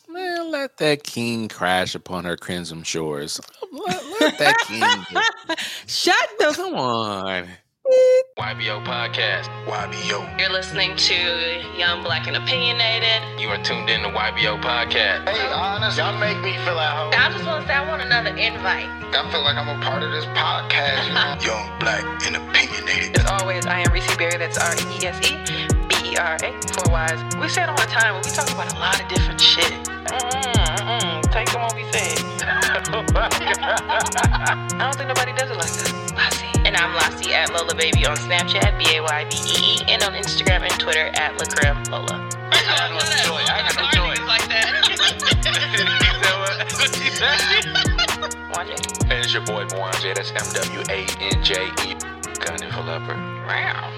just man, let that king crash upon her crimson shores. Um, let, let that king. Shut the. Come on. YBO Podcast. YBO. You're listening to Young Black and Opinionated. You are tuned in to YBO Podcast. Hey, honest, y'all make me feel at home. I just want to say I want another invite. I feel like I'm a part of this podcast, you know? Young, black, and opinionated. As always, I am Reese Berra. That's R E S E B E R A. Four Y's. We say it all the time, but we talk about a lot of different shit. Mm-mm, mm-mm. Take them what we say. I don't think nobody does it like this. Lassie. And I'm Lassie at Lola Baby on Snapchat, B A Y B E E, and on Instagram and Twitter at Lacrim Lola. I got no choice. I got no choice. like that. Watch it. And it's your boy Mwanje. That's M W A N J E. Gunning for leopard. Wow.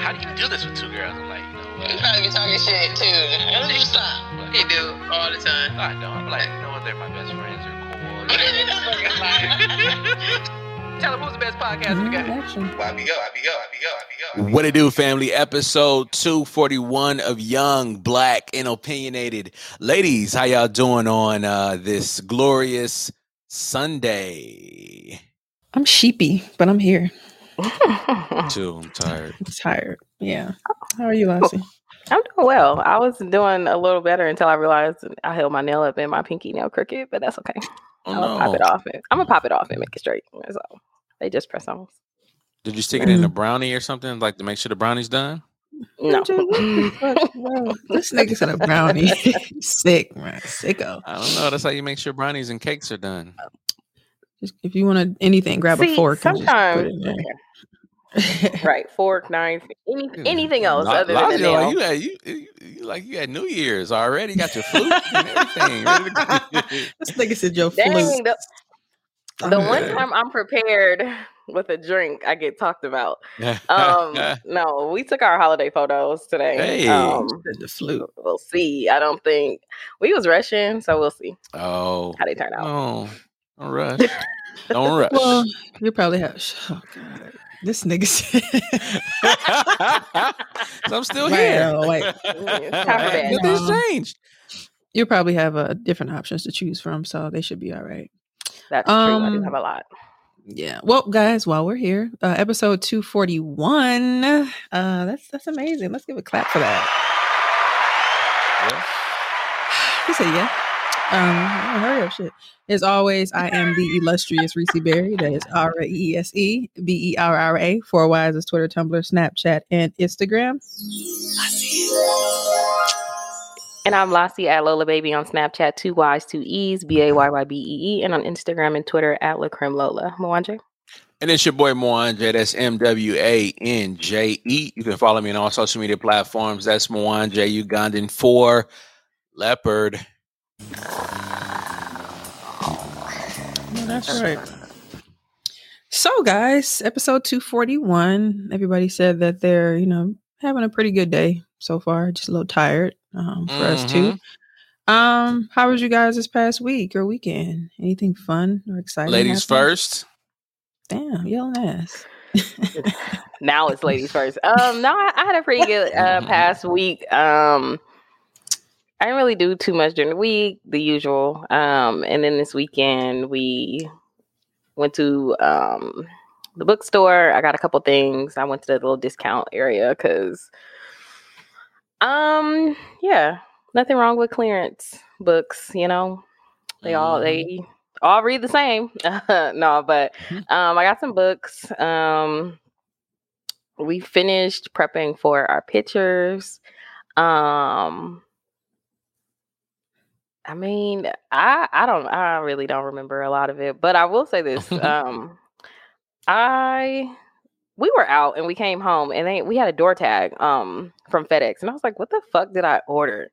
How do you do this with two girls? I'm like, you know You what? probably be talking shit too. You stop. He do all the time. I don't. I'm like, you know what? They're my best friends. They're cool. Tell him who's the best podcast in the game. Action. YBO, YBO, YBO, YBO. What it do, family? Episode 241 of Young, Black, and Opinionated. Ladies, how y'all doing on uh, this glorious Sunday? I'm sheepy, but I'm here. Too, I'm tired. I'm tired. Yeah. How are you, oh, Lassie? I'm doing well. I was doing a little better until I realized I held my nail up and my pinky nail crooked, but that's okay. Oh, I'm gonna pop it off. And, I'm gonna pop it off and make it straight. So they just press on. Did you stick it in a mm-hmm. brownie or something, like to make sure the brownie's done? No. This nigga said a brownie. Sick, man. Sicko. I don't know. That's how you make sure brownies and cakes are done. Just, if you want to anything, grab a See, fork. and just put sometimes it in there. right, fork, knife, any, anything else Lo- other than a Lozzie, nail. like you, had, you, you, you like you had New Year's already. Got your flute and everything. ready to go. This nigga said your Dang, flute. the, the one time I'm prepared with a drink, I get talked about. Um, no, we took our holiday photos today. Hey. Um, the flute. we'll see. I don't think we was rushing, so we'll see oh, how they turn out. no. Don't rush. Don't rush. Well, you probably have. Oh God, this nigga said. so I'm still Wait, here. wait. It's time. Nothing's changed. You probably have uh, different options to choose from, so they should be all right. That's true. I do Um, have a lot. Yeah. Well, guys, while we're here, uh, episode two forty one. Uh, that's that's amazing. Let's give a clap for that. He said, "Yeah." Um, hurry up, shit. As always, I am the illustrious Reese Berra. That is R E E S E B E R R A. Four Ys is Twitter, Tumblr, Snapchat, and Instagram. And I'm Lassie at Lola Baby on Snapchat, two Y's, two E's, B A Y Y B E E, and on Instagram and Twitter at Lacrim Lola. Mwanje? And it's your boy Mwanje. That's M W A N J E. You can follow me on all social media platforms. That's Mwanje Ugandan for Leopard. Oh, that's right. So, guys, episode 241. Everybody said that they're, you know, having a pretty good day so far. Just a little tired um, for us, too. Um, How was you guys this past week or weekend? Anything fun or exciting? Ladies happen? first. Damn, yelling ass. now it's ladies first. Um, no, I, I had a pretty good uh, past week. Um, I didn't really do too much during the week, the usual. Um, and then this weekend we went to um the bookstore. I got a couple things. I went to the little discount area because, um, yeah, nothing wrong with clearance books. You know, they all they all read the same. no, but um, I got some books. Um, we finished prepping for our pictures. Um, I mean, I I don't I really don't remember a lot of it, but I will say this. um, I we were out and we came home and they we had a door tag um from FedEx and I was like, what the fuck did I order?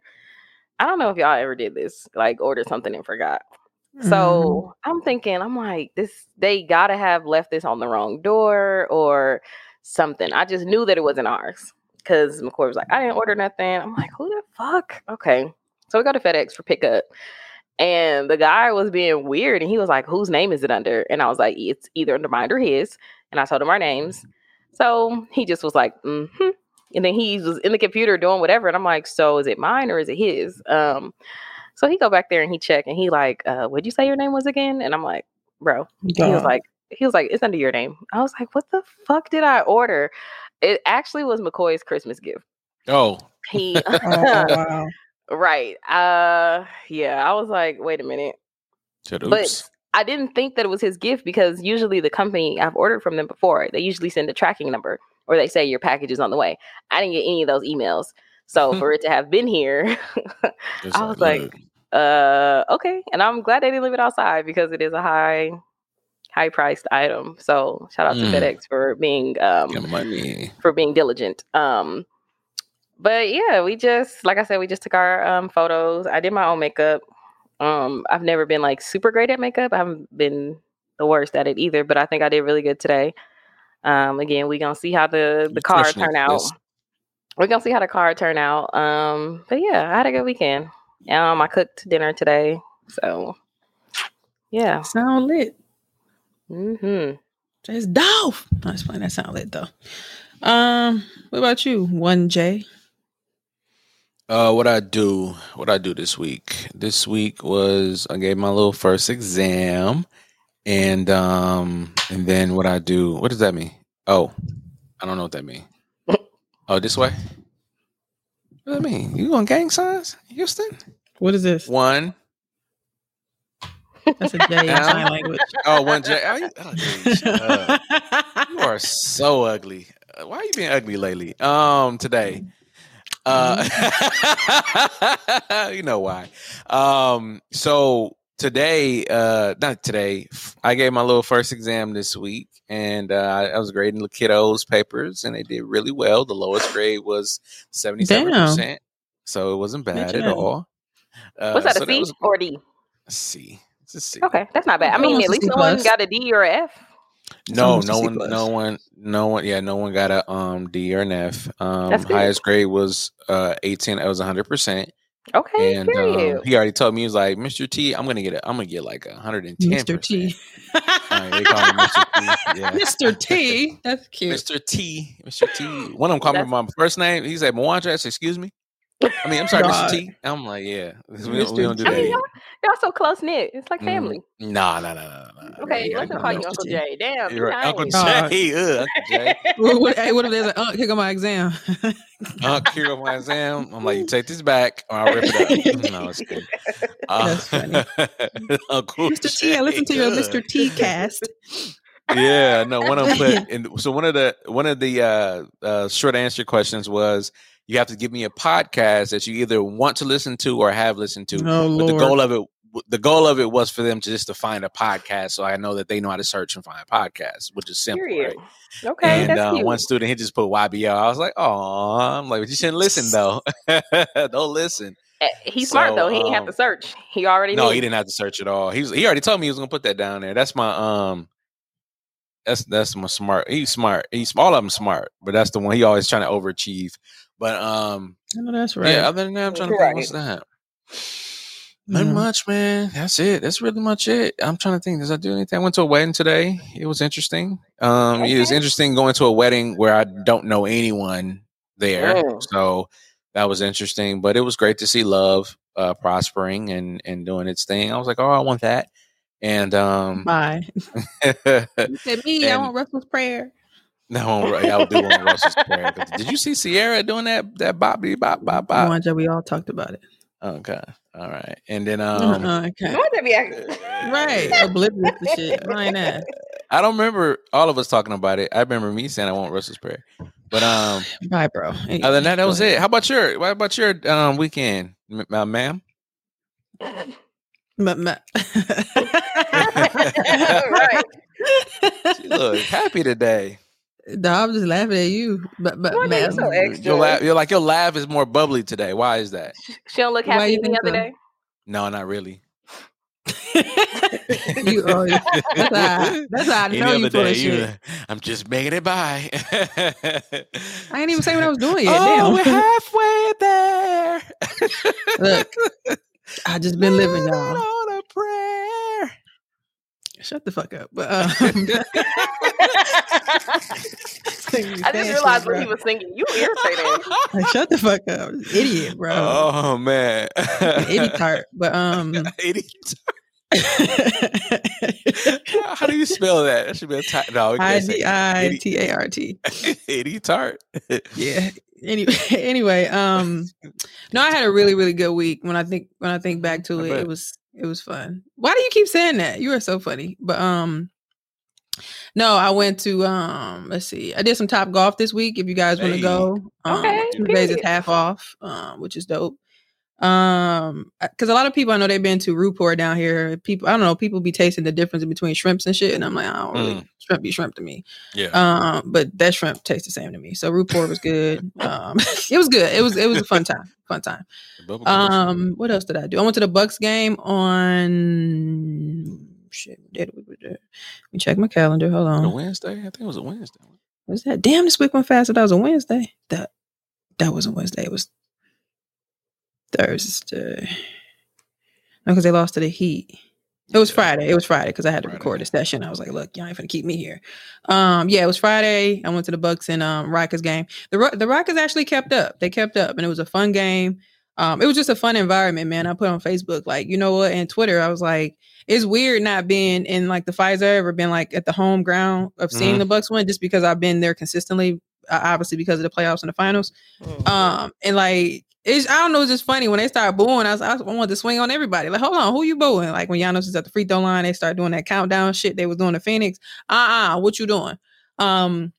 I don't know if y'all ever did this, like order something and forgot. Mm-hmm. So I'm thinking, I'm like, this they gotta have left this on the wrong door or something. I just knew that it wasn't ours. Cause McCoy was like, I didn't order nothing. I'm like, who the fuck? Okay. So we go to FedEx for pickup. And the guy was being weird and he was like, whose name is it under? And I was like, it's either under mine or his. And I told him our names. So he just was like, mm-hmm. And then he was in the computer doing whatever. And I'm like, so is it mine or is it his? Um, So he go back there and he check and he like, uh, what'd you say your name was again? And I'm like, bro. He was like, he was like, it's under your name. I was like, what the fuck did I order? It actually was McCoy's Christmas gift. Oh, He oh, wow. Right. Uh yeah, I was like, wait a minute. said, But. I didn't think that it was his gift because usually the company I've ordered from them before, they usually send a tracking number or they say your package is on the way. I didn't get any of those emails. So for it to have been here, I was like, look, uh okay. And I'm glad they didn't leave it outside because it is a high high priced item. So shout out to Mm. FedEx for being um money. for being diligent. Um, but yeah, we just like I said, we just took our um, photos. I did my own makeup. Um, I've never been like super great at makeup. I haven't been the worst at it either, but I think I did really good today. Um, again, we gonna see how the the car turn out. yes. We're gonna see how the car turn out. Um, but yeah, I had a good weekend. Um, I cooked dinner today, so yeah. Sound lit. hmm Just Dolph. No, it's fine. That sound lit though. Um, what about you? One J. Uh, what I do? What I do this week? This week was I gave my little first exam, and um, and then what I do? What does that mean? Oh, I don't know what that mean. Oh, this way. What does that mean? You on gang signs, Houston? What is this? One. That's a J in sign language. Oh, one J. Oh, you, oh, dude, shut up. you are so ugly. Uh, Why are you being ugly lately? Um, today. Uh, you know why. Um, so today, uh, not today, f- I gave my little first exam this week and, uh, I was grading the kiddos papers and they did really well. The lowest grade was 77%. So it wasn't bad at all. Uh, What's that? so A C was or D? a C. It's a C. Okay, that's not bad. I mean, at least C no one got a D or a F. No, no one, no one, no one. Yeah, no one got a um D or an F. Um, highest grade was uh eighteen. It was hundred percent, Okay, and um, he already told me he was like, Mister T, I'm gonna get it. I'm gonna get like a hundred and ten. Mr. T. Right, they call him Mr. T. Yeah. Mr. T. That's cute. Mr. T, Mr. T. One of them called me That's- my first name. He said. I said, excuse me. I mean, I'm sorry, God. Mr. T. I'm like, yeah, we don't, we don't do I that. mean, y'all, y'all so close knit. It's like Mm, family. Nah, nah, nah, nah, nah. Okay, Yeah, let's call you know. Uncle T. Jay. Damn, You're right. Uncle nice. Uh, Jay. Uncle Jay. what, what, hey, what if there's an uh, here go my exam? uh, cure of my exam. I'm like, you take this back or I'll rip it up. no, it's good. Uh, That's funny. Uncle Mr. T, I listened to your Jay, Mr. T cast. Yeah, no, one of them put and so one of the one of the uh, uh, short answer questions was you have to give me a podcast that you either want to listen to or have listened to. Oh but the goal of it the goal of it was for them to just to find a podcast so I know that they know how to search and find podcasts, which is simple, Period. right? Okay, and that's uh, cute. one student he just put YBL. I was like, oh, I'm like, but you shouldn't listen though. Don't listen. Eh, He's smart though. He didn't have um, to search. He already No, knew. he didn't have to search at all. He was, he already told me he was gonna put that down there. That's my um. That's that's my smart. He's smart. He's all of them smart, but that's the one he always trying to overachieve. But um, I know that's right. yeah. Other than that, I'm trying to Right. think. What's that? Not Mhm. much, man. That's it. That's really much it. I'm trying to think. Does I do anything? I went to a wedding today. It was interesting. Um, it was interesting going to a wedding where I don't know anyone there. Mm. So that was interesting. But it was great to see love uh, prospering and and doing its thing. I was like, oh, I want that. And um, Bye. You said me. I want Russell's prayer. No, I'll do want Russell's prayer. But did you see Ciara doing that that boppy bop bop bop? Wanja, we all talked about it. Okay, all right. And then um, Uh-uh, okay. Why would that be acting? Right. Oblivious to shit. Mine ass. I don't remember all of us talking about it. I remember me saying I want Russell's prayer. But um, Bye, bro. Hey, other than that, that go was ahead. it. How about your what about your um weekend, m- uh, ma'am? Ma- ma- right. She look happy today. No, I'm just laughing at you. But but Why are you ma'am. so extra? Your laugh, you're like your laugh is more bubbly today. Why is that? She don't look happy the other so? day. No, not really. you oh, that's how that's how I Any know you other full day, of you- shit. I'm just making it by. I ain't even say what I was doing yet. oh, we're halfway there. Look, I just been living, Living y'all. On a prayer. Shut the fuck up. But um, I just realized what he was singing. You irritating. Like, shut the fuck up, idiot, bro. Oh man, Idiot tart. But um, Idiot. How do you spell that? That should be a ti- no. We I can't say D I T A R T. idiot tart. Yeah. Anyway, anyway, um, no, I had a really, really good week. When I think when I think back to it, it was it was fun. Why do you keep saying that? You are so funny. But um, no, I went to um, let's see, I did some top golf this week. If you guys want to Hey. go, um, Okay, Tuesdays is half off, um, which is dope. Um, because a lot of people I know they've been to Ruport down here. People, I don't know, people be tasting the difference between shrimps and shit, and I'm like, I don't really shrimp be shrimp to me. Yeah. Um, but that shrimp tastes the same to me. So Ruport was good. Um, it was good. It was it was a fun time. Fun time. Um, what else did I do? I went to the Bucks game on shit. did we? Let me check my calendar. Hold on. Wednesday? I think it was a Wednesday. What Was that damn this week went fast? That was a Wednesday. That that wasn't Wednesday. It was Thursday. No, because they lost to the Heat. It was Yeah. Friday. It was Friday because I had to Friday. record a session. I was like, "Look, y'all ain't gonna keep me here." Um, yeah, it was Friday. I went to the Bucks and um Rockets game. The the Rockets actually kept up. They kept up, and it was a fun game. Um, it was just a fun environment, man. I put on Facebook, like, you know what, and Twitter. I was like, it's weird not being in like the Fiserv ever been like at the home ground of seeing Mhm. the Bucks win, just because I've been there consistently. Obviously, because of the playoffs and the finals. Mhm. Um, and like it's I don't know, it's just funny when they start booing. I was I wanted to swing on everybody. Like, hold on, who you booing? Like when Giannis is at the free throw line, they start doing that countdown shit they was doing to Phoenix. Uh uh what you doing? Um,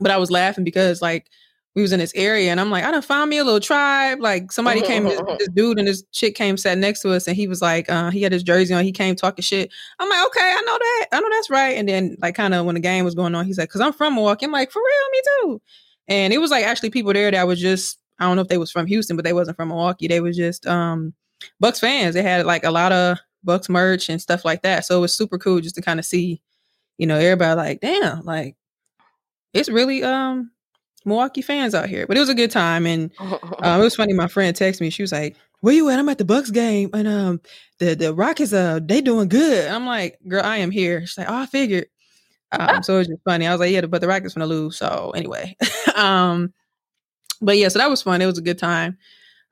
but I was laughing because like we was in this area and I'm like, I done found me a little tribe. Like somebody came, this, this dude and this chick came sat next to us and he was like, uh, he had his jersey on, he came talking shit. I'm like, okay, I know that. I know that's right. And then like kind of when the game was going on, he's like, cause I'm from Milwaukee. I'm like, for real, me too. And it was like actually people there that was just, I don't know if they was from Houston, but they wasn't from Milwaukee. They was just um Bucks fans. They had like a lot of Bucks merch and stuff like that. So it was super cool just to kind of see, you know, everybody like, damn, like it's really um Milwaukee fans out here. But it was a good time and um, it was funny. My friend texted me. She was like, "Where you at? I'm at the Bucks game, and um, the the Rockets uh they doing good." I'm like, "Girl, I am here." She's like, "Oh, I figured." Um, so it was just funny. I was like, "Yeah, but the Rockets gonna lose." So anyway, um, but yeah, so that was fun. It was a good time.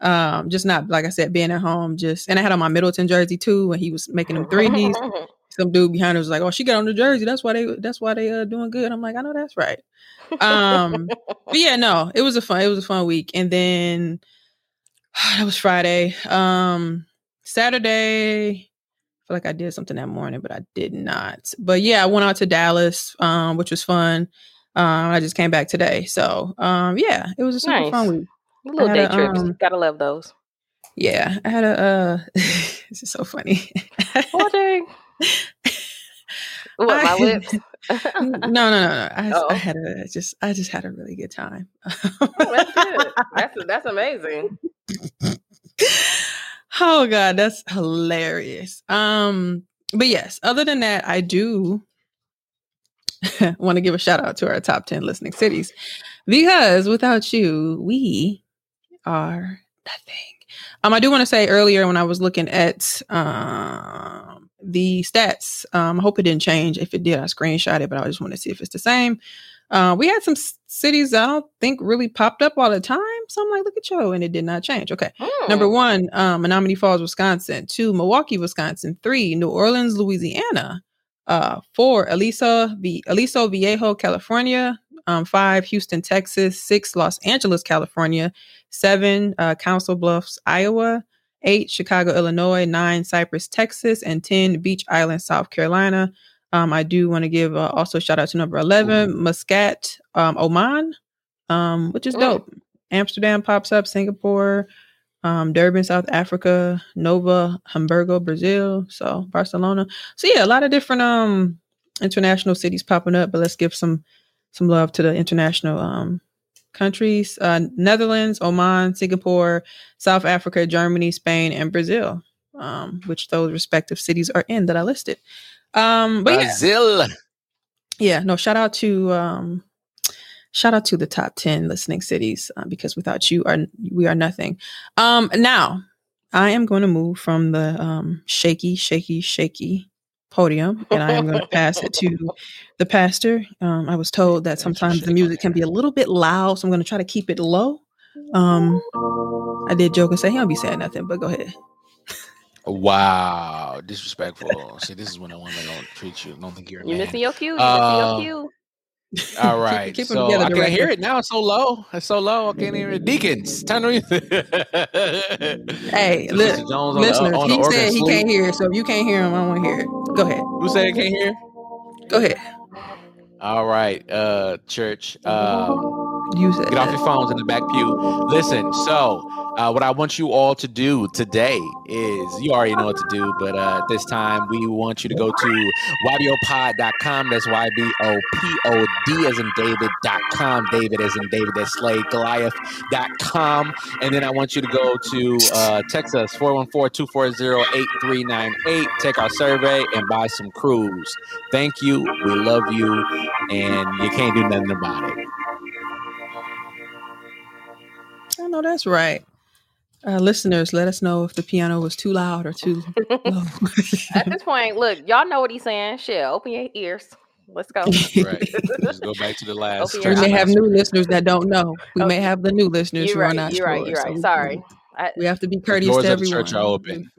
Um, just not like I said, being at home. Just and I had on my Middleton jersey too, and he was making them threes. Some dude behind us was like, "Oh, she got on the jersey. That's why they. That's why they uh doing good." I'm like, "I know that's right." Um, but yeah, no, it was a fun. It was a fun week, and then that was Friday. Um, Saturday, I feel like I did something that morning, but I did not. But yeah, I went out to Dallas, um, which was fun. Um, I just came back today, so um, yeah, it was a super fun Nice. week. Little day a, trips. um, Gotta love those. Yeah, I had a. uh This is so funny. What, my lips? no, no, no, no. I, Oh. I had a just. I just had a really good time. Oh, that's good. That's that's amazing. oh god that's hilarious um but yes other than that i do want to give a shout out to our top 10 listening cities because without you we are nothing um i do want to say earlier when i was looking at um the stats um i hope it didn't change if it did i screenshot it but i just want to see if it's the same uh, we had some s- cities I don't think really popped up all the time. So I'm like, look at you, and it did not change. Okay. Number Hmm. one, um, Menomonee Falls, Wisconsin. Two, Milwaukee, Wisconsin. Three, New Orleans, Louisiana. Uh, four, Elisa, v- Aliso Viejo, California. Um, five, Houston, Texas. Six, Los Angeles, California. Seven, uh, Council Bluffs, Iowa. Eight, Chicago, Illinois. Nine, Cypress, Texas. And 10, Beech Island, South Carolina. Um, I do want to give uh, also shout out to number 11, Muscat, um, Oman, um, which is Mm. dope. Amsterdam pops up, Singapore, um, Durban, South Africa, Novo Hamburgo, Brazil, so Barcelona. So yeah, a lot of different um international cities popping up. But let's give some some love to the international um countries: uh, Netherlands, Oman, Singapore, South Africa, Germany, Spain, and Brazil. Um, which those respective cities are in that I listed. Um, but yeah, Brazil. yeah no shout out to um shout out to the top 10 listening cities uh, because without you are we are nothing um now i am going to move from the um shaky shaky shaky podium, and I am going to pass it to the pastor. Um, I was told that sometimes the music can be a little bit loud, so I'm going to try to keep it low. Um, I did joke and say he don't be saying nothing, but go ahead. Wow, disrespectful. See, this is when I want to treat you. I don't think you're a You're man. missing your cue. You're Uh, missing your cue. All Keep- right, keep 'em so together, I can't hear it now. It's so low. It's so low. I can't hear it. Deacons, turn the music. Hey, So li- Sister Jones on the- listeners, on he said he sleep. can't hear, so if you can't hear him, I want to hear it. Go ahead. Who said I can't hear? Go ahead. All right, uh, church. Um, You said Get off your phones in the back pew. Listen, so uh, what I want you all to do today is you already know what to do, but uh, this time we want you to go to ybopod.com. That's Y B O P O D as in David.com. David as in David, that's Slade Goliath.com. And then I want you to go to uh, text us 414 240 8398. Take our survey and buy some crews. Thank you. We love you. And you can't do nothing about it. I know that's right. Uh, listeners, let us know if the piano was too loud or too low. At this point, look, y'all know what he's saying. Shit, open your ears. Let's go. Right. Just go back to the last. We may have new listeners that don't know. We may have the new listeners You're who are not You're sure. right. You're so right. we- Sorry. I, We have to be courteous doors to of the everyone. church are open.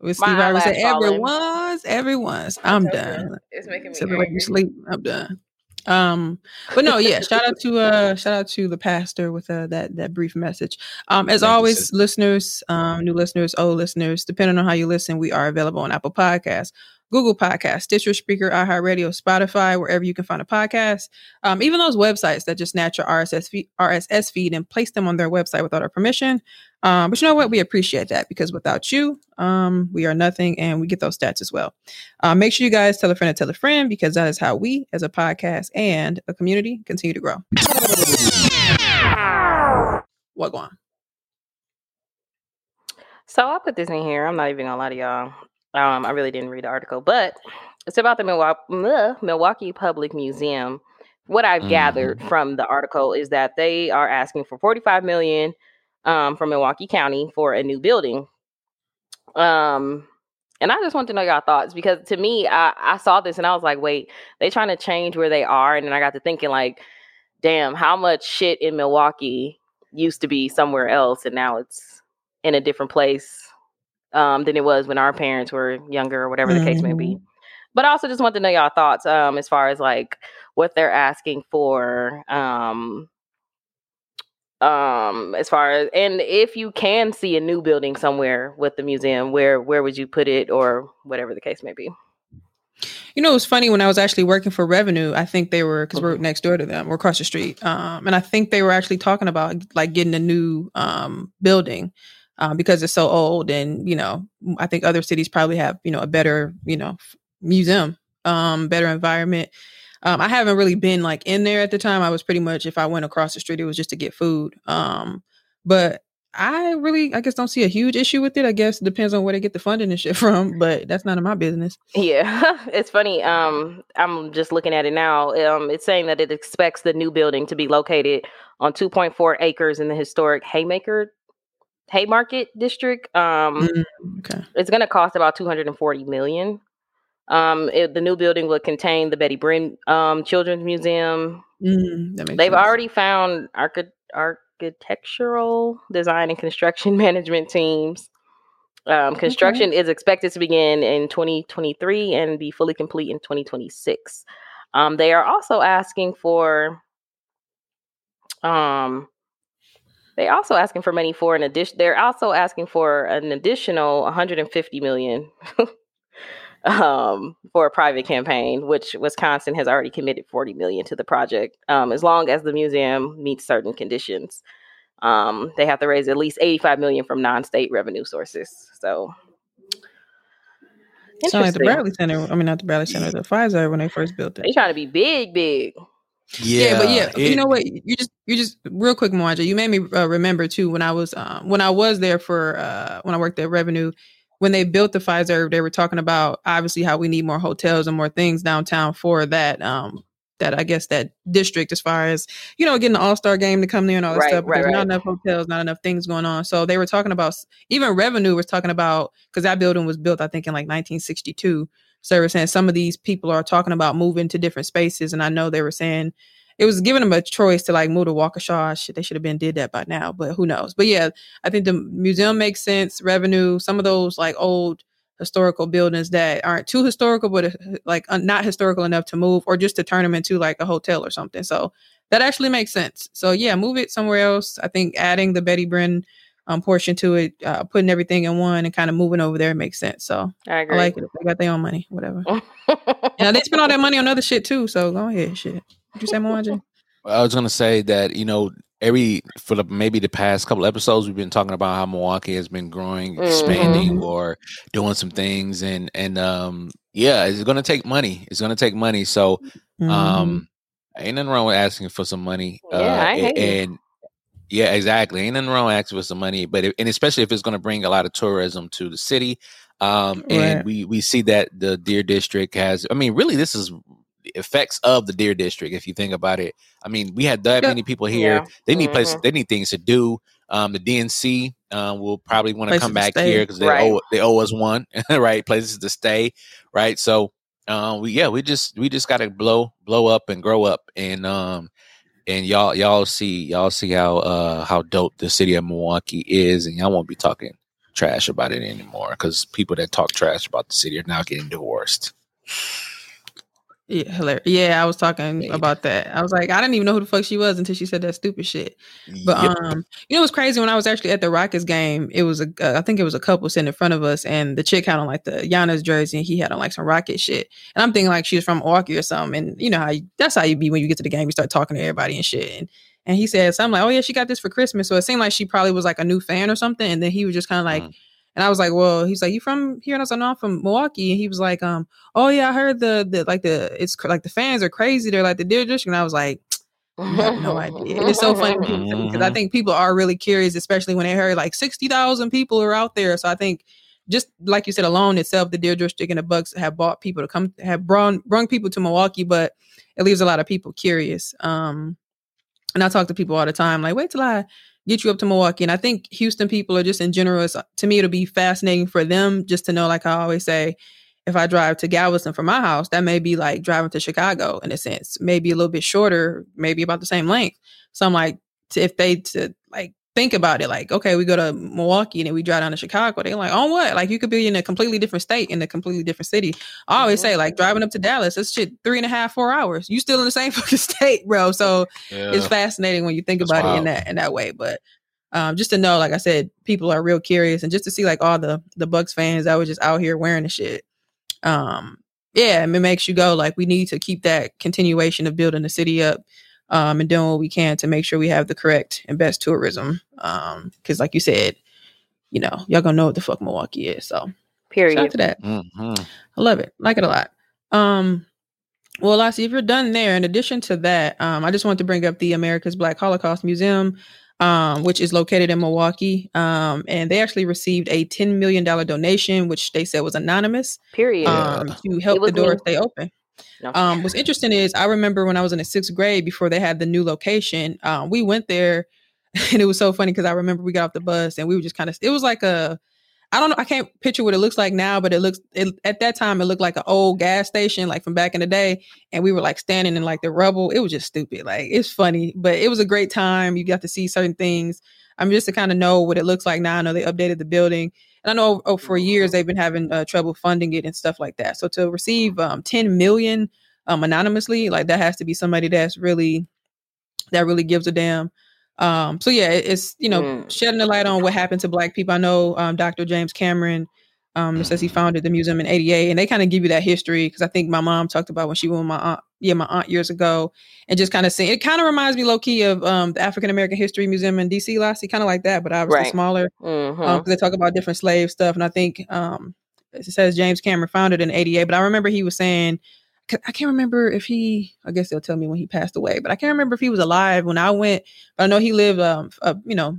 With My Steve Harvey said, eyelash everyone's, everyone's. I'm done. It's making me Except for you angry. sleep, I'm done. Um, but no, yeah, shout out to uh shout out to the pastor with uh that that brief message. Um, as Thank always, listeners, um, new listeners, old listeners, depending on how you listen, we are available on Apple Podcasts, Google Podcasts, Stitcher Speaker, iHeartRadio, Spotify, wherever you can find a podcast. Um, even those websites that just snatch your RSS feed, RSS feed and place them on their website without our permission. Um, but you know what? We appreciate that because without you, um, we are nothing, and we get those stats as well. Uh, make sure you guys tell a friend to tell a friend because that is how we, as a podcast and a community, continue to grow. What going? So I put this in here. I'm not even gonna lie to y'all. Um, I really didn't read the article, but it's about the Milwaukee, Milwaukee Public Museum. What I've gathered from the article is that they are asking for 45 million um, from Milwaukee County for a new building. Um, and I just want to know y'all thoughts because to me, I, I saw this and I was like, wait, they trying to change where they are, and then I got to thinking like, damn, how much shit in Milwaukee used to be somewhere else, and now it's in a different place um, than it was when our parents were younger or whatever the case may be. But I also just want to know y'all thoughts um, as far as like what they're asking for. Um, um as far as and if you can see a new building somewhere with the museum where where would you put it or whatever the case may be You know, it was funny when I was actually working for Revenue. I think they were because we're Mhm. next door to them, we're across the street, um, and I think they were actually talking about like getting a new um, building um, because it's so old, and you know, I think other cities probably have you know a better you know museum, um, better environment. Um, I haven't really been like in there at the time. I was pretty much if I went across the street, it was just to get food. Um, but I really, I guess, don't see a huge issue with it. I guess it depends on where they get the funding and shit from, but that's none of my business. yeah it's funny um i'm just looking at it now um it's saying that it expects the new building to be located on 2.4 acres in the historic haymaker haymarket district um Mm, okay. it's going to cost about 240 million um it, the new building will contain the betty brinn um children's museum Mm, They've sense. already found archi- architectural design and construction management teams. Um, construction is expected to begin in 2023 and be fully complete in 2026. Um, they are also asking for, um, they also asking for money for an addition. They're also asking for an additional 150 million um, for a private campaign, which Wisconsin has already committed 40 million to the project. Um, as long as the museum meets certain conditions, um, they have to raise at least 85 million from non-state revenue sources. So, Sound like the. Bradley Center. I mean, not the Bradley Center, the Fiserv when they first built it. They trying to be big, big. Yeah, but yeah, you know what? You just, you just, real quick, Mwanje, you made me uh, remember too when I was, um, when I was there for, uh, when I worked at Revenue, when they built the Fiserv, they were talking about obviously how we need more hotels and more things downtown for that, um, that I guess that district as far as you know getting the All Star game to come there and all that Right, stuff. right, There's not enough hotels, not enough things going on. So they were talking about even revenue was talking about because that building was built I think in like 1962. So they were saying some of these people are talking about moving to different spaces, and I know they were saying it was giving them a choice to like move to Waukesha. Shit, they should have been did that by now, but who knows? But yeah, I think the museum makes sense. Revenue, some of those like old historical buildings that aren't too historical, but like not historical enough to move, or just to turn them into like a hotel or something. So that actually makes sense. So yeah, move it somewhere else. I think adding the Betty Brinn um, portion to it, uh, putting everything in one, and kind of moving over there makes sense. So I I agree. like it. They got their own money, whatever. Yeah, they spend all that money on other shit too. So go ahead, shit. What you say, Mwanje? I was gonna say that you know every for the maybe the past couple episodes we've been talking about how Milwaukee has been growing, expanding, Mhm. or doing some things, and and um yeah, it's gonna take money. It's gonna take money. So Mhm. um, ain't nothing wrong with asking for some money. Yeah, I a- hate you. and yeah, exactly. Ain't nothing wrong with asking for some money, but if, and especially if it's going to bring a lot of tourism to the city. Um, and Right. we we see that the Deer District has. I mean, really, this is effects of the Deer District. If you think about it, I mean, we had that many people here. Yeah. They need places. Mhm. They need things to do. Um, the DNC uh, will probably want to come back here because they Right. owe they owe us one, right? Places to stay, right? So, uh, we yeah, we just we just got to blow blow up and grow up, and um, and y'all y'all see y'all see how uh how dope the city of Milwaukee is, and y'all won't be talking trash about it anymore because people that talk trash about the city are now getting divorced. Yeah, hilarious. Yeah, I was talking Made. about that. I was like, I didn't even know who the fuck she was until she said that stupid shit. But Yep. um, you know what's crazy? When I was actually at the Rockets game, it was a uh, I think it was a couple sitting in front of us, and the chick had on like the Giannis jersey, and he had on like some Rocket shit. And I'm thinking like she was from Milwaukee or something. And you know how you, that's how you be when you get to the game, you start talking to everybody and shit. And and he said something like, "Oh yeah, she got this for Christmas." So it seemed like she probably was like a new fan or something. And then he was just kind of like. Mm. And I was like, "Well," he's like, "You from here?" And I was like, "No, I'm from Milwaukee." And he was like, "Um, oh yeah, I heard the the like the it's cr- like the fans are crazy. They're like the Deer District." And I was like, no idea. And it's so funny because I Mhm. think people are really curious, especially when they heard like 60,000 people are out there. So I think just like you said, alone itself, the Deer District and the Bucks have bought people to come, have brought brung people to Milwaukee, but it leaves a lot of people curious. Um, and I talk to people all the time, like, wait till I get you up to Milwaukee. And I think Houston people are just in general, it's, uh, to me, it'll be fascinating for them just to know, like I always say, if I drive to Galveston from my house, that may be like driving to Chicago in a sense, maybe a little bit shorter, maybe about the same length. So I'm like, to, if they to think about it, like, okay, we go to Milwaukee and then we drive down to Chicago, they're like, on what? Like you could be in a completely different state in a completely different city. I always say, like, driving up to Dallas, that's shit three and a half, four hours. You still in the same fucking state, bro. So Yeah. it's fascinating when you think That's about it in that in that way. But um, just to know, like I said, people are real curious, and just to see like all the the Bucks fans that were just out here wearing the shit. Um, yeah, and it makes you go like we need to keep that continuation of building the city up, um, and doing what we can to make sure we have the correct and best tourism. Um, because like you said, you know, y'all gonna know what the fuck Milwaukee is. So shout out Period. to that. Mhm. I love it. Like it a lot. Um, well, Lassie, if you're done there, in addition to that, um, I just want to bring up the America's Black Holocaust Museum, um, which is located in Milwaukee. Um, and they actually received a $10 million donation, which they said was anonymous, Period. um, to help the doors me. stay open. No. Um, what's interesting is I remember when I was in the sixth grade before they had the new location, um, we went there and it was so funny because I remember we got off the bus and we were just kind of, it was like a, I don't know, I can't picture what it looks like now, but it looks, it, at that time, it looked like an old gas station, like from back in the day. And we were like standing in like the rubble. It was just stupid. Like it's funny, but it was a great time. You got to see certain things. I'm just to kind of know what it looks like now. I know they updated the building. And I know oh, for years they've been having uh, trouble funding it and stuff like that. So to receive um, 10 million um, anonymously, like that has to be somebody that's really that really gives a damn. Um, so yeah, it's you know Mm. shedding a light on what happened to Black people. I know um, Dr. James Cameron um, says he founded the museum in '88, and they kind of give you that history because I think my mom talked about when she went with my aunt, yeah, my aunt years ago, and just kind of seeing it. Kind of reminds me low key of um, the African American History Museum in DC, Lassie, kind of like that, but obviously Right. smaller Mhm. because they talk about different slave stuff. And I think um, it says James Cameron founded in '88, but I remember he was saying, I can't remember if he. I guess they'll tell me when he passed away, but I can't remember if he was alive when I went. But I know he lived um, a you know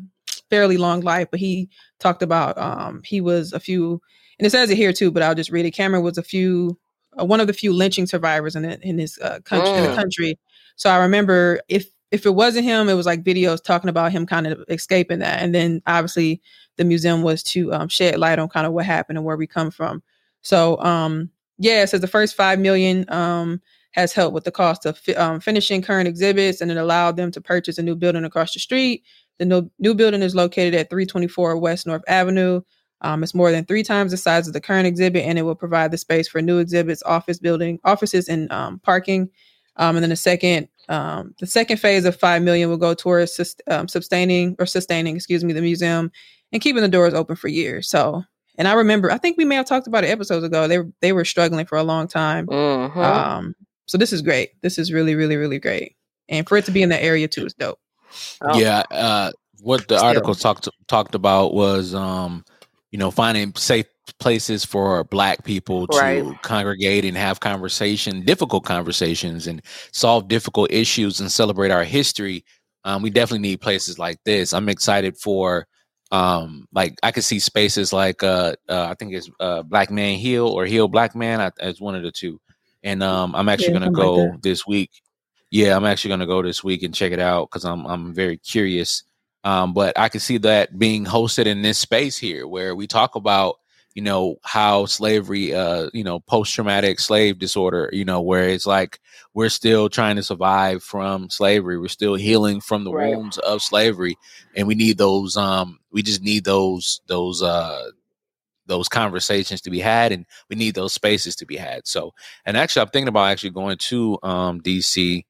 fairly long life. But he talked about um, he was a few, and it says it here too. But I'll just read it. Cameron was a few one of the few lynching survivors in it, in his uh, country. In the Mm. country. So I remember if if it wasn't him, it was like videos talking about him kind of escaping that, and then obviously the museum was to um, shed light on kind of what happened and where we come from. So um, yeah, it says the first five million um, has helped with the cost of fi- um, finishing current exhibits, and it allowed them to purchase a new building across the street. The new, new building is located at 324 West North Avenue. Um, it's more than three times the size of the current exhibit, and it will provide the space for new exhibits, office building, offices, and um, parking. Um, and then the second, um, the second phase of five million will go towards sus- um, sustaining or sustaining, excuse me, the museum and keeping the doors open for years. So, and I remember, I think we may have talked about it episodes ago. They they were struggling for a long time. Um, so this is great. This is really, really, really great. And for it to be in that area too is dope. Oh. Yeah, uh, what the Still. article talked talked about was, um, you know, finding safe places for Black people to Right. congregate and have conversation, difficult conversations, and solve difficult issues and celebrate our history. Um, we definitely need places like this. I'm excited for, um, like I could see spaces like, uh, uh I think it's uh, Black Man Heal or Heal Black Man. I, it's one of the two, and um, I'm actually Yeah, gonna something like go this week. Yeah, I'm actually gonna go this week and check it out because I'm I'm very curious. Um, but I can see that being hosted in this space here, where we talk about you know how slavery, uh, you know, post traumatic slave disorder, you know, where it's like we're still trying to survive from slavery, we're still healing from the Right. wounds of slavery, and we need those. Um, we just need those those uh those conversations to be had and we need those spaces to be had so and actually i'm thinking about actually going to um dc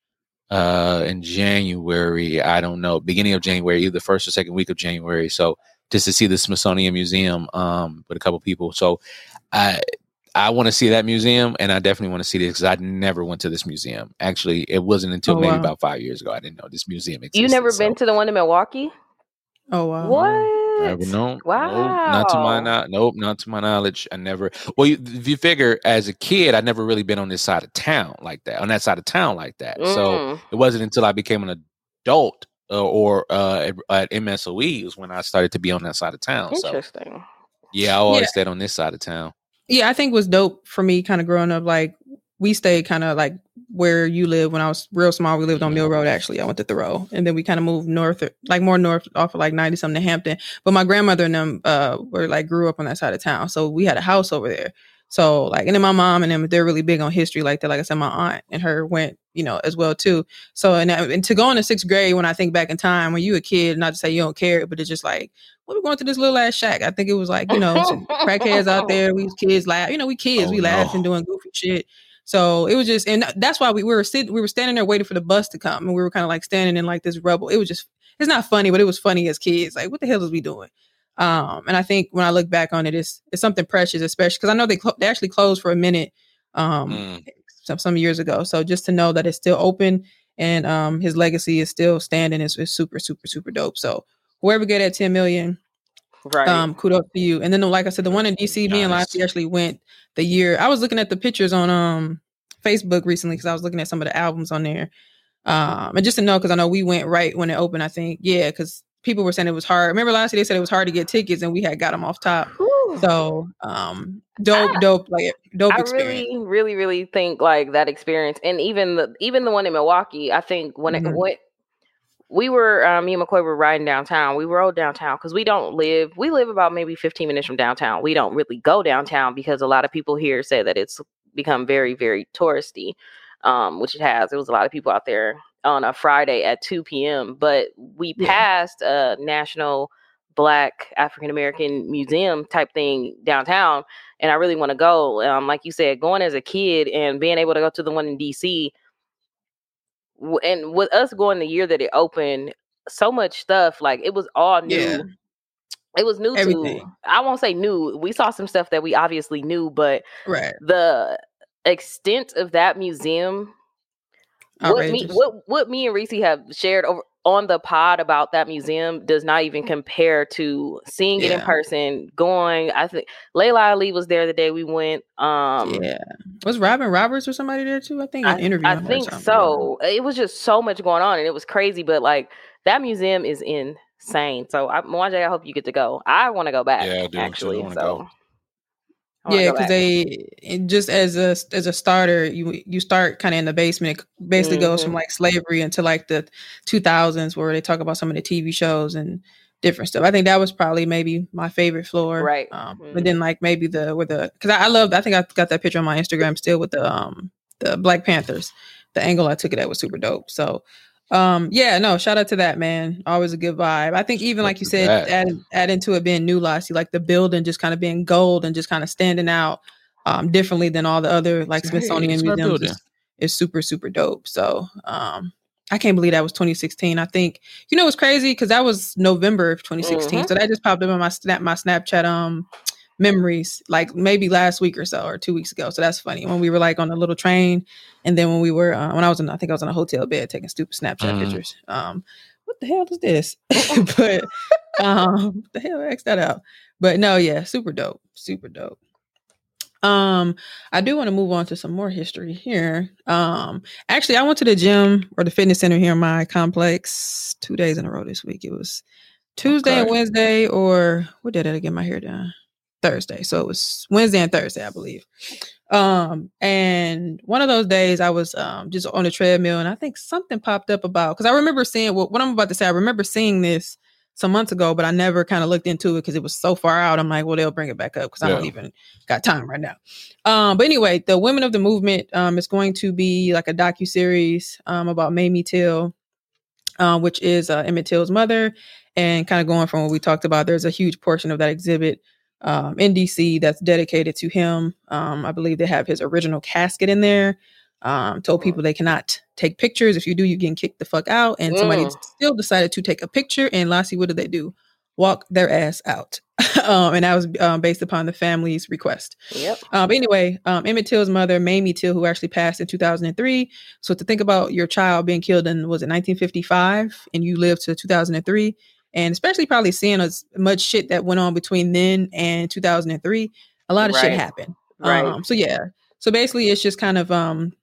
uh in january i don't know beginning of january either first or second week of january so just to see the smithsonian museum um with a couple people so i i want to see that museum and i definitely want to see this because i never went to this museum actually it wasn't until Oh, maybe wow. about five years ago i didn't know this museum existed You never so- been to the one in Milwaukee? Oh wow. What? Never, no, nope, not to my Wow. knowledge. Nope, not to my knowledge. I never. Well, you, if you figure, as a kid, I never really been on this side of town like that. On that side of town like that. So Mm. it wasn't until I became an adult uh, or uh, at, MSOE was when I started to be on that side of town. So Interesting. yeah, I always Yeah. stayed on this side of town. Yeah, I think was dope for me kind of growing up. Like we stayed kind of like where you live when I was real small. We lived on Mill Road actually. I went to Thoreau. And then we kind of moved north like more north off of like 90 something to Hampton. But my grandmother and them uh were like grew up on that side of town. So we had a house over there. So like and then my mom and them they're really big on history like that. Like I said, my aunt and her went, you know, as well too. So and, and to go into sixth grade when I think back in time when you a kid, not to say you don't care, but it's just like what we going to this little ass shack. I think it was like, you know, some crackheads out there. We kids laugh. You know, we kids, Oh, we no. laughing, doing goofy shit. So it was just, and that's why we, we were sitting, we were standing there waiting for the bus to come, and we were kind of like standing in like this rubble. It was just, it's not funny, but it was funny as kids. Like, what the hell was we doing? Um, and I think when I look back on it, it's it's something precious, especially because I know they clo- they actually closed for a minute, um, Mm. some some years ago. So just to know that it's still open and um his legacy is still standing is, is super super super dope. So whoever get that ten million, Right. um, kudos to you. And then, like I said, the one in DC, me and Nice. Lassie actually went the year. I was looking at the pictures on um Facebook recently because I was looking at some of the albums on there. Um, and just to know, because I know we went right when it opened. I think, yeah, because people were saying it was hard. Remember last year they said it was hard to get tickets, and we had got them off top. Whew. So, um, dope, I- dope, like dope I experience. really, really, really think like that experience, and even the even the one in Milwaukee. I think when Mhm. it went, we were um, me and McCoy were riding downtown. We rode downtown because we don't live. We live about maybe fifteen minutes from downtown. We don't really go downtown because a lot of people here say that it's become very, very touristy, um, which it has. There was a lot of people out there on a Friday at two p.m. But we Yeah. passed a national Black African American museum type thing downtown and I really want to go. Um, like you said, going as a kid and being able to go to the one in DC, and with us going the year that it opened, so much stuff like it was all new. Yeah. It was new Everything. to. I won't say new. We saw some stuff that we obviously knew, but Right. the extent of that museum what me, what what me and Reese have shared over on the pod about that museum does not even compare to seeing it in person. Going, I think Laila Ali was there the day we went. Um, yeah. Was Robin Roberts or somebody there too? I think I, an interview. I think so. It was just so much going on, and it was crazy. But like that museum is insane. So, I, Mwanje, I hope you get to go. I want to go back. Yeah, I do. I actually. So. I yeah, because they just as a as a starter, you you start kind of in the basement. It basically goes from Mhm. like slavery into like the 2000s, where they talk about some of the TV shows and different stuff. I think that was probably maybe my favorite floor, Right. Um, Mhm. But then like maybe the with the because I, I love I think I got that picture on my Instagram still with the um the Black Panthers. The angle I took it at was super dope. So. Um, yeah, no, shout out to that man. Always a good vibe. I think even like you said, add, add into it being new lossy, like the building just kind of being gold and just kind of standing out um differently than all the other like Smithsonian it's museums is, is super super dope. So um I can't believe that was 2016. I think you know what's crazy because that was November of 2016. Mhm. So that just popped up on my snap my Snapchat um memories like maybe last week or so or two weeks ago. So that's funny when we were like on a little train and then when we were uh, when I was in I think I was in a hotel bed taking stupid Snapchat Mhm. pictures. Um what the hell is this? but um the hell X that out. But no, yeah, super dope. Super dope. Um, I do want to move on to some more history here. Um, actually, I went to the gym or the fitness center here in my complex two days in a row this week. It was Tuesday and Wednesday, or what did I get my hair done? Thursday. So it was Wednesday and Thursday, I believe. Um, and one of those days I was um just on the treadmill and I think something popped up about because I remember seeing what, what I'm about to say, I remember seeing this some months ago, but I never kind of looked into it because it was so far out. I'm like, well, they'll bring it back up because I don't even got time right now. Um, but anyway, the Women of the Movement um is going to be like a docu series um about Mamie Till, uh, which is uh, Emmett Till's mother, and kind of going from what we talked about. There's a huge portion of that exhibit um, in DC that's dedicated to him. Um, I believe they have his original casket in there. Um, told people they cannot take pictures. If you do, you getting kicked the fuck out. And somebody Mm. still decided to take a picture. And Lassie, what did they do? Walk their ass out. um, and that was um, based upon the family's request. Yep. Um, but anyway, um, Emmett Till's mother, Mamie Till, who actually passed in 2003. So to think about your child being killed in was it 1955, and you lived to 2003, and especially probably seeing as much shit that went on between then and 2003, a lot of shit happened. Right. Um, so yeah. So basically, it's just kind of um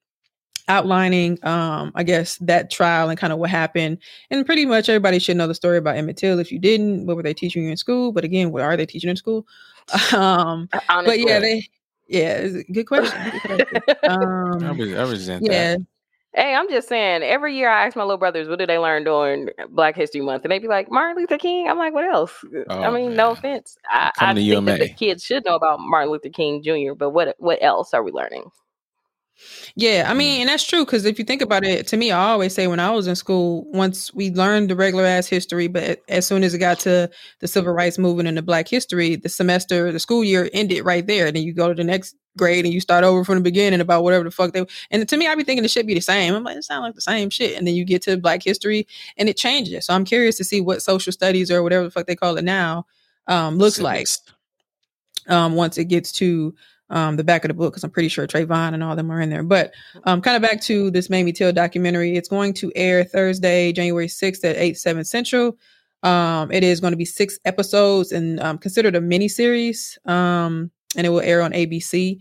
outlining um i guess that trial and kind of what happened and pretty much everybody should know the story about emmett till if you didn't what were they teaching you in school but again what are they teaching in school um Honestly. but yeah, they yeah, good question. Good question. I, Um, re- I resent yeah, that. Hey, I'm just saying, every year I ask my little brothers, what did they learn during Black History Month? And they'd be like, Martin Luther King. I'm like, what else? I Oh, mean, no offense. I, I to think that the kids should know about Martin Luther King Jr., but what what else are we learning? yeah. I Mm. mean, and that's true because if you think about it, to me, I always say when I was in school, once we learned the regular ass history, but as soon as it got to the civil rights movement and the Black history, the semester, the school year ended right there. Then you go to the next grade and you start over from the beginning about whatever the fuck they. And to me, I be thinking it should be the same. I'm like, it sounds like the same shit. And then you get to Black history and it changes. So I'm curious to see what social studies or whatever the fuck they call it now um, looks like. Um, once it gets to um, the back of the book, because I'm pretty sure Trayvon and all them are in there. But um, kind of back to this Mamie Till documentary, it's going to air Thursday, January 6th at 8, 7 Central. Um, it is going to be six episodes and um, considered a mini series, um, and it will air on ABC.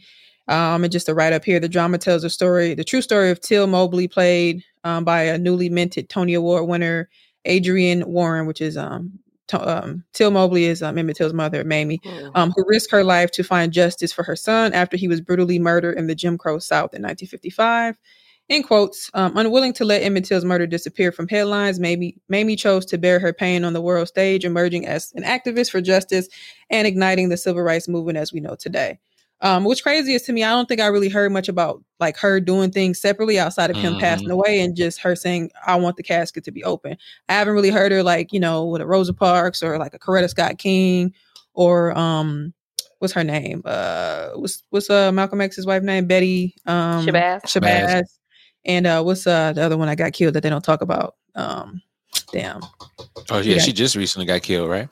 Um, and just to write up here, the drama tells the story, the true story of Till Mobley, played um, by a newly minted Tony Award winner, Adrienne Warren, which is um, um, Till Mobley is um, Emmett Till's mother, Mamie um, who risked her life to find justice for her son after he was brutally murdered in the Jim Crow South in 1955. In quotes, um, unwilling to let Emmett Till's murder disappear from headlines, Mamie, Mamie chose to bear her pain on the world stage, emerging as an activist for justice and igniting the civil rights movement as we know today. Um, what's crazy is to me, I don't think I really heard much about like her doing things separately outside of him Mhm. passing away and just her saying, I want the casket to be open. I haven't really heard her like, you know, with a Rosa Parks or like a Coretta Scott King or um what's her name? Uh what's what's uh Malcolm X's wife name? Betty um Shabazz. Shabazz. And uh what's uh the other one I got killed that they don't talk about? Um damn. Oh yeah, Yeah. she just recently got killed, right?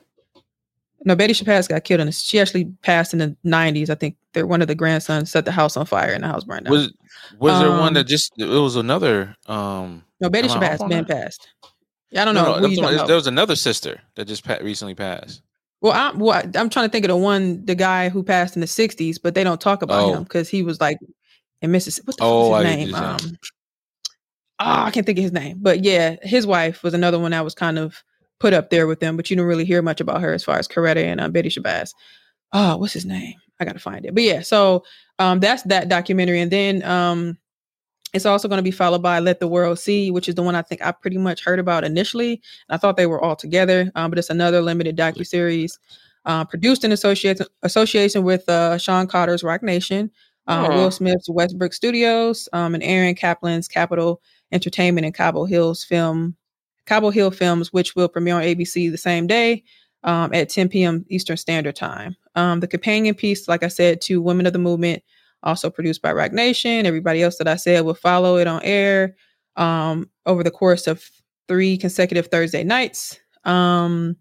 No, Betty Shabazz got killed in this. She actually passed in the nineties. I think they're one of the grandsons set the house on fire and the house burned down. Was was there one Um, that just it was another um no, Betty I on been passed. Yeah, I don't know. no, who I'm you talking- talking there was another sister that just pa- recently passed. Well, I'm well, I'm trying to think of the one, the guy who passed in the '60s, but they don't talk about Oh. him because he was like in Mississippi. What the Oh, fuck I is get his you name? Um, ah, I can't think of his name, but yeah, his wife was another one that was kind of put up there with them, but you don't really hear much about her as far as Coretta and uh, Betty Shabazz. Oh, what's his name? I gotta find it. But yeah, so um, that's that documentary, and then um, it's also going to be followed by Let the World See, which is the one I think I pretty much heard about initially. I thought they were all together, um, but it's another limited docu series uh, produced in association association with uh, Shawn Carter's Roc Nation, uh. Will Smith's Westbrook Studios, um, and Aaron Kaplan's Kapital Entertainment and Cabo Hills Film, Cabo Hill Films, which will premiere on ABC the same day um, at 10 p.m. Eastern Standard Time. Um, the companion piece, like I said, to Women of the Movement, also produced by Roc Nation. Everybody else that I said will follow it on air um, over the course of three consecutive Thursday nights. Um,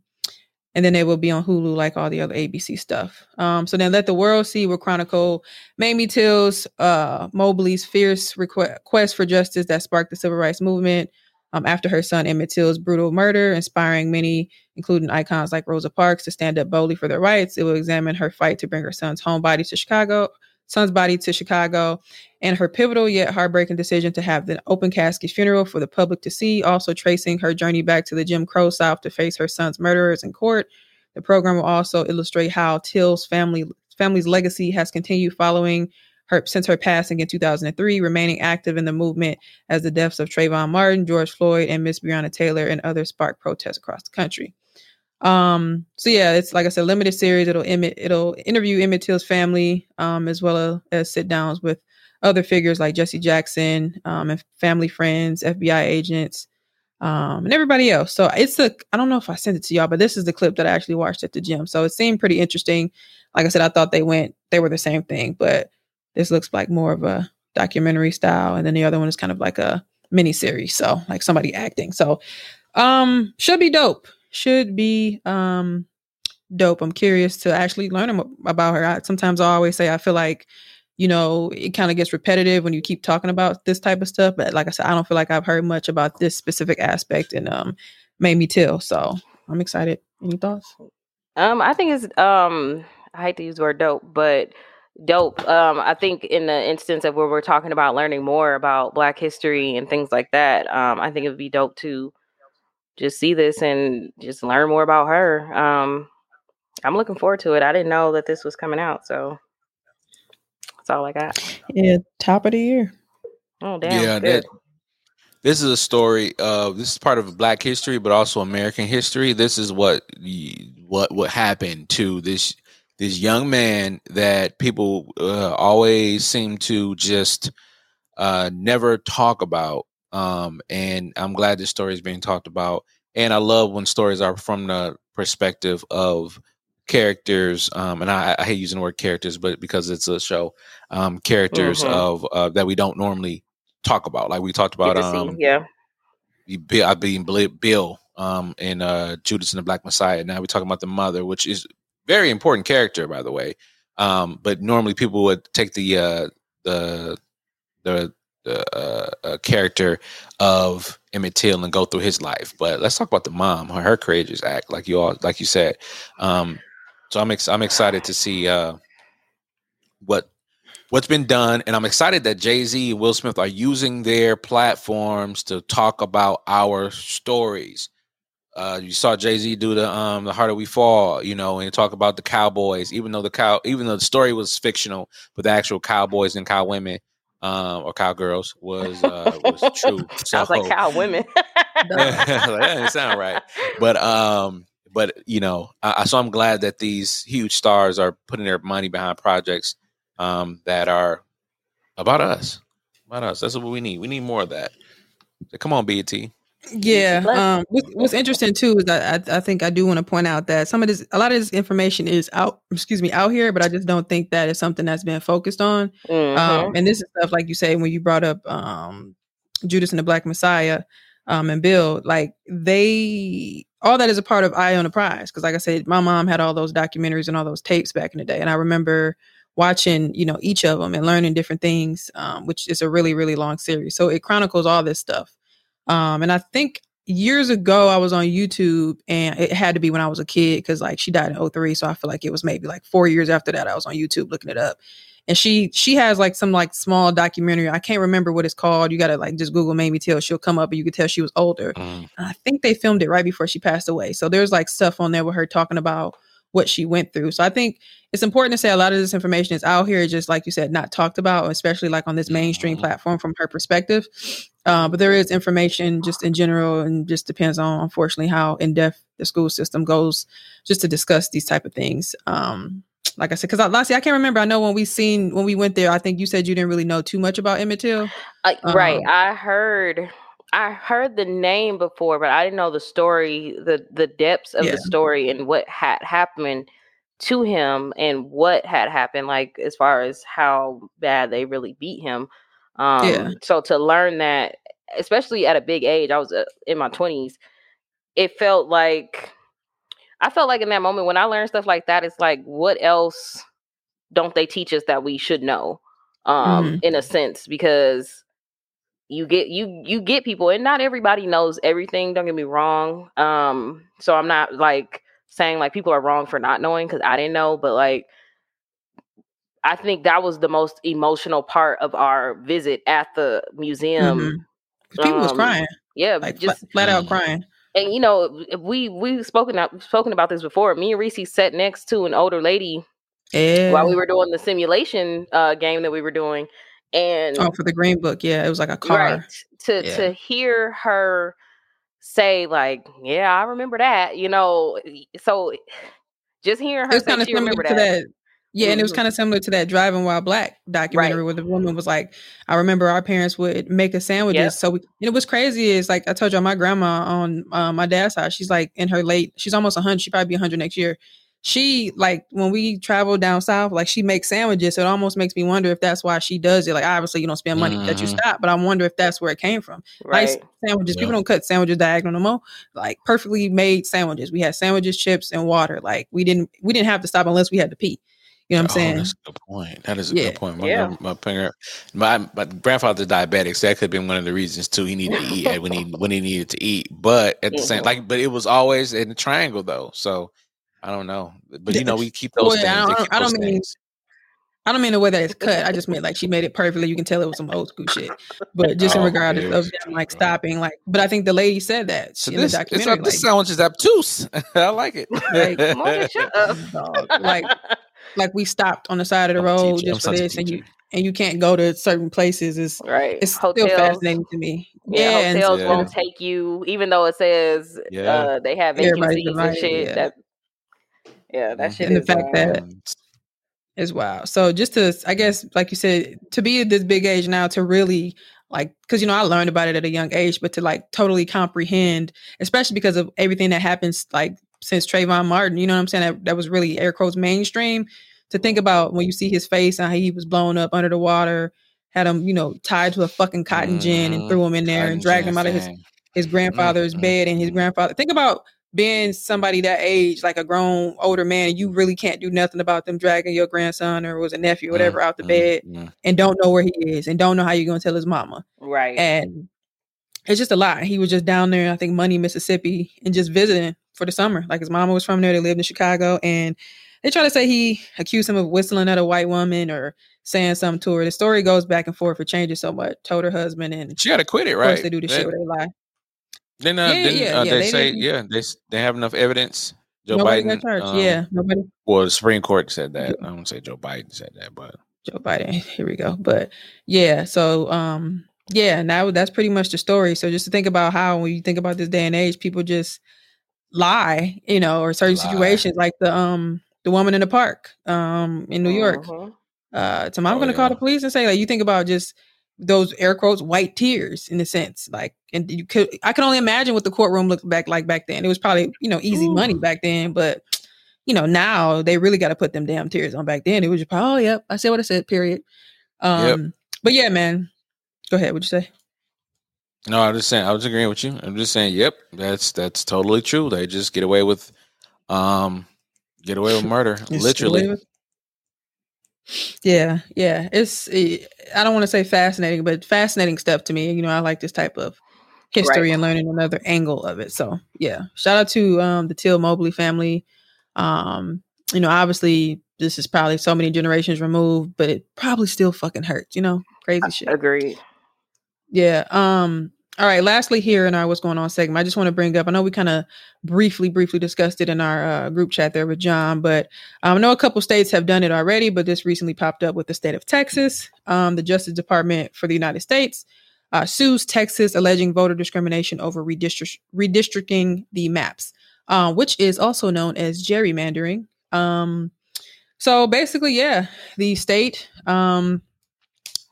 and then they will be on Hulu like all the other ABC stuff. Um, so then Let the World See will chronicle Mamie Till's, uh, Mobley's fierce requ- quest for justice that sparked the civil rights movement um, after her son Emmett Till's brutal murder, inspiring many, including icons like Rosa Parks, to stand up boldly for their rights. It will examine her fight to bring her son's home body to Chicago, son's body to Chicago, and her pivotal yet heartbreaking decision to have the open casket funeral for the public to see, also tracing her journey back to the Jim Crow South to face her son's murderers in court. The program will also illustrate how Till's family family's legacy has continued following her since her passing in 2003, remaining active in the movement as the deaths of Trayvon Martin, George Floyd, and Miss Breonna Taylor and others sparked protests across the country. Um, so yeah, it's like I said, limited series. It'll Emmett, it'll interview Emmett Till's family, um, as well as sit downs with other figures like Jesse Jackson, um, and family friends, FBI agents, um, and everybody else. So it's the I don't know if I sent it to y'all, but this is the clip that I actually watched at the gym. So it seemed pretty interesting. Like I said, I thought they went they were the same thing, but this looks like more of a documentary style, and then the other one is kind of like a mini series. So like somebody acting. So um should be dope. Should be um dope. I'm curious to actually learn about her. I, sometimes I always say I feel like you know it kind of gets repetitive when you keep talking about this type of stuff. But like I said, I don't feel like I've heard much about this specific aspect and um Mamie Till. So I'm excited. Any thoughts? Um, I think it's um I hate to use the word dope, but dope. Um, I think in the instance of where we're talking about learning more about black history and things like that, um, I think it would be dope to just see this and just learn more about her. Um I'm looking forward to it. I didn't know that this was coming out, so that's all I got. Yeah, top of the year. Oh damn. yeah, good. that, this is a story of this is part of Black history, but also American history. This is what what what happened to this this young man that people uh, always seem to just uh, never talk about. Um, and I'm glad this story is being talked about. And I love when stories are from the perspective of characters. Um, and I, I hate using the word characters, but because it's a show, um, characters Mhm. of uh, that we don't normally talk about. Like we talked about, um, yeah. Bill, I being Bill, um, in uh, Judas and the Black Messiah. Now we're talking about the mother, which is very important character, by the way. Um, but normally people would take the uh, the the uh, uh, character of Emmett Till and go through his life. But let's talk about the mom, her, her courageous act, like you all, like you said. Um, so I'm ex- I'm excited to see uh, what what's been done, and I'm excited that Jay Z and Will Smith are using their platforms to talk about our stories. Uh, you saw Jay Z do the um the harder we fall, you know, and talk about the Cowboys, even though the cow, even though the story was fictional, but the actual Cowboys and cow women, um, or cowgirls was uh was true. Sounds like cow women. that didn't sound right. But um, but you know, I, so I'm glad that these huge stars are putting their money behind projects um that are about us, about us. That's what we need. We need more of that. So come on, BET. Yeah. Um, what's, what's interesting too is that I, I think I do want to point out that some of this, a lot of this information is out, excuse me, out here, but I just don't think that is something that's been focused on. Mhm. Um, and this is stuff like you say when you brought up um, Judas and the Black Messiah um, and Bill, like they, all that is a part of Eye on the Prize. Because like I said, my mom had all those documentaries and all those tapes back in the day, and I remember watching, you know, each of them and learning different things, um, which is a really, really long series. So it chronicles all this stuff. Um, and I think years ago I was on YouTube and it had to be when I was a kid because like she died in 03. So I feel like it was maybe like four years after that I was on YouTube looking it up. And she she has like some like small documentary. I can't remember what it's called. You gotta like just Google Mamie Till. She'll come up and you can tell she was older. Mm. I think they filmed it right before she passed away. So there's like stuff on there with her talking about what she went through. So I think it's important to say a lot of this information is out here, just like you said, not talked about, especially like on this mainstream Mhm. platform from her perspective. Uh, but there is information just in general, and just depends on unfortunately how in depth the school system goes, just to discuss these type of things. Um, like I said, because lastly, I can't remember. I know when we seen when we went there, I think you said you didn't really know too much about Emmett Till. Uh, right. Um, I heard I heard the name before, but I didn't know the story, the the depths of Yeah. the story and what had happened to him and what had happened, like as far as how bad they really beat him. Um Yeah. so to learn that, especially at a big age, I was uh, in my twenties, it felt like I felt like in that moment when I learned stuff like that, it's like, what else don't they teach us that we should know? Um, Mhm. in a sense, because you get you you get people and not everybody knows everything don't get me wrong um so i'm not like saying like people are wrong for not knowing because i didn't know but like i think that was the most emotional part of our visit at the museum Mhm. 'Cause people was um, crying, yeah like just flat, flat out Mhm. crying. and you know we we've spoken out spoken about this before me and reese sat next to an older lady Yeah. while we were doing the simulation uh game that we were doing and oh, for the green book, yeah, it was like a car. right to Yeah. to hear her say like yeah i remember that you know so just hearing her say kind of she similar remember to that, that. Yeah, and it was Mhm. kind of similar to that Driving While Black documentary Right. where the woman was like, I remember our parents would make us sandwiches. Yep. So we, and it was crazy is like I told you, my grandma on uh, my dad's side, she's like in her late, she's almost 100, she probably be 100 next year. She like when we travel down south, like she makes sandwiches. So it almost makes me wonder if that's why she does it. Like obviously you don't spend money that you Mhm. stop, but I wonder if that's where it came from. right Nice sandwiches. People don't cut sandwiches diagonal no more. Like perfectly made sandwiches. We had sandwiches, chips, and water. Like we didn't we didn't have to stop unless we had to pee. You know what I'm Oh, saying? that's a good point. That is a Yeah. good point. My, Yeah. grand- my parent, my my grandfather's diabetic, so that could have been one of the reasons too. He needed to eat when he when he needed to eat, but at the same Mhm. like, but it was always in the triangle though. So I don't know, but you know, we keep those Well, things. I don't- keep I don't those mean- things. I don't mean the way that it's cut. I just meant like she made it perfectly. You can tell it was some old school shit. But just in Oh, regard yeah, of them like stopping, like but I think the lady said that So in this, the this, documentary. this like, sandwich is obtuse. I like it. Like, come on shut up dog, like like we stopped on the side of the I'm a road teacher. I'm just for this and you and you can't go to certain places is right it's still fascinating to me. yeah, and hotels Yeah. won't take you even though it says Yeah. uh they have Everybody's vacancies and shit yeah. that yeah that shit And the fact that- Um, as well. So just to, I guess, like you said, to be at this big age now to really like, because you know I learned about it at a young age, but to like totally comprehend, especially because of everything that happens like since Trayvon Martin, you know what I'm saying? That, that was really air quotes mainstream. To think about when you see his face and how he was blown up under the water, had him, you know, tied to a fucking cotton gin and Mhm. threw him in there and dragged him out of his his grandfather's Mhm. bed and his grandfather. Think about being somebody that age, like a grown older man, you really can't do nothing about them dragging your grandson or was a nephew or whatever out the Mm, bed mm, and don't know where he is and don't know how you're gonna tell his mama. right And it's just a lot. He was just down there, I think Money, Mississippi, and just visiting for the summer. Like his mama was from there. They lived in Chicago, and they try to say he accused him of whistling at a white woman or saying something to her. The story goes back and forth. It changes so much. Told her husband, and She got to quit it, course right? they do the shit where they lie. Then, uh, Yeah, didn't yeah, uh, yeah, they, they say, yeah, they they have enough evidence. Joe Nobody Biden, um, yeah, nobody. well, the Supreme Court said that. I don't say Joe Biden said that, but Joe Biden. Here we go. But yeah, so um yeah, now that's pretty much the story. So just to think about how when you think about this day and age, people just lie, you know, or certain Lie. situations like the um the woman in the park um in New York. Mhm. Uh so I'm Oh, gonna call the police and say like you think about just those air quotes white tears in a sense like and you could i can only imagine what the courtroom looked back like back then it was probably you know easy money back then but you know now they really got to put them damn tears on back then it was just oh yep i said what i said period um but yeah man go ahead what'd you say no, I'm just saying. I was agreeing with you. I'm just saying. Yep, that's that's totally true. They just get away with, um, get away with murder, literally. It. Yeah, yeah. It's eh, I don't want to say fascinating, but fascinating stuff to me. You know, I like this type of history Right. and learning another angle of it. So yeah, shout out to um, the Till Mobley family. Um, you know, obviously this is probably so many generations removed, but it probably still fucking hurts. You know, crazy shit. agreed Yeah. Um, All right. Lastly, here in our "What's Going On" segment, I just want to bring up. I know we kind of briefly, briefly discussed it in our uh, group chat there with John, but um, I know a couple states have done it already. But this recently popped up with the state of Texas. Um, the Justice Department for the United States uh, sues Texas, alleging voter discrimination over redistrict- redistricting the maps, uh, which is also known as gerrymandering. Um, so basically, yeah, the state um,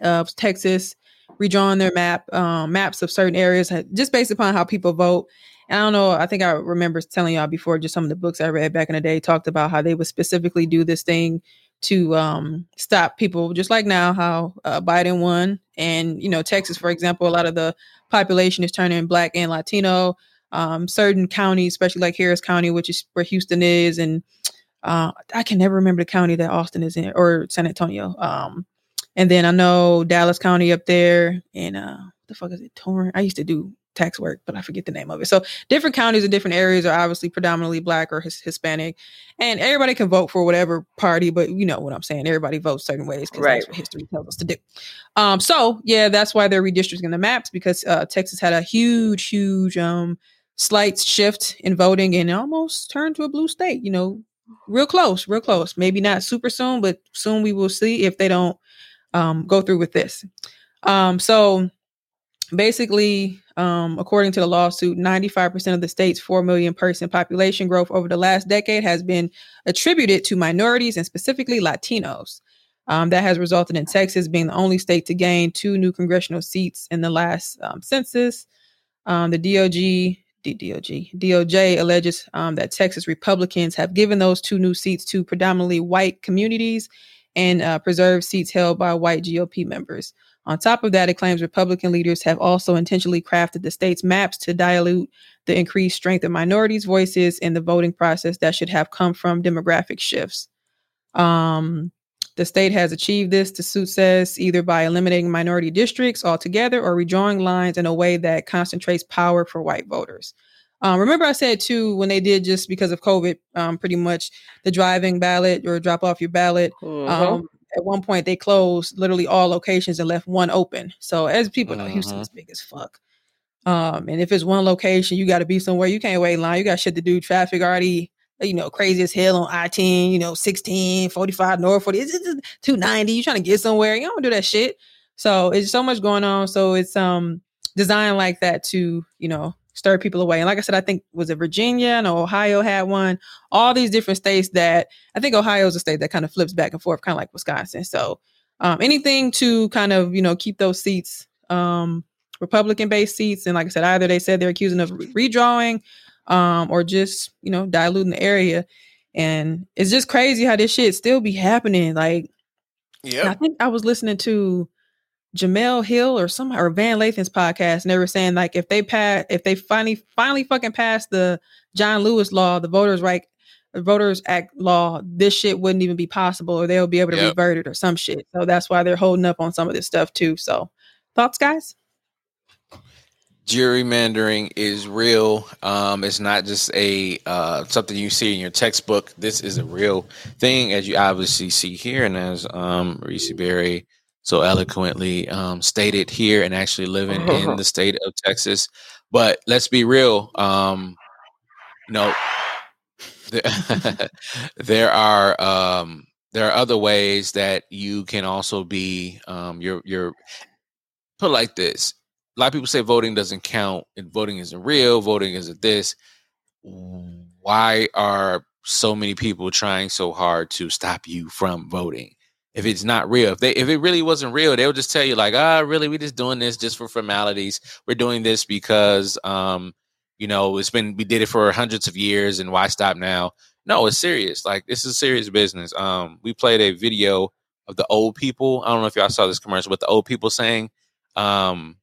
of Texas redrawing their map um, maps of certain areas just based upon how people vote. And I don't know. I think I remember telling y'all before. Just some of the books I read back in the day talked about how they would specifically do this thing to um, stop people, just like now how uh, Biden won, and you know Texas, for example, a lot of the population is turning black and Latino. Um, certain counties, especially like Harris County, which is where Houston is, and uh, I can never remember the county that Austin is in or San Antonio. Um, and then I know Dallas County up there, and uh, what the fuck is it? Tarrant. I used to do tax work, but I forget the name of it. So different counties and different areas are obviously predominantly black or his, Hispanic, and everybody can vote for whatever party. But you know what I'm saying? Everybody votes certain ways because Right. that's what history tells us to do. Um, so yeah, that's why they're redistricting the maps because uh, Texas had a huge, huge, um, slight shift in voting and almost turned to a blue state. You know, real close, real close. Maybe not super soon, but soon we will see if they don't um, go through with this. Um, so basically, um, according to the lawsuit, 95% of the state's 4 million person population growth over the last decade has been attributed to minorities and specifically Latinos. Um, that has resulted in Texas being the only state to gain two new congressional seats in the last um, census. Um, the DOG, D- DOG, DOJ alleges um, that Texas Republicans have given those two new seats to predominantly white communities and uh, preserved seats held by white GOP members. On top of that, it claims Republican leaders have also intentionally crafted the state's maps to dilute the increased strength of minorities' voices in the voting process that should have come from demographic shifts. Um, the state has achieved this, the suit says, either by eliminating minority districts altogether or redrawing lines in a way that concentrates power for white voters. Um, remember, I said too, when they did just because of COVID, um, pretty much the driving ballot or drop off your ballot. Mhm. Um, at one point, they closed literally all locations and left one open. So, as people know, Houston Mhm. is big as fuck. Um, and if it's one location, you got to be somewhere. You can't wait in line. You got shit to do. Traffic already, you know, crazy as hell on I 10, you know, 16, 45 north, 40, it's, it's 290. You trying to get somewhere. You don't do that shit. So it's so much going on. So it's um designed like that to, you know, stir people away. And like I said, I think was it Virginia and Ohio had one. All these different states that I think Ohio is a state that kind of flips back and forth, kind of like Wisconsin. So um, anything to kind of you know keep those seats um, Republican based seats. And like I said, either they said they're accusing of re- redrawing um, or just, you know, diluting the area. And it's just crazy how this shit still be happening. Like, yeah, I think I was listening to Jemele Hill or some or Van Lathan's podcast, and they were saying like if they pass, if they finally finally fucking pass the John Lewis law, the Voters Right the Voters Act law, this shit wouldn't even be possible, or they'll be able to Yep. revert it or some shit. So that's why they're holding up on some of this stuff too. So thoughts, guys? gerrymandering is real. Um, it's not just a uh, something you see in your textbook. This is a real thing, as you obviously see here, and as um, Reese Berra so eloquently um, stated here, and actually living in the state of Texas. But let's be real. Um, no, there, there are um, there are other ways that you can also be um, your your put like this a lot of people say voting doesn't count and voting isn't real, voting isn't this. Why are so many people trying so hard to stop you from voting? If it's not real, if they if it really wasn't real, they would just tell you like, ah, really, we're just doing this just for formalities. We're doing this because um, you know, it's been we did it for hundreds of years and why stop now? No, it's serious. Like this is serious business. Um, we played a video of the old people. I don't know if y'all saw this commercial, but the old people saying, um,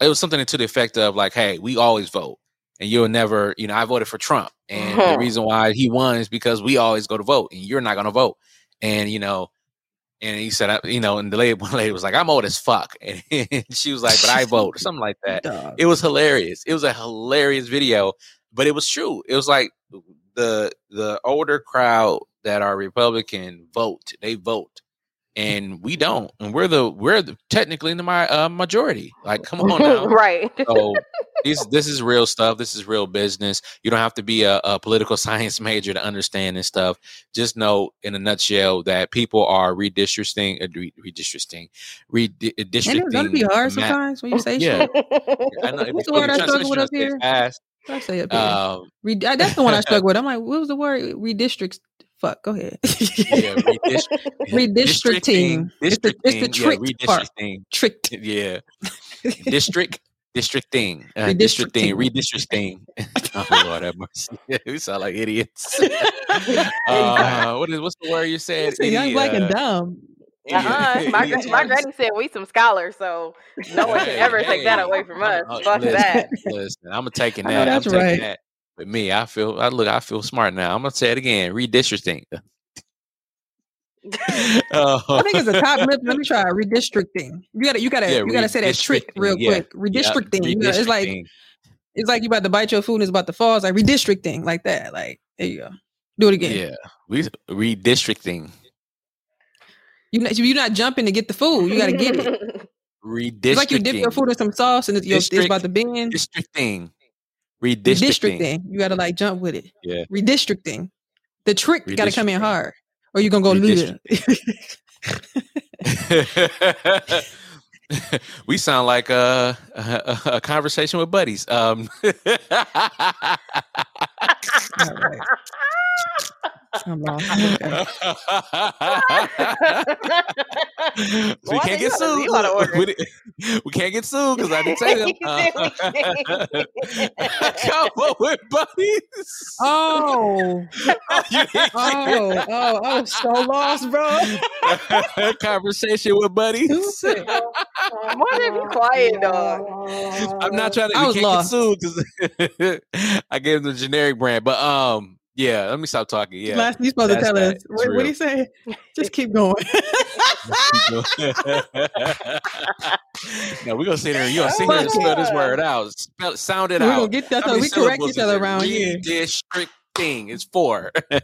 it was something to the effect of like, "Hey, we always vote, and you'll never, you know, I voted for Trump, and the Mhm. reason why he won is because we always go to vote, and you're not going to vote." And you know, and he said, I- you know, and the lady, one lady was like, "I'm old as fuck," and she was like, "But I vote," or something like that. Dog. It was hilarious. It was a hilarious video, but it was true. It was like the the older crowd that are Republican vote. They vote, and we don't, and we're the we're the, technically in the my uh, majority. Like, come on now. right. So these this is real stuff. This is real business. You don't have to be a, a political science major to understand this stuff. Just know, in a nutshell, that people are redistricting, uh, re- redistricting, And it redistricting. don't be hard sometimes when you say Yeah. shit. I know. What's the word I struggle with up here? fast. I say up here? Um, Re- that's the one I struggle with. I'm like, what was the word? Redistricts. Fuck. Go ahead. yeah, redist- Redistricting. It's the- it's the districting, tricked yeah, part. redistricting. Tricked. Yeah, district, districting, uh, Redistricting. districting, redistricting. oh Lord have mercy, we sound like idiots. uh, what is what's the word you said? It's young, Idiot, black, and uh, dumb. Uh-huh. My, gra- my granny said we some scholars, so no one can Hey, ever take that away from us. uh, Fuck listen, that. Listen, I'm gonna taking I know that. I'm that's taking right. that. But me, I feel. I look. I feel smart now. I'm gonna say it again. Redistricting. Uh, I think it's a top lip. Let me try redistricting. You gotta, you gotta, Yeah, you gotta say that trick real yeah. quick. Redistricting. You know, it's like redistricting. it's like you about to bite your food and it's about to fall. It's like redistricting, like that. Like there you go. Do it again. Yeah, we redistricting. You not, you're not jumping to get the food. You gotta get it. Redistricting. It's like you dip your food in some sauce and it's, your, it's about to bend. Districting. Redistricting. Redistricting. You gotta like jump with it. Yeah. Redistricting. The trick gotta come in hard, or you gonna go lose. we sound like a, a, a conversation with buddies. Um, I'm lost. We can't get sued. you oughta order. We, we can't get sued because I didn't say them. Uh, come on with buddies. Oh, You oh, oh, I was so lost, bro. Conversation with buddies. Why did be quiet, dog? I'm not trying to. I was lost. get sued because I gave him the generic brand. But um, yeah. Let me stop talking. Yeah. Last, you supposed to tell us. What, what do you say? Just keep going. no, we're gonna sit here. You gonna sit Oh here and my spell this word out. Spell, sound it out. We're gonna get that's How how we correct each is other it? around here. Redistricting. is four.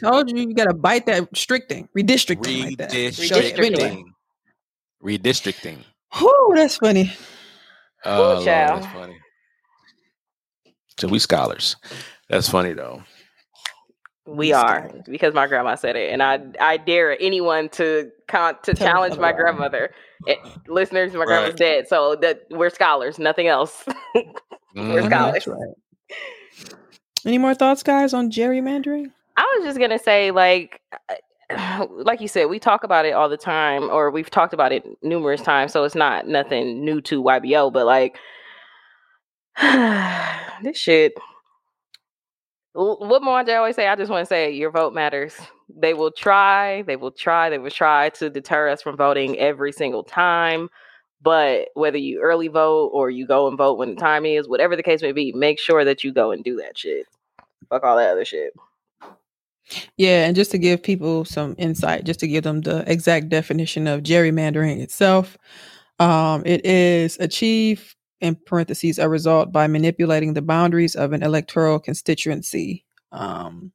Told you you gotta bite that restricting, redistricting like that. Redistricting. anyway. Redistricting. Whew, that's funny. Oh, Lord, that's funny. So we scholars. That's funny though. We are because my grandma said it, and I I dare anyone to con- to Tell challenge my grandmother. Eh, listeners, my grandma's dead, so that we're scholars, nothing else. We're Mhm. scholars. That's right. Any more thoughts, guys, on gerrymandering? I was just gonna say, like, like you said, we talk about it all the time, or we've talked about it numerous times, so it's not nothing new to YBO. But like, this shit. What Mwanje always say, I just want to say, your vote matters. They will try, they will try, they will try to deter us from voting every single time. But whether you early vote or you go and vote when the time is, whatever the case may be, make sure that you go and do that shit. Fuck all that other shit. Yeah, and just to give people some insight, just to give them the exact definition of gerrymandering itself, um, it is achieve in parentheses a result by manipulating the boundaries of an electoral constituency. Um,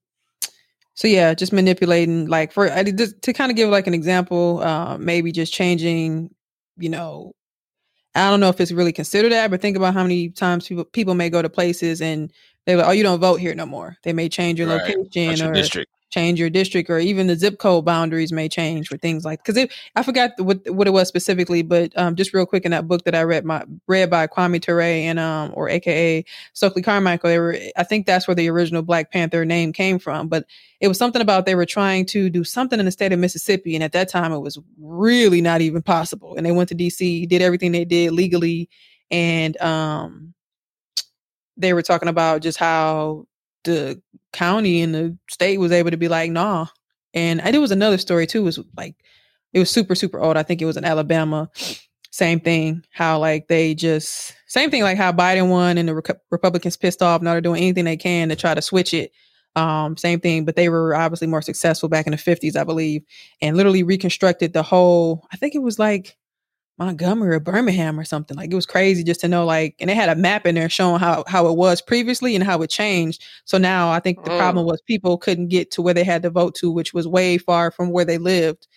so yeah, just manipulating, like for I did- just to kind of give like an example, uh, maybe just changing, you know, I don't know if it's really considered that, but think about how many times people people may go to places and they're like, "Oh, you don't vote here no more." They may change your Right. location or district? Change your district or even the zip code boundaries may change for things like because I forgot what what it was specifically, but um, just real quick in that book that I read my read by Kwame Ture and um or AKA Stokely Carmichael, they were I think that's where the original Black Panther name came from, but it was something about they were trying to do something in the state of Mississippi, and at that time it was really not even possible, and they went to DC, did everything they did legally, and um they were talking about just how the county and the state was able to be like, nah. And I, there was another story too. Was like it was super super old. I think it was in Alabama. Same thing. How like they just same thing like how Biden won and the Reco- Republicans pissed off. Now they're doing anything they can to try to switch it. Um, same thing, but they were obviously more successful back in the fifties, I believe, and literally reconstructed the whole. I think it was like Montgomery or Birmingham or something. Like it was crazy just to know like and they had a map in there showing how how it was previously and how it changed. So now I think the Mm. problem was people couldn't get to where they had to vote to, which was way far from where they lived.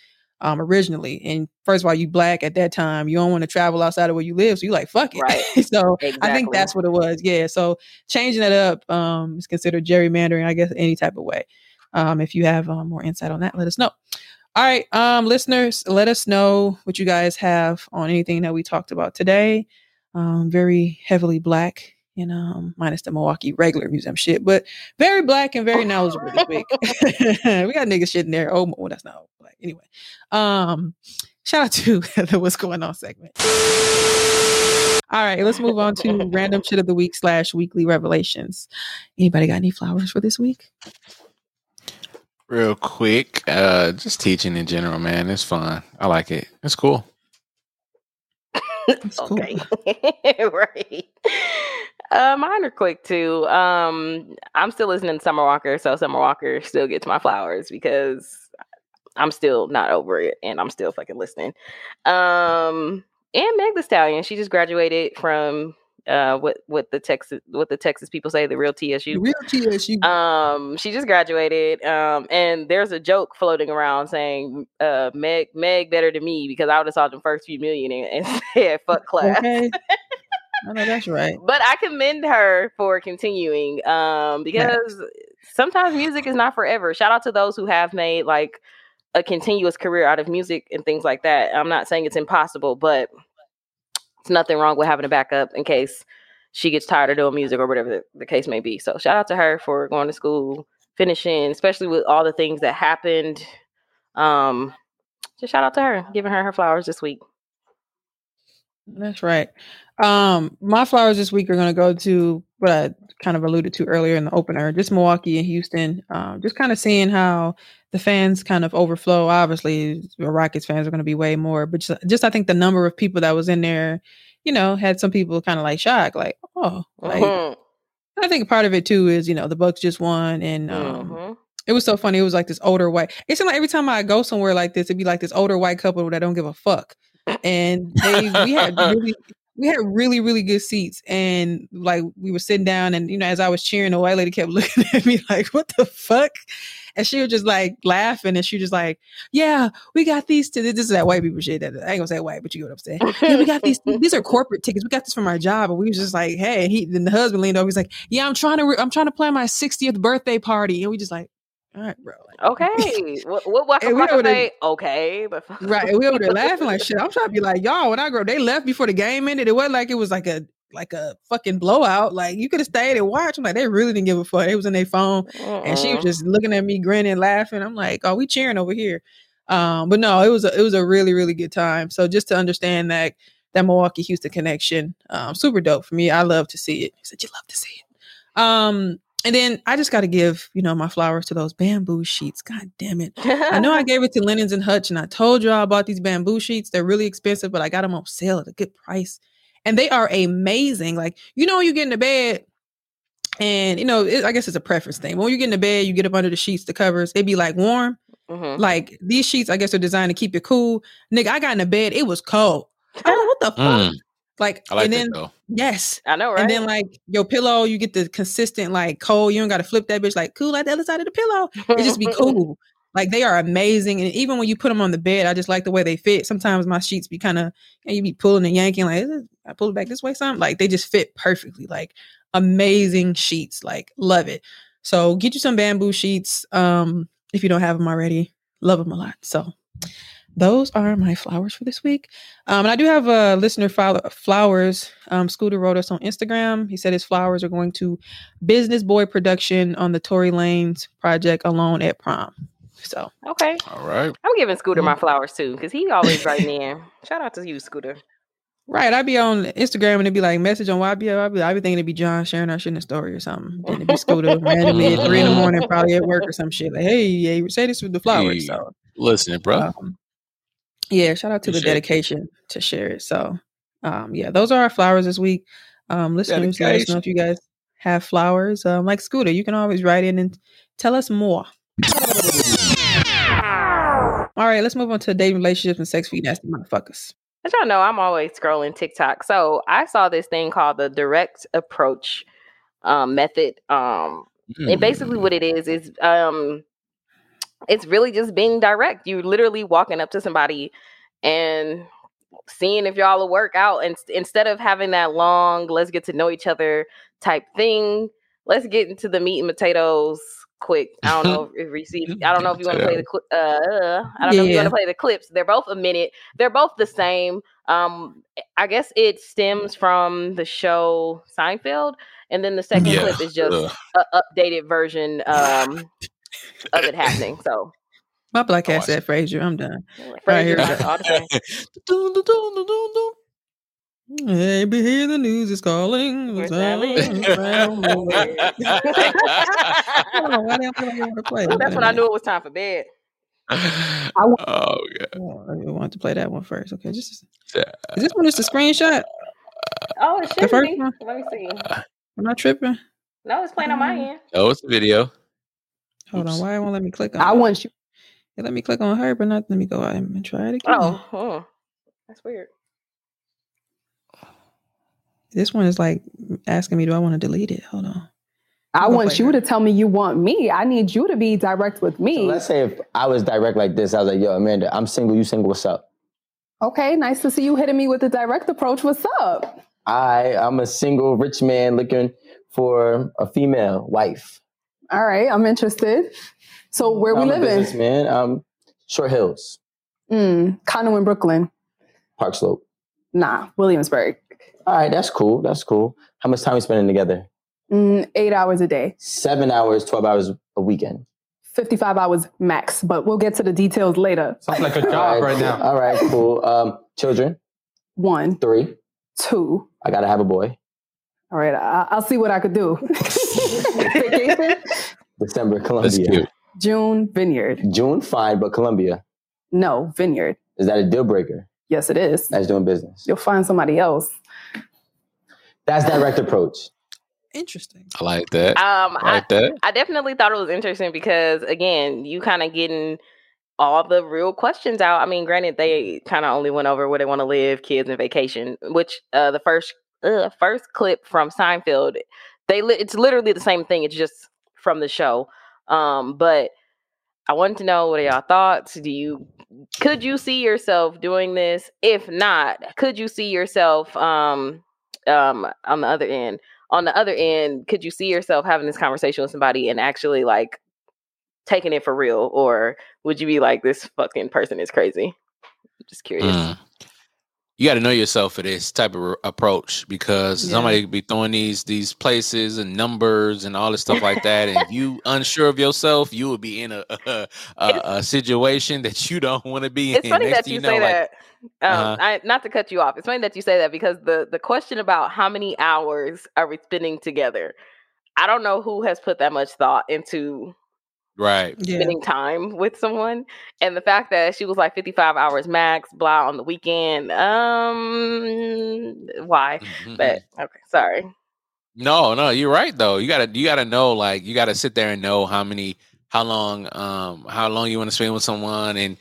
um, originally. And first of all, you black at that time, you don't want to travel outside of where you live, so you like fuck it. Right. so I think that's what it was. Yeah. So changing that up um, is considered gerrymandering, I guess, any type of way. Um, if you have um, more insight on that, let us know. All right, um, listeners, let us know what you guys have on anything that we talked about today. Um, very heavily black and um, minus the Milwaukee regular museum shit, but very black and very knowledgeable this week. we got nigga shit in there. Oh, well, that's not all black. Anyway, um, shout out to the What's Going On segment. All right, let's move on to random shit of the week slash weekly revelations. Anybody got any flowers for this week? Real quick, uh, just teaching in general, man. It's fun. I like it. It's cool. That's cool. Okay. right. Uh, mine are quick too. Um, I'm still listening to Summer Walker, so Summer Walker still gets my flowers because I'm still not over it and I'm still fucking listening. Um, and Meg the Stallion, she just graduated from uh what what the Texas what the Texas people say the real TSU. The real TSU. Um, she just graduated. Um, and there's a joke floating around saying, uh, Meg, Meg better than me because I would have saw the first few million and, and said fuck class. okay. I know that's right. But I commend her for continuing. Um, because sometimes music is not forever. Shout out to those who have made like a continuous career out of music and things like that. I'm not saying it's impossible, but it's nothing wrong with having a backup in case she gets tired of doing music or whatever the, the case may be. So shout out to her for going to school, finishing, especially with all the things that happened. Um, just shout out to her, giving her her flowers this week. That's right. Um, my flowers this week are going to go to what I kind of alluded to earlier in the opener, just Milwaukee and Houston. Um, just kind of seeing how the fans kind of overflow. Obviously, the Rockets fans are going to be way more, but just, just I think the number of people that was in there, you know, had some people kind of like shocked, like, oh, like. Mhm, I think part of it too is you know the Bucks just won, and um, mhm. it was so funny. It was like this older white. It seemed like every time I go somewhere like this, it'd be like this older white couple that don't give a fuck, and they we had really we had really really good seats, and like we were sitting down, and you know as I was cheering, the white lady kept looking at me like, "What the fuck." And she was just like laughing, and she was just like, "Yeah, we got these. To this is that white people shit. That I ain't gonna say white, but you get what I'm saying. Yeah, we got these. These are corporate tickets. We got this from our job, and we was just like, hey. And he, then the husband leaned over. He's like, yeah, I'm trying to, re- I'm trying to plan my 60th birthday party, and we just like, all right, bro. Like, Okay. what what what we over say? Okay, but right. And we over there laughing like shit. I'm trying to be like, y'all. When I grow, they left before the game ended. It wasn't like it was like a like a fucking blowout. Like you could have stayed and watched. I'm like, they really didn't give a fuck. It was in their phone. and she was just looking at me grinning laughing i'm like oh we cheering over here um but no it was a, it was a really really good time so just to understand that that milwaukee houston connection um super dope for me i love to see it he said you love to see it um and then i just got to give you know my flowers to those bamboo sheets god damn it I know I gave it to Linens and Hutch, and I told y'all about these bamboo sheets. They're really expensive, but I got them on sale at a good price, and they are amazing. Like you know, when you get into bed, and you know, it, I guess it's a preference thing. When you get into bed, you get up under the sheets, the covers, they be like warm. Mhm. Like these sheets, I guess are designed to keep it cool. Nigga, I got in the bed, it was cold. I don't know what the fuck. Mm, Like, I like and then though. yes, I know, right? and then like your pillow, you get the consistent like cold. You don't got to flip that bitch like cool at the other side of the pillow it just be cool. Like they are amazing, and even when you put them on the bed, I just like the way they fit. Sometimes my sheets be kind of, and you be pulling and yanking, like "Is I pull it back this way, something like they just fit perfectly. Like amazing sheets, like love it. So get you some bamboo sheets, um, if you don't have them already. Love them a lot. So those are my flowers for this week. Um, and I do have a listener file flowers. Um, Scooter wrote us on Instagram. He said his flowers are going to Business Boy Production on the Tory Lanez project Alone at Prom. So okay. All right. I'm giving Scooter Mm. my flowers too, because he always writing in. Shout out to you, Scooter. right, I'd be on Instagram and it'd be like message on YBL. I'd be, I'd be thinking it'd be John sharing our shit in a story or something. Then it'd be Scooter randomly at three in the morning, probably at work or some shit. Like, hey, yeah, say this with the flowers. Hey, So Listening, bro. Um, yeah, shout out to the Appreciate it. dedication to share it. So, um, yeah, those are our flowers this week. Um, listeners, let us know if you guys have flowers. Um, like Scooter, you can always write in and tell us more. All right, let's move on to dating relationships and sex for you nasty motherfuckers. As y'all know, I'm always scrolling TikTok. So I saw this thing called the direct approach um, method. Um, Mm. and basically what it is is um it's really just being direct. You're literally walking up to somebody and seeing if y'all will work out and instead of having that long let's get to know each other type thing let's get into the meat and potatoes quick. I don't know if we see i don't know if you want to play the cli- uh i don't know if you want to play the clips. They're both a minute. They're both the same. Um i guess it stems from the show seinfeld and then the second Yeah. clip is just an updated version um of it happening so. My black I ass watched said Frasier. I'm done. Frasier, here Hey, be here, the news is calling. We're It's silent. around the world. I don't know why they don't feel like they want to play. that's when i knew it was time for bed oh god. Oh, I wanted to play that one first. Okay, just is this one just a screenshot? Oh, it The should first be. one? Let me see. Am I tripping? No, it's playing on my end. Oh, it's a video. Hold Oops. on, why it won't let me click on? I it? want you. It let me click on her, but not let me go out and try it oh, again. Oh, oh, that's weird. This one is like asking me, do I want to delete it? Hold on. I Go want play you her. to tell me you want me. I need you to be direct with So me. let's say if I was direct like this, I was like, yo, Amanda, I'm single, you single, what's up? okay, nice to see you hitting me with the direct approach. What's up? I I'm a single rich man looking for a female wife. All right, I'm interested. So where we I'm a living? businessman. Um Short Hills, Mm, condo in Brooklyn. Park Slope. Nah, Williamsburg. All right, that's cool. That's cool. How much time we spending together? Mm, eight hours a day, Seven hours, 12 hours a weekend. 55 hours max, but we'll get to the details later. Sounds like a job right cool. now. All right, cool. Um, children, One, three. two. I gotta have a boy. All right, I- I'll see what I could do. Vacation? December, Colombia. June, Vineyard. June, fine, but Colombia. No, Vineyard. Is that a deal breaker? Yes, it is. That's doing business. You'll find somebody else. That's direct approach. Interesting. I like that. Um, I I, like that. I definitely thought it was interesting because again, you kind of getting all the real questions out. I mean, granted, they kind of only went over where they want to live, kids, and vacation. Which uh, the first uh, first clip from Seinfeld, they li- it's literally the same thing. It's just from the show. Um, but I wanted to know what are y'all thoughts? Do you could you see yourself doing this? If not, could you see yourself um um on the other end? On the other end, could you see yourself having this conversation with somebody and actually like taking it for real, or would you be like, this fucking person is crazy? I'm Just curious. Mm. You got to know yourself for this type of approach because Yeah. somebody could be throwing these these places and numbers and all this stuff like that, and if you unsure of yourself, you would be in a a, a, a situation that you don't want to be It's in. funny Next that thing you know, say like, that. Um, Uh-huh. I, not to cut you off. It's funny that you say that because the the question about how many hours are we spending together, I don't know who has put that much thought into right? Yeah. spending time with someone, and the fact that she was like fifty five hours max, blah on the weekend. Um, why? But okay, sorry. No, no, you're right though. You gotta you gotta know like you gotta sit there and know how many how long um how long you want to spend with someone and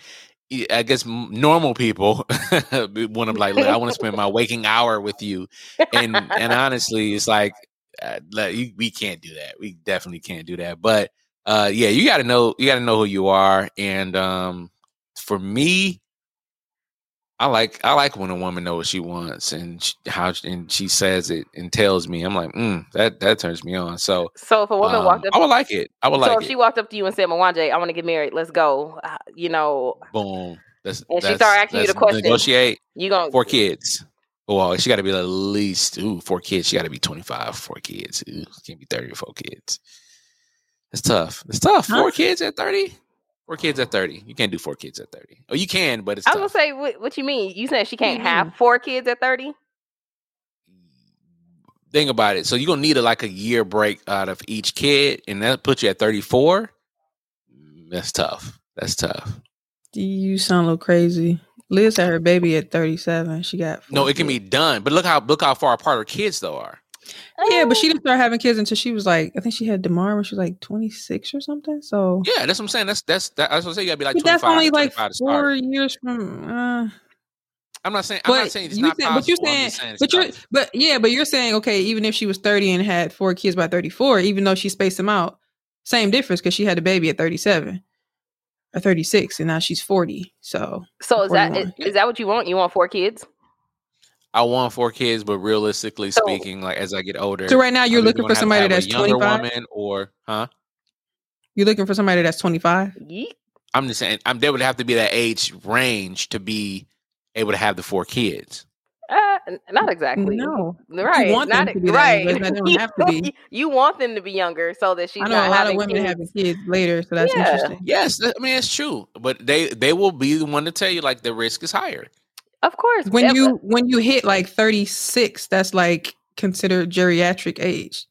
I guess normal people want to like I want to spend my waking hour with you and and honestly it's like uh, you- we can't do that. We definitely can't do that. But uh yeah, you got to know you got to know who you are and um for me I like I like when a woman knows what she wants and sh how and she says it and tells me. I'm like, mm, that that turns me on. So So if a woman um, walked up, I would like it. I would so like if it. she walked up to you and said, "Mwanje, I want to get married. Let's go," uh, you know, Boom. That's, And she that's- start asking you the question. Negotiate you gonna four kids. Well, she got to be at least ooh four kids. She got to be 25. Four kids. Ooh, can't be 30 or four kids. It's tough. It's tough. Four Huh? kids at 30. Four kids at 30. You can't do four kids at 30. Oh, you can, but it's I was tough. gonna say, what, what you mean? You said she do you can't have four kids at thirty? think about it. So you're gonna need a, like a year break out of each kid, and that puts you at 34. Mm, That's tough. That's tough. Do You sound a little crazy. Liz had her baby at 37. She got No, four it can be done, but look how look how far apart her kids though are. Yeah, but she didn't start having kids until she was like, I think she had Demar when she was like 26 or something. So Yeah, that's what I'm saying. That's that's that, that's what I'm saying. You gotta be like But 25, that's only like four years from. Uh, I'm not saying I'm not saying it's you not said- possible. but you're saying, saying but you're, tough. but yeah, but you're saying okay, even if she was 30 and had four kids by 34, even though she spaced them out, same difference because she had a baby at 37. or 36 and now she's 40. So So is that is, is that what you want? You want four kids? I want four kids, but realistically So- speaking, like as I get older, So right now you're I'm looking for somebody that's 25. or huh? You're looking for somebody that's 25. I'm just saying, I'm they would have to be that age range to be able to have the four kids. Uh, not exactly. No. Right. want them not, to be right. age, but they don't have to be. you want them to be younger so that she's I know not a lot of women kids. having kids later, so that's Yeah. interesting. Yes, I mean it's true, but they they will be the one to tell you like the risk is higher. Of course. When you when you hit like 36, that's like considered geriatric age.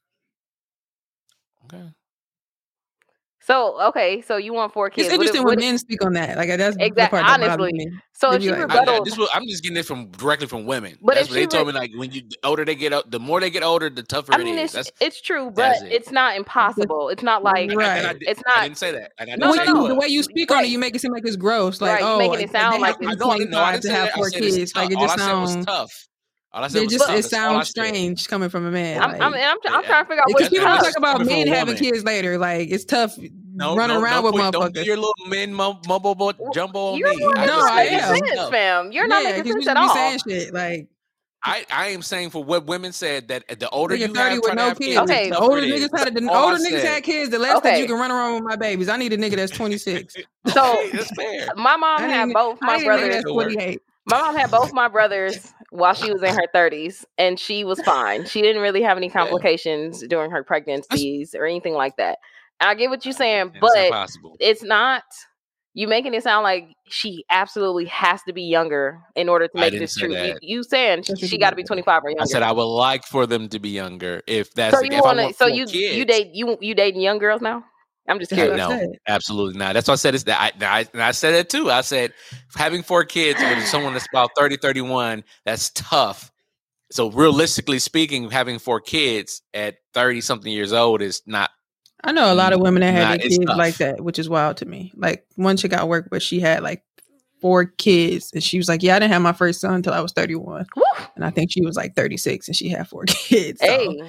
So okay, so you want four kids. It's What if- interesting what when if- men speak on that. Like uh, that's the Exact- part that honestly. me. so if be she like- I, I, rebuttals, this was, I'm just getting this from directly from women. But That's if what they she told me. Like when you the older they get, up, the more they get older, the tougher I mean it it's. That's, it's true, but that's it. it's not impossible. It's not like and I- and I Right. did- it's I not didn't say that. And I No, didn't When say no, no. the way you speak on it, you make it seem like it's gross. Like, Right, you oh, making it they sound like to I be know, I didn't know. I 25 didn't to say have four it's kids. Like it just I said was sounds. tough. All I said It was just it That's all I sounds said. strange coming from a man. I'm, like, I'm, I'm, I'm trying to figure out what because is people talk about coming from men having kids later. Like it's tough No, running no, around no, with put- Don't motherfuckers. do your little men mumble bo- jumbo on You're me. the one I that's No, not I making it's am. sense, tough. fam. You're not yeah, making sense at all. saying shit like I, I am saying for what women said that the older nigga you thirty have, with no kids. kids, Okay. the The older niggas had the That's all older niggas had kids. The less that Okay. you can run around with my babies. I need a nigga that's twenty six. So that's fair. my mom I had need, both I my need a nigga brothers. that's twenty eight. My mom had both my brothers while she was in her 30s, and she was fine. She didn't really have any complications during her pregnancies or anything like that. I get what you're saying, It's but impossible. it's not. You making it sound like she absolutely has to be younger in order to make this true. You, you saying what she got to be 25 or younger? I said I would like for them to be younger. If that's so the, you to? want So you kids, you date you you dating young girls now? I'm just That's Heck what curious. No, absolutely not. That's why I said it's that. I, I, and I said it too. I said having four kids with someone that's about 30, 31, that's tough. So realistically speaking, having four kids at 30 something years old is not I know a lot of women that had Nah, their kids like that, which is wild to me. Like one chick I worked with, she had like four kids, and she was like, "Yeah, I didn't have my first son until I was 31," Woo! and I think she was like 36, and she had four kids. So Hey,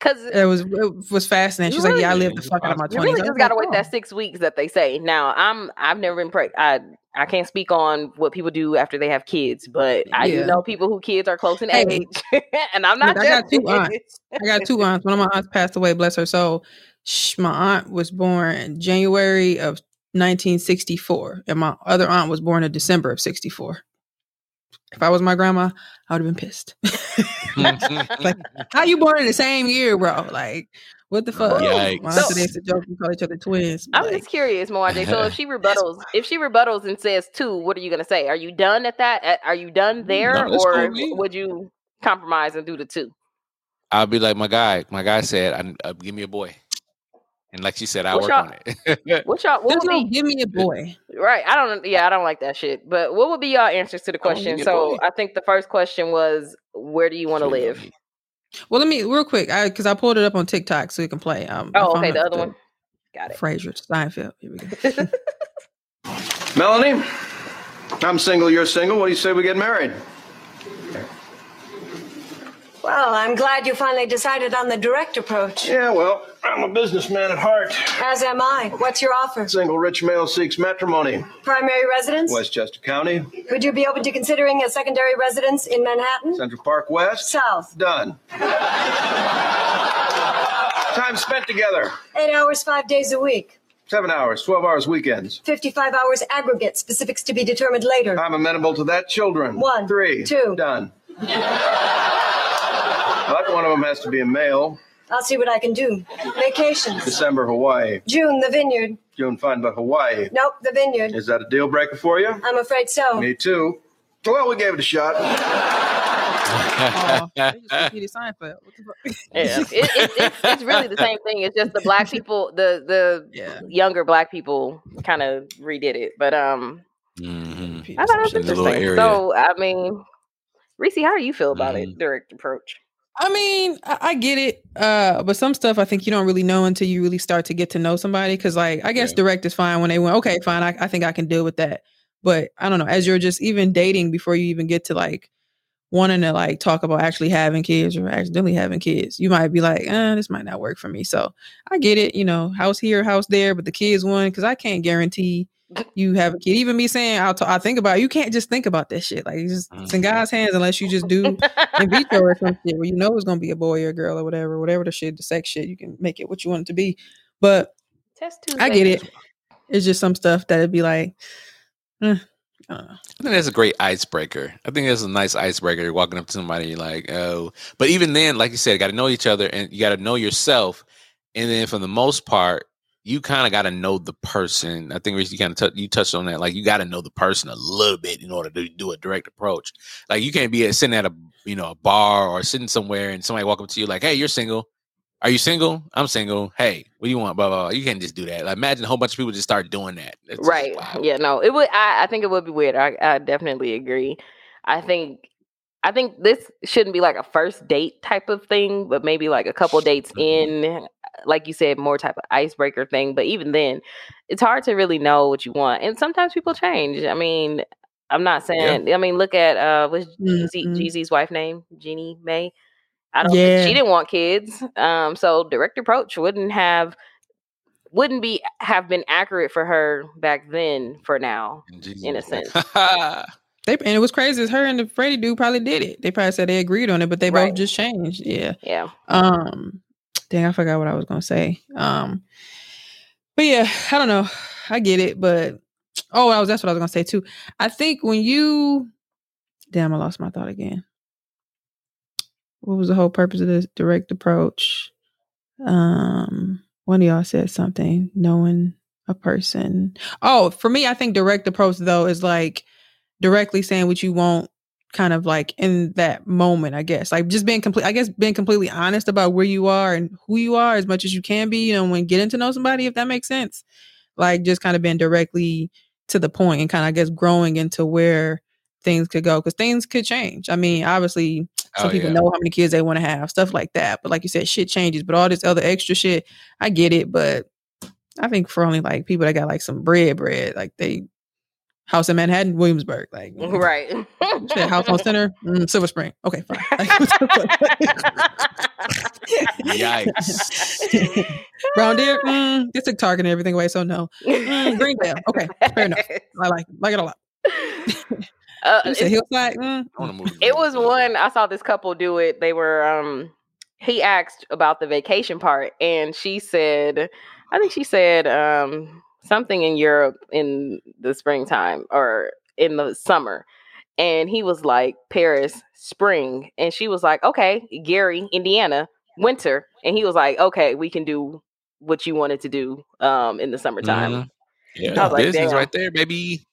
because it was it was fascinating. She's like, "Yeah, I lived the fuck out of my You 20s." really just gotta wait that six weeks that they say. Now, I'm I've never been pregnant. I I can't speak on what people do after they have kids, but I do know people who kids are close in Hey. age, and I'm not Look, I got two aunts. I got two aunts. One of my aunts passed away, bless her soul. Sh- My aunt was born in January of 1964, and my other aunt was born in December of 64. If I was my grandma, I would have been pissed. like, how you born in the same year, bro? Like, what the fuck? Yikes. My So- today used to joke and call each other twins. I'm like, just curious, Mwanje. So if she rebuttals, if she rebuttals and says two, what are you gonna say? Are you done at that? Are you done there, No, that's cool or would you compromise and do the two? I'll be like my guy. My guy said, I, uh, "Give me a boy," and like she said, I What's work on it. What y'all? What there's would no be give me a boy. right? I don't. Yeah, I don't like that shit. But what would be your answers to the question? get So. I think the first question was, where do you want to Sure, you know live? Well, let me real quick, I because I pulled it up on TikTok so we can play. Um, Oh, okay, the out other one. Got it. Frasier Seinfeld. Here we go. Melanie, I'm single, you're single. What do you say we get married? Well, I'm glad you finally decided on the direct approach. Yeah, well, I'm a businessman at heart. As am I. What's your offer? Single rich male seeks matrimony. Primary residence? Westchester County, Would you be open to considering a secondary residence in Manhattan? Central Park West. South. Done. Time spent together. Eight hours, five days a week. Seven hours, 12 hours weekends. 55 hours aggregate. Specifics to be determined later. I'm amenable to that. Children. One, Three. two. Done. But one of them has to be a male. I'll see what I can do. Vacations. December, Hawaii. June, the vineyard. June fine, but Hawaii. Nope, the vineyard. Is that a deal breaker for you? I'm afraid so. Me too. Well, we gave it a shot. Oh, they just repeated Seinfeld. What the fuck? Yeah, it, it, it's, it's really the same thing. It's just the black people, the the Yeah. younger black people, kind of redid it. But um, Mhm. I thought it was In the little interesting. So I mean, Reese, how do you feel about Mhm. it? Direct approach. I mean, I, I get it, uh, but some stuff I think you don't really know until you really start to get to know somebody. Because, like, I guess Yeah. direct is fine when they went, okay, fine, I, I think I can deal with that. But I don't know, as you're just even dating before you even get to like wanting to like talk about actually having kids or accidentally having kids, you might be like, eh, this might not work for me. So I get it, you know, house here, house there, but the kids one because I can't guarantee you have a kid. Even me saying I'll t- I think about it, you can't just think about that shit. Like it's just it's in God's hands unless you just do in vitro or some shit where you know it's gonna be a boy or a girl or whatever, whatever the shit, the sex shit, you can make it what you want it to be. But Test I get it. It's just some stuff that'd be like, eh, I. I think that's a great icebreaker. I think that's a nice icebreaker. You're walking up to somebody, you're like, oh. But even then, like you said, got to know each other and you got to know yourself. And then for the most part, you kind of got to know the person. I think you kind of t- you touched on that. Like you got to know the person a little bit in order to do a direct approach. Like you can't be at, sitting at a you know a bar or sitting somewhere and somebody walk up to you like, "Hey, you're single. Are you single? I'm single. Hey, what do you want?" Blah blah. blah. You can't just do that. Like imagine a whole bunch of people just start doing that. That's right yeah no it would I, I think it would be weird I, I definitely agree i think i think this shouldn't be like a first date type of thing but maybe like a couple dates Mm-hmm. in like you said more type of icebreaker thing but even then it's hard to really know what you want and sometimes people change i mean i'm not saying i mean look at uh what's Jeezy, Mhm. Jeezy's wife name Jeannie Mai i don't Yeah. she didn't want kids um so direct approach wouldn't have wouldn't be have been accurate for her back then for now Jesus in a sense They and it was crazy. Is her and the Freddie dude probably did it. They probably said they agreed on it, but they Right. both just changed. Yeah. yeah Um, dang, I forgot what I was gonna say. Um, but yeah, I don't know. I get it, but oh, was that's what I was gonna say too. I think when you, damn, I lost my thought again. What was the whole purpose of this direct approach? Um, one of y'all said something, knowing a person. Oh, for me, I think direct approach though is like directly saying what you want kind of like in that moment, I guess. Like just being complete I guess being completely honest about where you are and who you are as much as you can be, you know, when getting to know somebody, if that makes sense. Like just kind of being directly to the point and kind of I guess growing into where things could go because things could change. I mean, obviously some Oh, people yeah. know how many kids they want to have, stuff like that. But like you said, shit changes. But all this other extra shit, I get it. But I think for only like people that got like some bread, bread, like they house in Manhattan, Williamsburg, like right shit, house on center, mm, Silver Spring. Okay, fine. Yikes. Brown Deer, mm, they took Target and everything away, so no. Mm, Greendale, okay, fair enough. I like like it a lot. Uh, You it, Hillside, mm, I want to move. it was one I saw this couple do it. They were um he asked about the vacation part and she said I think she said um something in Europe in the springtime or in the summer. And he was like Paris spring and she was like okay, Gary, Indiana, winter. And he was like okay, we can do what you wanted to do um in the summertime. Mhm. Yeah, I was like, business damn. right there, baby.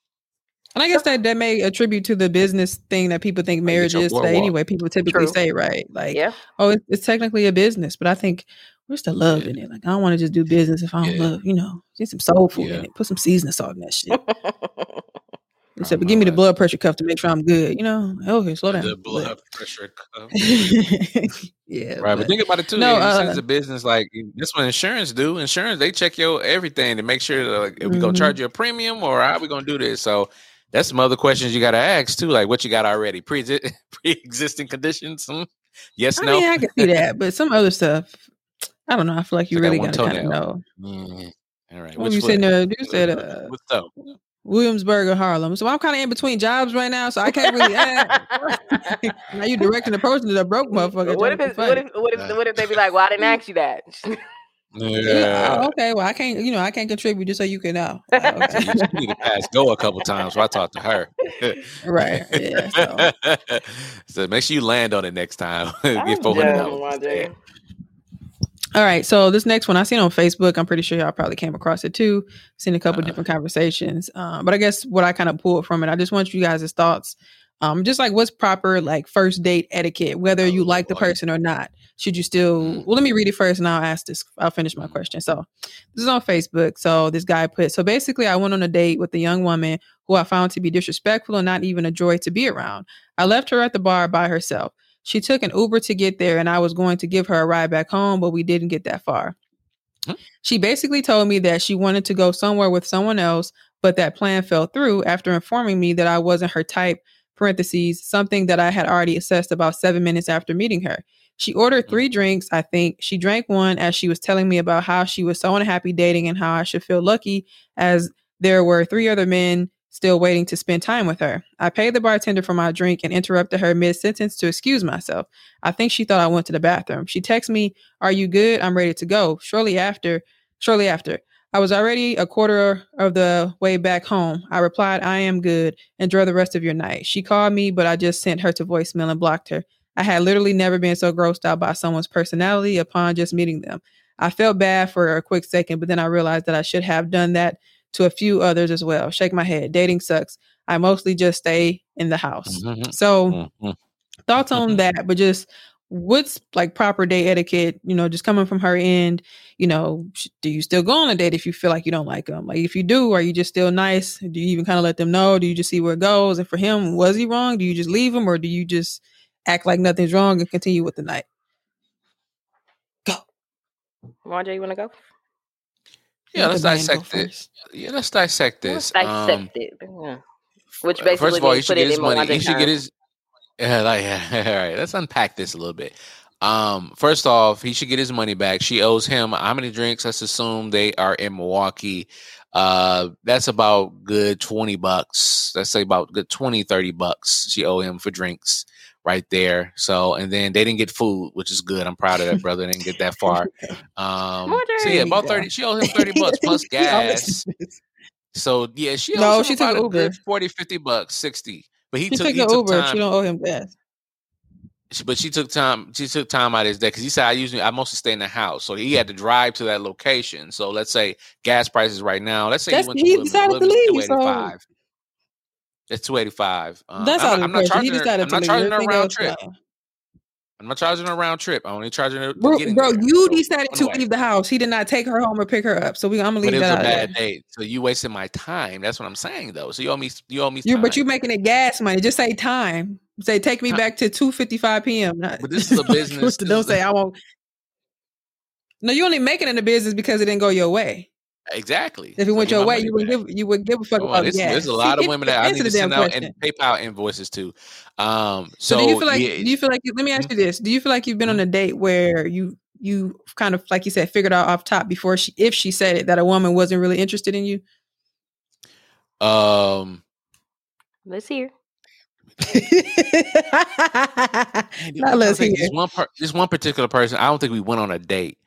And I guess that that may attribute to the business thing that people think marriage is today. Anyway, people typically True. say, right? Like, Yeah. oh, it's, it's technically a business, but I think where's the love Yeah. in it? Like, I don't want to just do business if I don't Yeah. love, you know, get some soul food Yeah. in it, put some seasoning salt in that shit. Said, but give me the blood pressure cuff to make sure I'm good. You know, okay, slow down. The But- blood pressure. cuff. yeah, Right, but but- think about it too. No, uh, it's a business like this what insurance do. Insurance they check your everything to make sure that like, if we gonna Mhm. charge you a premium or how we gonna do this. So that's some other questions you got to ask too, like what you got already pre pre existing conditions. Hmm? Yes, I no. mean, I can see that, but some other stuff, I don't know. I feel like you Still really one gotta kind of know. Mm, All right, When you said no, there, you said uh, What's up? Williamsburg or Harlem. So I'm kind of in between jobs right now, so I can't really ask. now you directing the person to the broke motherfucker. what if it's, what if what if Yeah. what if they be like, well, I didn't ask you that. Yeah, Yeah. oh, okay. Well, I can't. You know, I can't contribute just so you can know. Like, okay. You need to pass go a couple times. So I talked to her. right. Yeah. So. so make sure you land on it next time. I'm Get four hundred done, dollars. All right. So this next one I seen on Facebook. I'm pretty sure y'all probably came across it too. Seen a couple Uh-uh. different conversations. Um, but I guess what I kind of pulled from it, I just want you guys' thoughts. Um, just like what's proper like first date etiquette, whether you Oh, like the person or not. Should you still Mm. well let me read it first and I'll ask this I'll finish my question. So this is on Facebook. So this guy put so basically I went on a date with a young woman who I found to be disrespectful and not even a joy to be around. I left her at the bar by herself. She took an Uber to get there and I was going to give her a ride back home, but we didn't get that far. Hmm. She basically told me that she wanted to go somewhere with someone else, but that plan fell through after informing me that I wasn't her type, parentheses, something that I had already assessed about seven minutes after meeting her. She ordered three drinks, I think. She drank one as she was telling me about how she was so unhappy dating and how I should feel lucky as There were three other men still waiting to spend time with her. I paid the bartender for my drink and interrupted her mid sentence to excuse myself. I think she thought I went to the bathroom. She texted me, "Are you good? I'm ready to go." Shortly after, shortly after, I was already a quarter of the way back home. I replied, "I am good. Enjoy the rest of your night." She called me, but I just sent her to voicemail and blocked her. I had literally never been so grossed out by someone's personality upon just meeting them. I felt bad for a quick second, but then I realized that I should have done that to a few others as well. Shake my head. Dating sucks. I mostly just stay in the house. Mhm. So, Mhm. thoughts on that, but just what's like proper date etiquette, you know, just coming from her end, you know, sh- do you still go on a date if you feel like you don't like them? Like if you do, are you just still nice? Do you even kind of let them know? Do you just see where it goes? And for him, was he wrong? Do you just leave him or do you just act like nothing's wrong and continue with the night? Go, Roger, you want to go? Yeah, Let let's the man go dissect this. Yeah, let's dissect Let's this. dissect Um, it. Yeah. Which basically first of all, he should get his money. Melania He should get his. Yeah, like all right. Let's unpack this a little bit. Um, first off, he should get his money back. She owes him how many drinks? Let's assume they are in Milwaukee. Uh, that's about good 20 bucks. Let's say about good 20, 30 bucks she owe him for drinks right there. So, and then they didn't get food, which is good. I'm proud of that brother. They didn't get that far. Um, so yeah, about 30, she owed him 30 bucks plus gas. So yeah, she owes No, him she took Uber. good 40, 50 bucks, 60. But he She took, took he took Uber. time She don't owe him gas. but she took time. She took time out of his day because he said I usually I mostly stay in the house, so he had to drive to that location. So let's say gas prices right now. Let's say That's- he went to he Woodman. decided to leave, so- 285. It's two eighty five. Um, That's I'm, out of I'm not question. He charging her. I'm to not charging her round trip. no. I'm not charging her round trip. I'm only charging her. Bro, bro you So, decided to leave the house. He did not take her home or pick her up. So we, I'm gonna But leave it was that a out of there. bad date, so you wasted my time. That's what I'm saying, though. So you owe me. You owe me. You, time. but you making it gas money. Just say time. Say take me back to two fifty five p.m. Not, But this is a business. Don't say a- I won't. No, you only making it in the business because it didn't go your way. Exactly. If it went give your way, you would give you would give a fuck about there's, gas. there's a lot of women that I need to the damn send out question. and PayPal invoices to. Um, So, so, do you feel like yeah, Mm-hmm. do you feel like let me ask you this? Do you feel like you've been on a date where you you kind of like you said figured out off top before she if she said it that a woman wasn't really interested in you? um, Let's hear. Now I'm let's trying to think, hear. This one, per, this one particular person, I don't think we went on a date,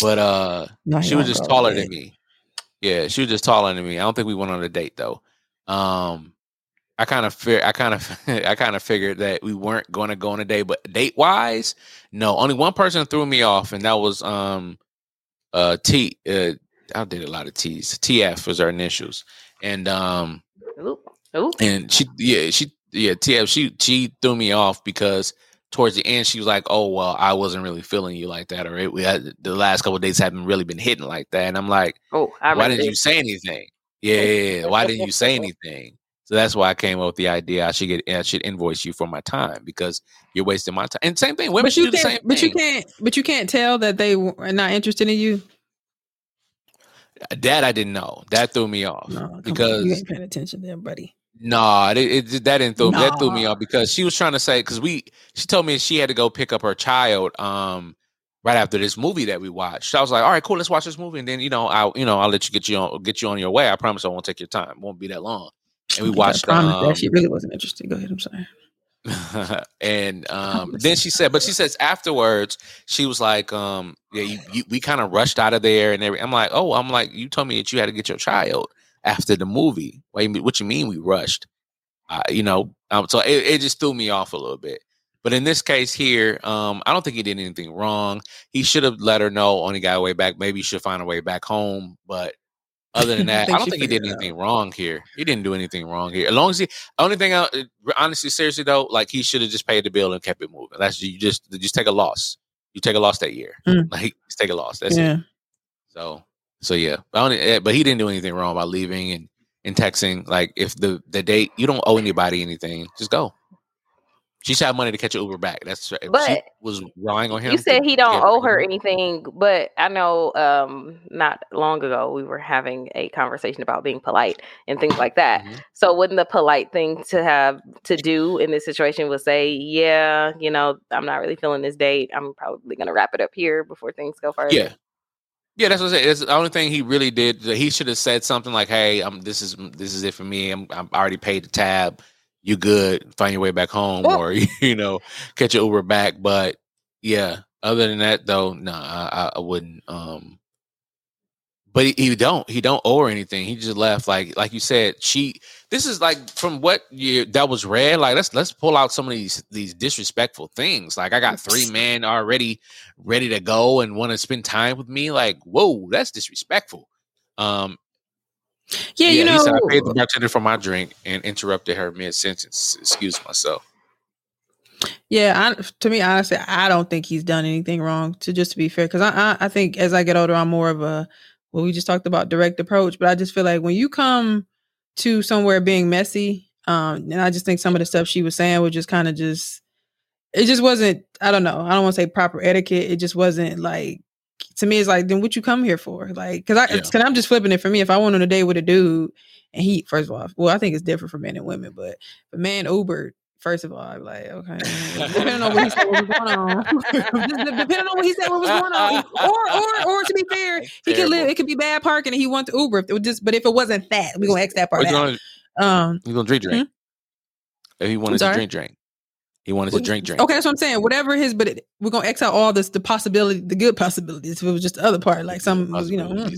but uh, No, she was just go on a taller than date. me. Yeah, she was just taller than me. I don't think we went on a date though. Um, I kind of fear, I kind of, I kind of figured that we weren't going to go on a date, but date wise, no. Only one person threw me off, and that was um, uh, T. Uh, I did a lot of T's. TF was her initials, and um, Ooh. Ooh. and she yeah she yeah TF she she threw me off because towards the end she was like oh well I wasn't really feeling you like that or it, we had the last couple of days haven't really been hitting like that and I'm like Oh, I why didn't you say anything yeah, yeah, yeah. why didn't you say anything so that's why I came up with the idea I should get I should invoice you for my time because you're wasting my time and same thing women But should you do the can't. same But you can't. But you can't tell that they were not interested in you. that I didn't know that threw me off No, come on, because you ain't paying attention there, buddy. Nah, it, it that didn't throw that threw me off because she was trying to say because we she told me she had to go pick up her child um right after this movie that we watched. I was like, all right, cool, let's watch this movie and then you know I'll you know I'll let you get you on get you on your way. I promise I won't take your time. It won't be that long. And we I I watched um, that she really wasn't interested. Go ahead. I'm sorry. and um, then she said, but she says afterwards, she was like, um, yeah, you, you, we kind of rushed out of there and everything. I'm like, oh, I'm like, you told me that you had to get your child after the movie. What you mean, what you mean we rushed? Uh, you know, um, so it, it just threw me off a little bit. But in this case here, um, I don't think he did anything wrong. He should have let her know on he got way back. Maybe he should find a way back home. But other than that, I, think don't think he did anything wrong here. He didn't do anything wrong here. As long as he, only thing, I, honestly, seriously though, like he should have just paid the bill and kept it moving. That's you just just take a loss. You take a loss that year. Mm. Like just take a loss. That's yeah. it. So so yeah, eh, but he didn't do anything wrong by leaving and and texting. Like if the the date, you don't owe anybody anything. Just go. She should have money to catch an Uber back. That's she But was relying on him. You said he don't owe her anything, but I know um not long ago we were having a conversation about being polite and things like that. Mhm. So wouldn't the polite thing to have to do in this situation was say, yeah, you know, I'm not really feeling this date. I'm probably gonna wrap it up here before things go further. Yeah. Yeah, that's what I said. It's the only thing he really did. He should have said something like, "Hey, I'm this is this is it for me. I'm I'm already paid the tab. You good? Find your way back home, Well- or you know, catch your Uber back." But yeah, other than that, though, no, I, I- I wouldn't. Um, but he, he don't he don't owe her anything. He just left. Like like you said, she. This is like from what you that was read. Like let's let's pull out some of these these disrespectful things. Like I got three men already ready to go and want to spend time with me. Like whoa, that's disrespectful. Um, Yeah, you he said I paid the bartender for my drink and interrupted her mid sentence. Excuse myself. Yeah, I, to me, honestly, I don't think he's done anything wrong. To just to be fair, because I, I, I think as I get older, I'm more of a well, we just talked about direct approach, but I just feel like when you come to somewhere being messy, um, and I just think some of the stuff she was saying was just kind of just, it just wasn't. I don't know. I don't want to say proper etiquette. It just wasn't like to me. It's like then what you come here for? Like, because I, Yeah. because I'm just flipping it for me. If I went on a date with a dude and he, first of all, well, I think it's different for men and women, but a man Ubered. First of all, I'm like, okay, depending on what he said, what was going on. Depending on what he said, what was going on, or or or to be fair, he could live. It could be bad parking, and he wants to Uber. If it just, but if it wasn't that, we gonna X that part out. gonna, Um, we're gonna drink drink. If he wanted to drink drink, he wanted to drink drink. okay, that's what I'm saying. Whatever his, but it, we're gonna X out all this, the possibility, the good possibilities. If it was just the other part, like some, you know.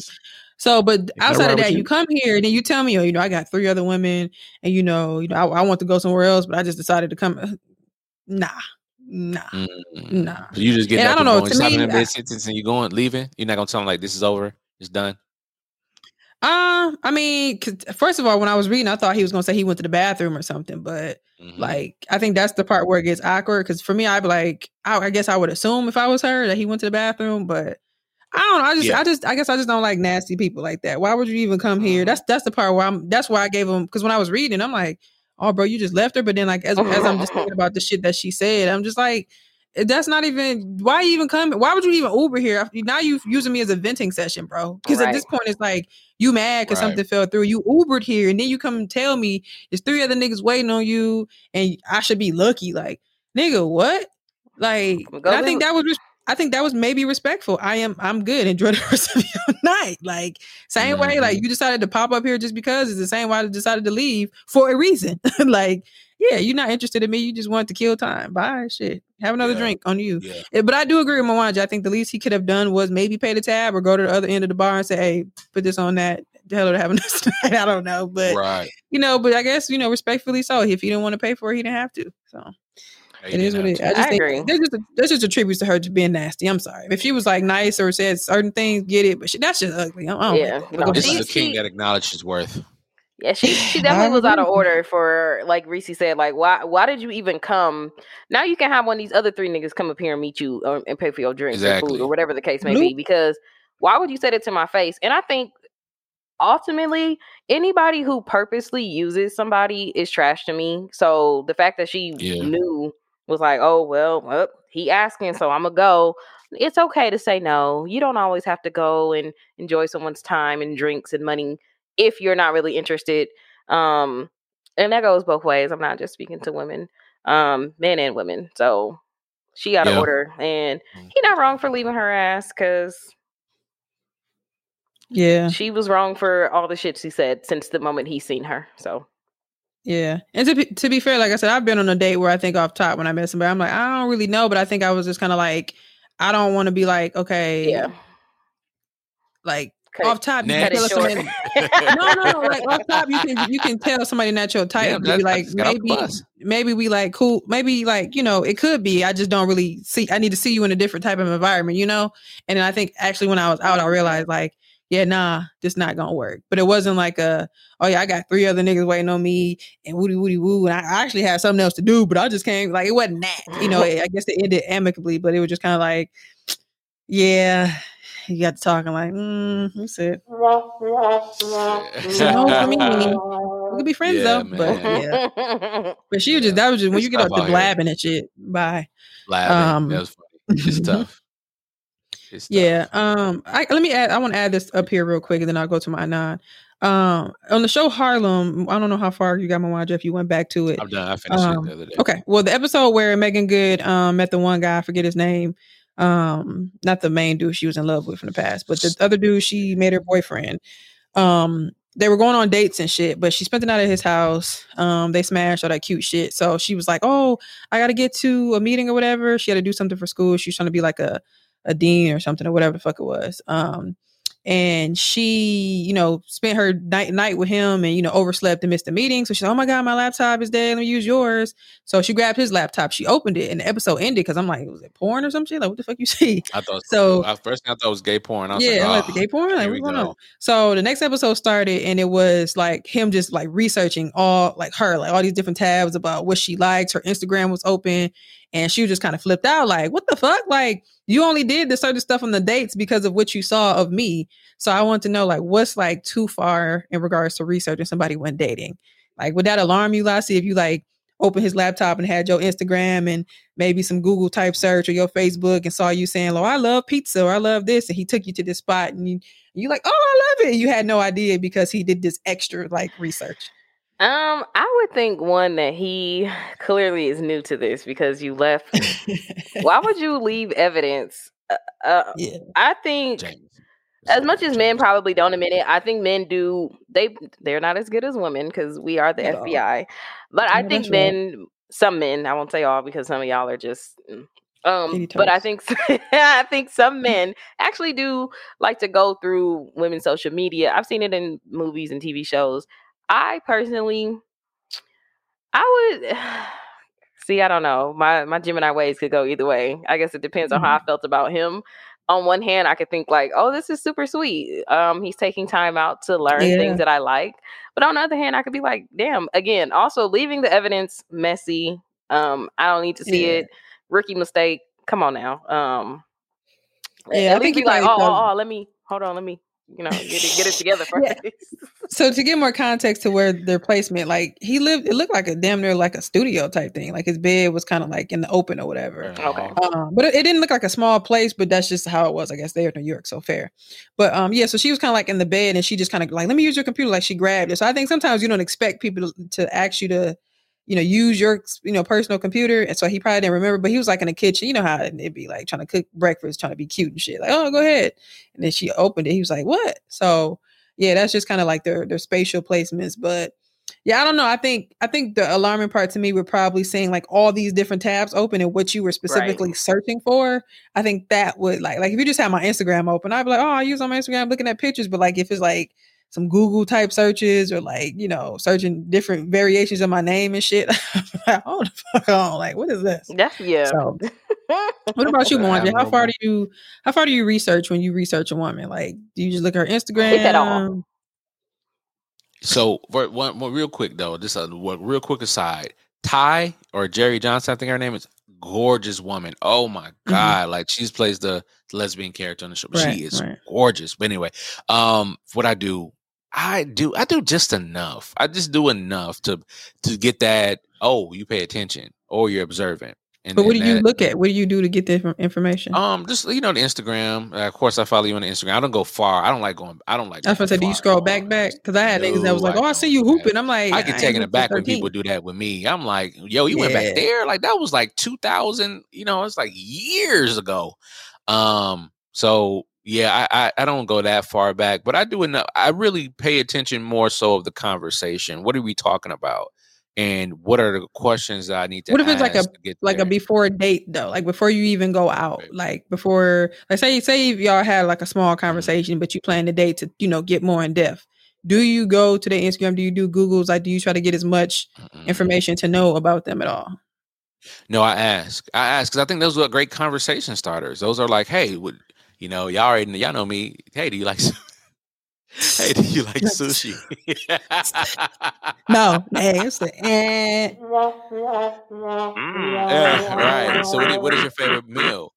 So, but outside of that, you? come here and then you tell me, oh, you know, I got three other women, and you know, you know, I, I want to go somewhere else, but I just decided to come. Nah, nah, Mm. nah. So you just get And I don't know, to me, I- sentence, and you going leaving. You're not gonna tell them like this is over, it's done. Um, I mean, 'cause first of all, when I was reading, I thought he was gonna say he went to the bathroom or something, but Mhm. like, I think that's the part where it gets awkward. Because for me, I'd be like, I, I guess I would assume if I was her that he went to the bathroom, but I don't know. I just, Yeah. I just, I guess I just don't like nasty people like that. Why would you even come here? Mhm. That's that's the part where I'm. That's why I gave him because when I was reading, I'm like, oh, bro, you just left her. But then, like, as as I'm just thinking about the shit that she said, I'm just like. That's not even why you even come. Why would you even Uber here? Now you using me as a venting session, bro. Because at this point, it's like you mad because Right. something fell through. You Ubered here, and then you come and tell me there's three other niggas waiting on you, and I should be lucky. Like, nigga, what? Like, I think that was. res- I think that was maybe respectful. I am. I'm good. Enjoy the rest of your night. Like same way. Like Mm-hmm. you decided to pop up here just because it's the same way I decided to leave for a reason. like, yeah, you're not interested in me. You just wanted to kill time. Bye. Shit. Have another Yeah. drink on you. Yeah. Eh, But I do agree with Mwanje. I think the least he could have done was maybe pay the tab or go to the other end of the bar and say, "Hey, put this on that." Tell her to have a nice night. I don't know, but right. you know, but I guess you know, respectfully so. If he didn't want to pay for it, he didn't have to. So He it is what didn't it. have I just I think agree. there's just a, there's just attributes to her to being nasty. I'm sorry if she was like nice or said certain things, get it, but she, that's just ugly. I, I don't Yeah, like no, This ahead. is she- a king she- that acknowledged his worth. Yeah, she she definitely was out of order for like Reese said. Like, why why did you even come? Now you can have one of these other three niggas come up here and meet you um, and pay for your drinks or food or whatever the case may be. Because why would you say that to my face? And I think ultimately anybody who purposely uses somebody is trash to me. So the fact that she Yeah. knew was like, oh well, well, he asking, so I'm gonna go. It's okay to say no. You don't always have to go and enjoy someone's time and drinks and money if you're not really interested. Um, and that goes both ways. I'm not just speaking to women, um, men and women. So she got of Yeah. order, and Mm. he not wrong for leaving her ass because Yeah, she was wrong for all the shit she said since the moment he seen her. So yeah. And to be, to be fair, like I said, I've been on a date where I think off top when I met somebody, I'm like, I don't really know, but I think I was just kind of like, I don't want to be like, okay, yeah, like cut off top, you can tell it if short. somebody, no, no, no. Like off top, you can you can tell somebody not your type. Damn, to be like that's got off the maybe maybe we like cool. Maybe like you know it could be. I just don't really see. I need to see you in a different type of environment, you know. And then I think actually when I was out, I realized like yeah, nah, this not gonna work. But it wasn't like a oh yeah, I got three other niggas waiting on me and woody woody woo, and I I actually had something else to do, but I just came like it wasn't that. You know, I guess it ended amicably, but it was just kind of like yeah. You got to talking like, mm, that's it. A no for me. We could be friends Yeah, though, man. but yeah. But she was just that was just when you get up to out here. blabbing and shit. Bye. Laughing. Um, that was funny. It's tough. It's tough. Yeah. Um. I let me add. I want to add this up here real quick, and then I'll go to my nine. Um. On the show Harlem, I don't know how far you got my watch if you went back to it. I'm done. I finished Um, it the other day. Okay. Well, the episode where Meagan Good um met the one guy, I forget his name. Um, not the main dude she was in love with from the past, but the other dude she made her boyfriend. Um, they were going on dates and shit, but she spent the night at his house. Um, they smashed all that cute shit. So she was like, "Oh, I got to get to a meeting or whatever." She had to do something for school. She was trying to be like a a dean or something or whatever the fuck it was. Um, and she, you know, spent her night night with him and you know overslept and missed the meeting. So she's like, "Oh my god, my laptop is dead. Let me use yours." So she grabbed his laptop. She opened it, and the episode ended because I'm like, "Was it porn or some shit? Like, what the fuck you see?" I thought So- so. At first, I thought it was gay porn. I was yeah, like, like, oh, the gay porn. Like, what's going go. on? So the next episode started, and it was like him just like researching all like her, like all these different tabs about what she likes. Her Instagram was open, and she was just kind of flipped out, like, "What the fuck? Like, you only did the certain stuff on the dates because of what you saw of me." So I want to know, like, what's like too far in regards to researching somebody when dating? Like, would that alarm you, Lassie, if you like open his laptop and had your Instagram and maybe some Google type search or your Facebook and saw you saying, "Oh, I love pizza," or "I love this," and he took you to this spot and you you like, "Oh, I love it." You had no idea because he did this extra like research. Um, I would think one that he clearly is new to this because you left. Why would you leave evidence? Uh, uh, Yeah. I think James. as much as men probably don't admit it, I think men do. They they're not as good as women because we are the all. FBI. But I No, think right. men, some men, I won't say all because some of y'all are just. mm, Um, but I think I think some men actually do like to go through women's social media. I've seen it in movies and TV shows. I personally, I would see. I don't know. My my Gemini ways could go either way. I guess it depends on how Mm-hmm. I felt about him. On one hand, I could think like, "Oh, this is super sweet. Um, he's taking time out to learn Yeah. things that I like." But on the other hand, I could be like, "Damn!" Again, also leaving the evidence messy. Um, I don't need to see Yeah. it. Rookie mistake. Come on now. Um, Yeah, I think be like, "Oh, oh, oh, let me hold on. Let me, you know, get it, get it together first. Yeah. So to get more context to where their placement, like he lived, it looked like a damn near like a studio type thing. Like his bed was kind of like in the open or whatever. Okay. Um, but it, it didn't look like a small place, but that's just how it was. I guess they are in New York, so fair. But um, yeah, so she was kind of like in the bed, and she just kind of like, let me use your computer. Like she grabbed it. So I think sometimes you don't expect people to, to ask you to, you know, use your you know personal computer, and so he probably didn't remember. But he was like in the kitchen, you know how it'd be like trying to cook breakfast, trying to be cute and shit. Like, oh, go ahead. And then she opened it. He was like, what? So yeah, that's just kind of like their their spatial placements, but. Yeah, I don't know. I think I think the alarming part to me were probably seeing like all these different tabs open and what you were specifically searching for. I think that would like like if you just had my Instagram open, I'd be like, oh, I use on my Instagram looking at pictures. But like if it's like some Google type searches or like you know searching different variations of my name and shit, I'm like, hold the fuck on, like what is this? That's yeah. So, what about you, Okay, I Mwanje? have How far do you how far do you research when you research a woman? Like, do you just look at her Instagram? If at all. So, for one, one real quick though, just a one real quick aside. Ty or Jerrie Johnson, I think her name is gorgeous woman. Oh my god, like she's plays the lesbian character on the show. Mm-hmm. Right, she is right. gorgeous. But anyway, um, what I do, I do, I do just enough. I just do enough to to get that. Oh, you pay attention, or you're observant. And But what do you that- look at? What do you do to get the inf- information? Um, just you know, the Instagram. Uh, of course, I follow you on the Instagram. I don't go far. I don't like going. I don't like. That's what I said. Do you scroll back back? Because I had niggas that was like, I "Oh, I see you hooping." I'm like, I get taken aback when people do that with me. I'm like, yo, you went back there? Like that was like 2000. You know, it's like years ago. Um, so yeah, I, I I don't go that far back, but I do enough. I really pay attention more so of the conversation. What are we talking about? And what are the questions that I need to What if it's like a like a before date though? Like before you even go out, Right. like before, like say say y'all had like a Mm-hmm. small conversation, but you plan the date to you know get more in depth. Do you go to the Instagram? Do you do Google's? Like, do you try to get as much Mm-mm. information to know about them at all? No, I ask. I ask because I think those are great conversation starters. Those are like, hey, would you know, y'all already y'all know me. Hey, do you like? Hey, do you like sushi? No, hey, it's the eh. Yeah, right. So, what is, what is your favorite meal?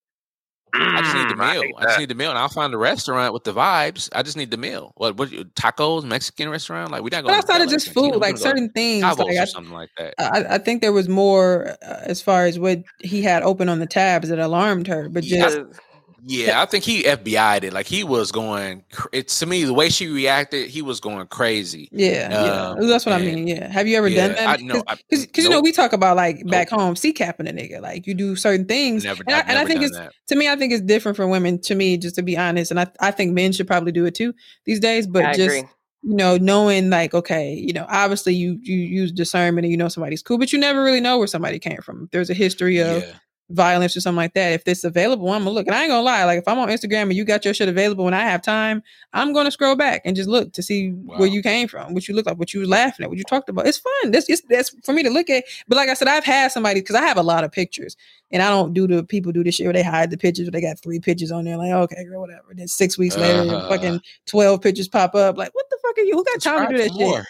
I just need the Mm, I meal. I, just need the meal, and I'll find a restaurant with the vibes. I just need the meal. What? What? Tacos, Mexican restaurant? Like we not But going. outside of just food, like certain things, like or I, something like that. I, I think there was more uh, as far as what he had open on the tabs that alarmed her. But just Because Yeah, I think he FBI'd it. Like he was going. It's to me the way she reacted. He was going crazy. Yeah, Um, yeah, that's what I mean. Yeah, have you ever yeah, done that? I- no, I- because you know we talk about like back home C capping a nigga. Like you do certain things, Never, and I, I've and I think it's that. to me. I think it's different for women. To me, just to be honest, and I I think men should probably do it too these days. But I just agree. you know, knowing like okay, you know, obviously you you use discernment and you know somebody's cool, but you never really know where somebody came from. If there's a history of Yeah. Violence or something like that, if it's available, I'm gonna look. And I ain't gonna lie, like if I'm on Instagram and you got your shit available when I have time, I'm gonna scroll back and just look to see where you came from, what you look like, what you was laughing at, what you talked about. It's fun. That's just that's for me to look at. But like I said, I've had somebody because I have a lot of pictures, and I don't do the people do this shit where they hide the pictures, where they got three pictures on there, like okay, girl, whatever. Then six weeks later, Uh-huh. fucking twelve pictures pop up. Like what the fuck are you? Who got time to do that shit? more.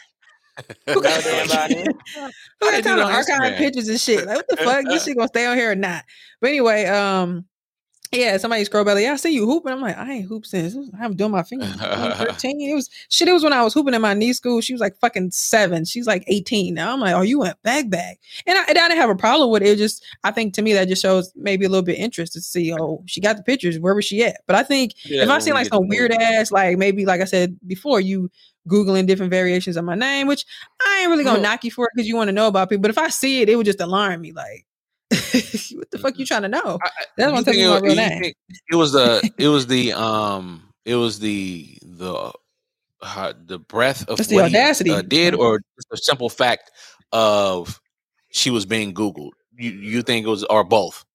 Who got, damn body. who got didn't do time to archive Instagram. pictures and shit? Like what the fuck? this shit gonna stay on here or not? But anyway, um, yeah, somebody scroll by like, yeah, I see you hooping. I'm like, I ain't hooped since I'm doing my fingers. I'm 13. It was shit. It was when I was hooping in my knee school. She was like fucking seven. She's like 18 now. I'm like, oh, you went bag bag. And I, and I didn't have a problem with it. It just, I think to me that just shows maybe a little bit interest to see, oh, she got the pictures. Where was she at? But I think Yeah, if I when see like some weird ass, like maybe like I said before, you googling different variations of my name, which I ain't really gonna Mhm. knock you for it because you want to know about people. But if I see it, it would just alarm me. Like, what the fuck you trying to know? That's you what I'm think telling you it, my real name. it was the it was the um it was the the uh, the breath of the what he, audacity. uh, did or just the simple fact of she was being googled you you think it was or both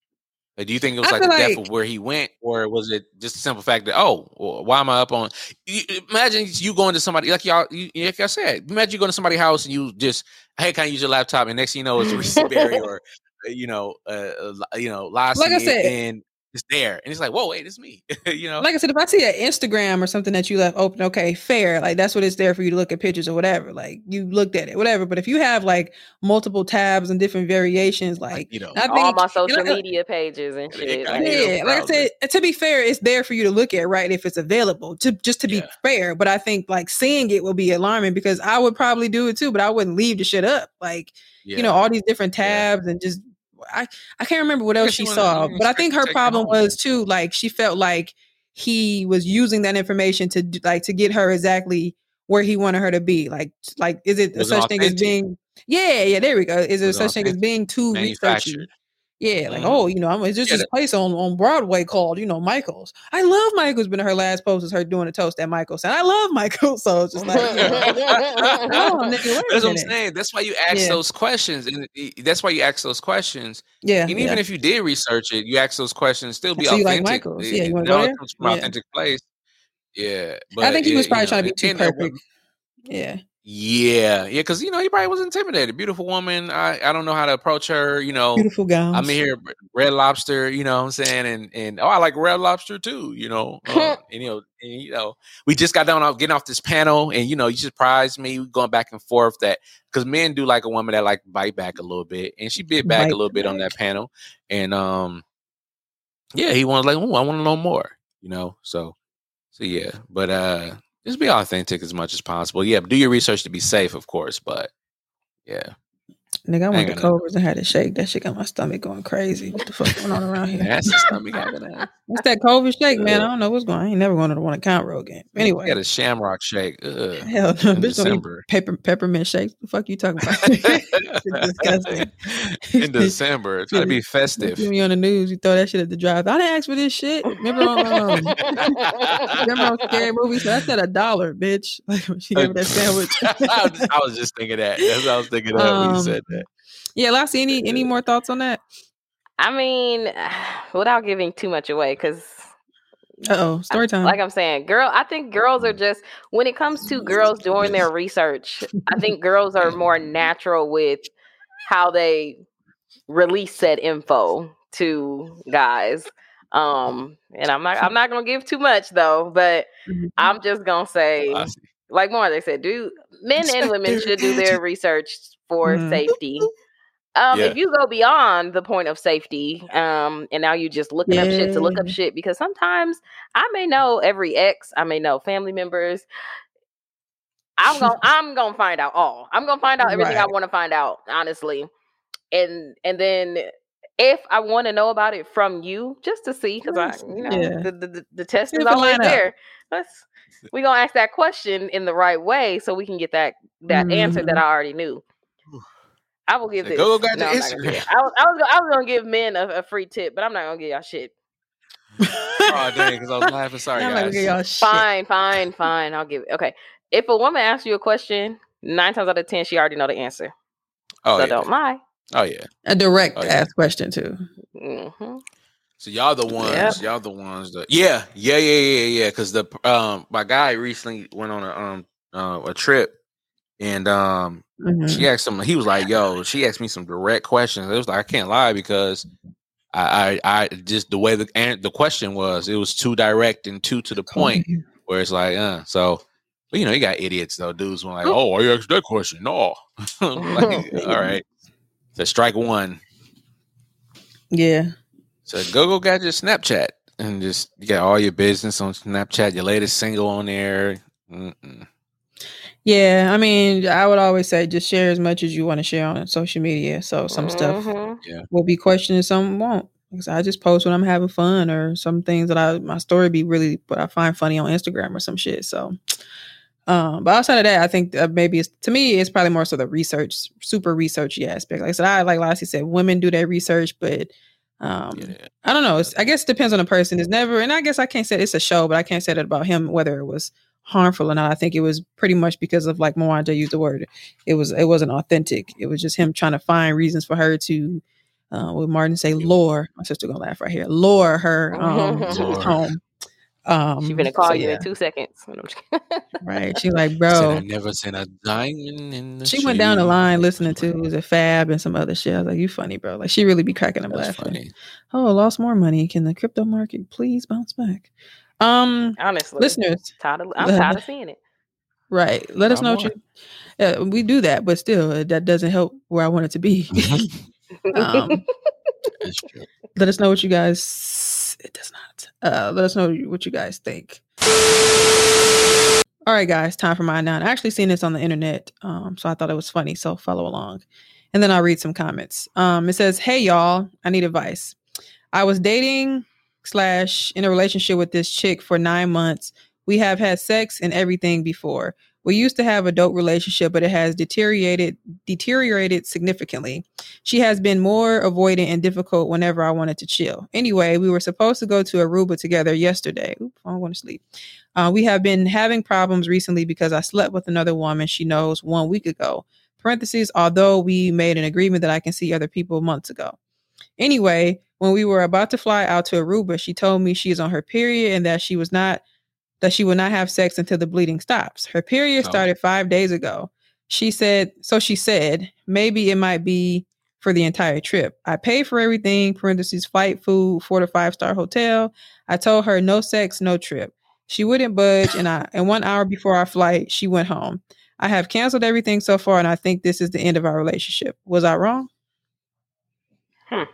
Like, do you think it was I like the depth of where he went or was it just the simple fact that oh well, why am i up on you, imagine you going to somebody like y'all you, like i said imagine you going to somebody's house and you just hey can i use your laptop and next thing you know it's Reese Berra or you know uh, uh, you know Lassie Like I said- and it's there and it's like whoa wait it's me you know Like I said, if I see an Instagram or something that you left open, okay, fair. Like that's what it's there for you to look at pictures or whatever. Like you looked at it, whatever. But if you have like multiple tabs and different variations, like you know All my social I- media pages and shit. Like- yeah, like I said, to be fair, it's there for you to look at, right? If it's available, to just to be Yeah. fair. But I think like seeing it will be alarming because I would probably do it too, but I wouldn't leave the shit up. Like yeah. you know, all these different Yeah. tabs and just I I can't remember what else she saw, but I think her problem was too like she felt like he was using that information to like to get her exactly where he wanted her to be. Like like is it Wasn't such thing as being yeah, yeah, there we go. Is it, such thing as being too researchy? Yeah, like Mhm. oh, you know, I'm, it's just Yeah, this that- place on, on Broadway called, you know, Michaels. I love Michaels. Been her last post is her doing a toast at Michaels, and I love Michaels. So it's just like, know, oh, nigga, That's what I'm saying. That's why you ask Yeah. those questions, and that's why you ask those questions. yeah, And yeah. even if you did research it, you ask those questions, still be So you like authentic. Michaels. Yeah, you it wanna go there? comes from Yeah. authentic place. Yeah, but I think he was probably you trying to be too perfect. Yeah. Yeah, yeah, because you know he probably was intimidated. Beautiful woman. I I don't know how to approach her. You know, Beautiful gowns. I'm here, Red Lobster. You know what I'm saying, and and oh, I like Red Lobster too. You know, uh, and you know, and, you know, we just got done off getting off this panel, and you know, you surprised me going back and forth that because men do like a woman that like bite back a little bit, and she bit back Bite a little bit on that panel, and um, yeah, he wanted like, oh, I want to know more. You know, so so yeah, but uh, just be authentic as much as possible. Yeah, do your research to be safe, of course, but yeah, Nigga, I went to got. Cobras and had a shake. That shit got my stomach going crazy. What the fuck going on around here? that's the stomach having that. What's that COVID shake, man? I don't know what's going on. I ain't never going to the one Conroe again. He Anyway, had a shamrock shake. Ugh. hell no. Bitch December. pepper, peppermint shakes. The fuck you talking about? Disgusting. in December, trying to be You festive. see me on the news, you throw that shit at the drive. I didn't ask for this shit. Remember on um, remember on scary movie? So I said a dollar, bitch. Like when she gave me that sandwich. I, was, just thinking that. That's what I was thinking of when you Um, said. Yeah, Lassie, any any more thoughts on that? I mean, without giving too much away, because Uh oh, story time. like I'm saying, girl, I think girls are just when it comes to girls doing their research, I think girls are more natural with how they release that info to guys. Um, and I'm not I'm not gonna give too much though, but Mhm. I'm just gonna say, I see. like more they said, do men and women should do their research for Mhm. safety. Um, Yeah. if you go beyond the point of safety, um, and now you're just looking up shit to look up shit because sometimes I may know every ex, I may know family members. I'm gonna I'm gonna find out all. I'm gonna find out everything I want to find out, honestly. And and then if I want to know about it from you, just to see, because I, you know, Yeah. the, the, the, the test is if always there. Let's we gonna ask that question in the right way so we can get that that answer that Mhm. I already knew. I will give this. "Go, go, got no, I'm not gonna Instagram." I was, I was, gonna- I was gonna give men a, a free tip, but I'm not gonna give y'all shit. oh dang, because I was laughing. Sorry, I'm guys. get y'all shit. Fine, fine, fine. I'll give it. Okay. If a woman asks you a question, nine times out of ten, she already know the answer. Oh so yeah. don't lie. Oh yeah. A direct Oh, yeah. ask question too. hmm So y'all the ones, Yep. y'all the ones that yeah, yeah, yeah, yeah, yeah. Because the um my guy recently went on a um uh, a trip and um Mhm. she asked him he was like, yo, she asked me some direct questions. It was like I can't lie because I I, I just the way the the question was, it was too direct and too to the point where it's like, uh so but you know, you got idiots though, dudes were like, Oh, why you asked that question? No. like, all right. So strike one. Yeah. So go go got your Snapchat and just you got all your business on Snapchat, your latest single on there. Mm-mm. Yeah, I mean, I would always say just share as much as you want to share on social media. So some stuff Mhm. Yeah. will be questioned and some won't. Because I just post when I'm having fun or some things that I my story be really what I find funny on Instagram or some shit. So um but outside of that, I think uh, maybe it's to me it's probably more so the research, super researchy aspect. Like I said, I like Lassie said, women do their research, but um Yeah. I don't know. It's, I guess it depends on the person. It's never, and I guess I can't say it's a show, but I can't say that about him whether it was harmful or not. I think it was pretty much because of like Mwanje used the word. It was it wasn't authentic. It was just him trying to find reasons for her to, uh, what Martin say, lure. My sister gonna laugh right here. Lure her um, to Lure. home. Um, She gonna call so you yeah, in two seconds. No, I'm just kidding. right. She like, Said I bro. never seen a diamond in the She went down the line listening to was a Fab and some other shit. I was like, "You funny, bro." Like she really be cracking up That's laughing. funny. Oh, lost more money. Can the crypto market please bounce back? Um, Honestly, listeners, tired of, I'm tired of seeing it. right? Let us I'm know what you. Uh, we do that, but still, uh, that doesn't help where I want it to be. um, That's true. let us know what you guys. It does not. Uh, let us know what you guys think. All right, guys, time for my nine. I actually seen this on the internet, um, so I thought it was funny. So follow along, and then I'll read some comments. Um, it says, "Hey y'all, I need advice. I was dating slash in a relationship with this chick for nine months. We have had sex and everything before. We used to have a dope relationship, but it has deteriorated deteriorated significantly. She has been more avoidant and difficult whenever I wanted to chill. Anyway, we were supposed to go to Aruba together yesterday. Oop, I want to sleep. Uh, we have been having problems recently because I slept with another woman she knows one week ago. Parentheses, although we made an agreement that I can see other people months ago. Anyway, when we were about to fly out to Aruba, she told me she is on her period and that she was not that she will not have sex until the bleeding stops. Her period Oh. started 5 days ago. She said, so she said, maybe it might be for the entire trip. I paid for everything, parentheses, flight, food, four to five star hotel. I told her no sex, no trip. She wouldn't budge, and I and one hour before our flight, she went home. I have canceled everything so far, and I think this is the end of our relationship. Was I wrong? Hmm.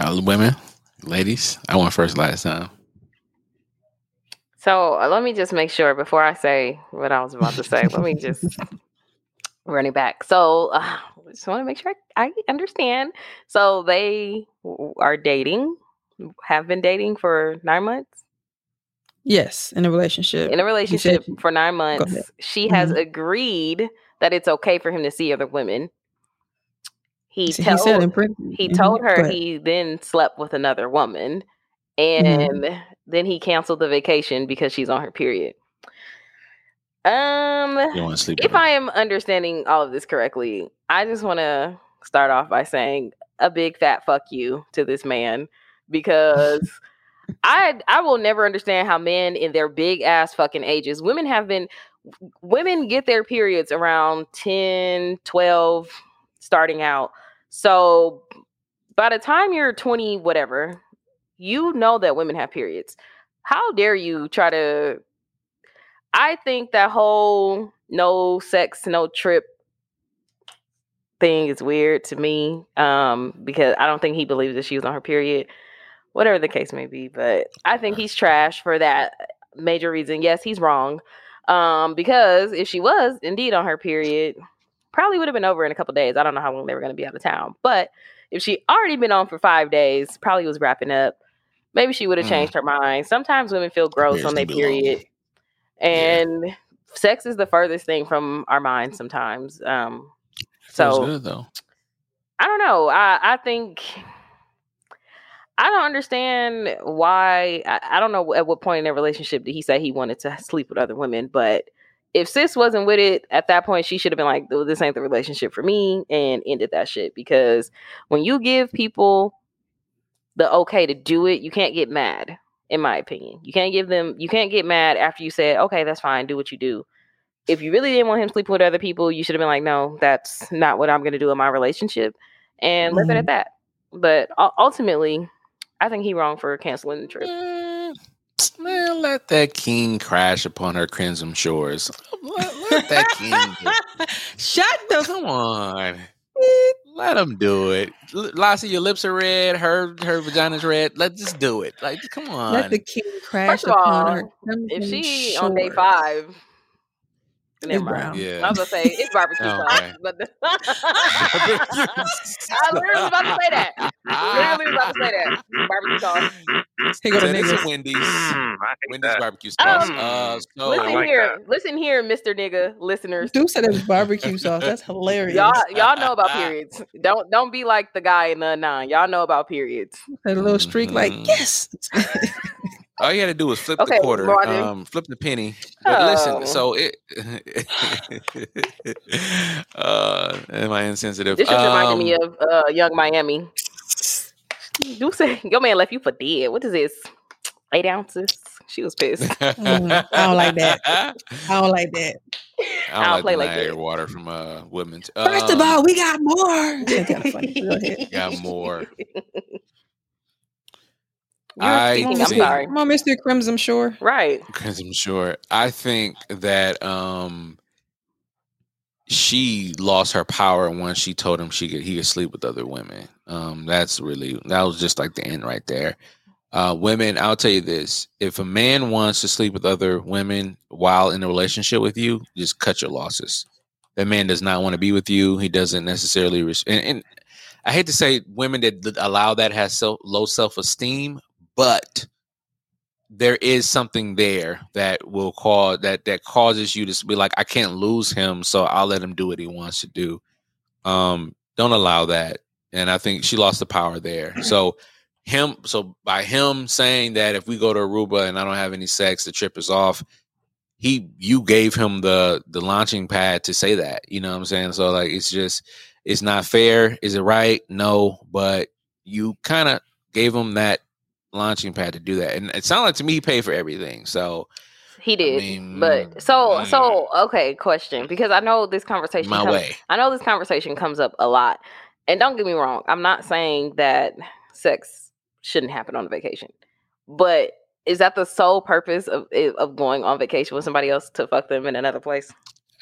Uh, women, ladies, I went first last time. So uh, let me just make sure before I say what I was about to say. let me just run it back. So uh, just want to make sure I, I understand. So they w- are dating, have been dating for nine months. Yes, in a relationship. In a relationship said- for nine months, she has Mhm. agreed that it's okay for him to see other women. He, He told he said in print- he mhm, told her ahead. he then slept with another woman, Mm-hmm. and then he canceled the vacation because she's on her period. Um, You want to sleep? if I am understanding all of this correctly, I just want to start off by saying a big fat fuck you to this man because I I will never understand how men in their big ass fucking ages, women have been women get their periods around 10, 12 starting out. So by the time you're 20 whatever, you know that women have periods. How dare you try to I think that whole no sex, no trip thing is weird to me. Um, because I don't think he believes that she was on her period, whatever the case may be. But I think he's trash for that major reason. Yes, he's wrong. Um, because if she was indeed on her period, probably would have been over in a couple days. I don't know how long they were going to be out of town, but if she already been on for five days, probably was wrapping up. Maybe she would have Mm. changed her mind. Sometimes women feel gross on their gonna be long. period, and sex is the furthest thing from our minds sometimes. Um, so good though. I don't know. I I think I don't understand why. I, I don't know at what point in their relationship did he say he wanted to sleep with other women, but if sis wasn't with it at that point, she should have been like, "Oh, "This ain't the relationship for me," and ended that shit. Because when you give people the okay to do it, you can't get mad. In my opinion, you can't give them. You can't get mad after you said, "Okay, that's fine. Do what you do." If you really didn't want him sleeping with other people, you should have been like, "No, that's not what I'm going to do in my relationship," and leave it at that. But ultimately, I think he wrong for canceling the trip. Mm, Man, let that king crash upon her crimson shores. Let, let that king. do- Shut the Come on. Let him do it. L- Lassie, your lips are red. Her her vagina's red. Let's just do it. Like, come on. Let the king crash First of upon all, her. If crimson she on day five, It's never mind. brown. Yeah. I was gonna say it's barbecue Oh, sauce, okay. but the, I literally was about to say that. Literally was about to say that barbecue sauce. Here go the Send niggas. Wendy's. Mm, I hate Wendy's that. barbecue sauce. Um, uh, so listen like here, listen here, Mister Nigga listeners. Dude said it was barbecue sauce. That's hilarious. Y'all, y'all know about periods. Don't don't be like the guy in the nine. Y'all know about periods. Had a little streak like, Mhm. yes. All you had to do was flip Okay, the quarter, Martin. um, flip the penny. But listen, Oh. so it. uh, am I insensitive? This just reminded me Um, of uh, Yung Miami. You say your man left you for dead. What is this? Eight ounces. She was pissed. Mm, I don't like that. I don't like that. I I'll don't like play the like Niagara that. water from uh Woodman's. First of Um, all, we got more. That's kind of funny. Go ahead. got more. You were I speaking. I'm think- sorry. Come on, Mr. Crimson Shore. Right. because I'm sure. I think that um she lost her power once she told him she could he could sleep with other women. Um, that's really that was just like the end right there. Uh, women, I'll tell you this: if a man wants to sleep with other women while in a relationship with you, just cut your losses. That man does not want to be with you. He doesn't necessarily. Res- and, and I hate to say, women that, that allow that has self, low self esteem, but there is something there that will cause that that causes you to be like, I can't lose him, so I'll let him do what he wants to do. Um, don't allow that. And I think she lost the power there. So him, so by him saying that if we go to Aruba and I don't have any sex, the trip is off. He, you gave him the the launching pad to say that. You know what I'm saying? So like, it's just, it's not fair. Is it right? No, but you kind of gave him that launching pad to do that. And it sounded like to me he paid for everything. So He did. mean, but so mm. so okay, question. Because I know this conversation my comes, way. I know this conversation comes up a lot. And don't get me wrong, I'm not saying that sex shouldn't happen on a vacation. But is that the sole purpose of eh, of going on vacation with somebody else to fuck them in another place?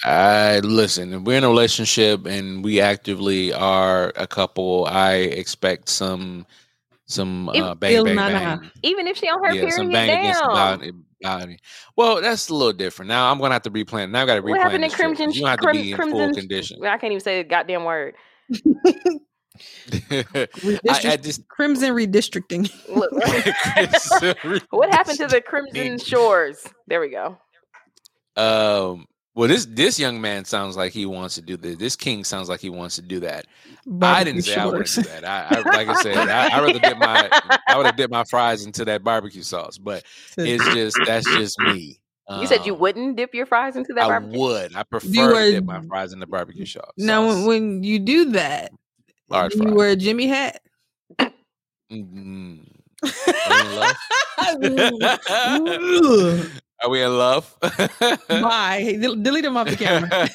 I listen, if we're in a relationship and we actively are a couple, I expect some some If- uh bang Il bang na na. bang. Even if she on her Yeah, period, some bang against the body, body. Well, that's a little different. Now I'm gonna have to replan. Now I gotta What replan happened in this Crimson? You have to Crim- be in Crimson? full condition. I can't even say the goddamn word. I, I Redistrict- just Crimson redistricting. What happened to the Crimson Shores? There we go. Um. Well, this this young man sounds like he wants to do this. This king sounds like he wants to do that. I didn't say I would shores. do that. I, I like I said, I, I rather dip my I would have dipped my fries into that barbecue sauce, but it's just that's just me. You said you Um, wouldn't dip your fries into that barbecue. I barbecue. would. I prefer You to dip my fries in the barbecue sauce. Now, when, when you do that, large do you fry. wear a Jimmy hat. Mm. Are we in love? Ugh. Are we in love? Bye. Hey, del- delete them off the camera.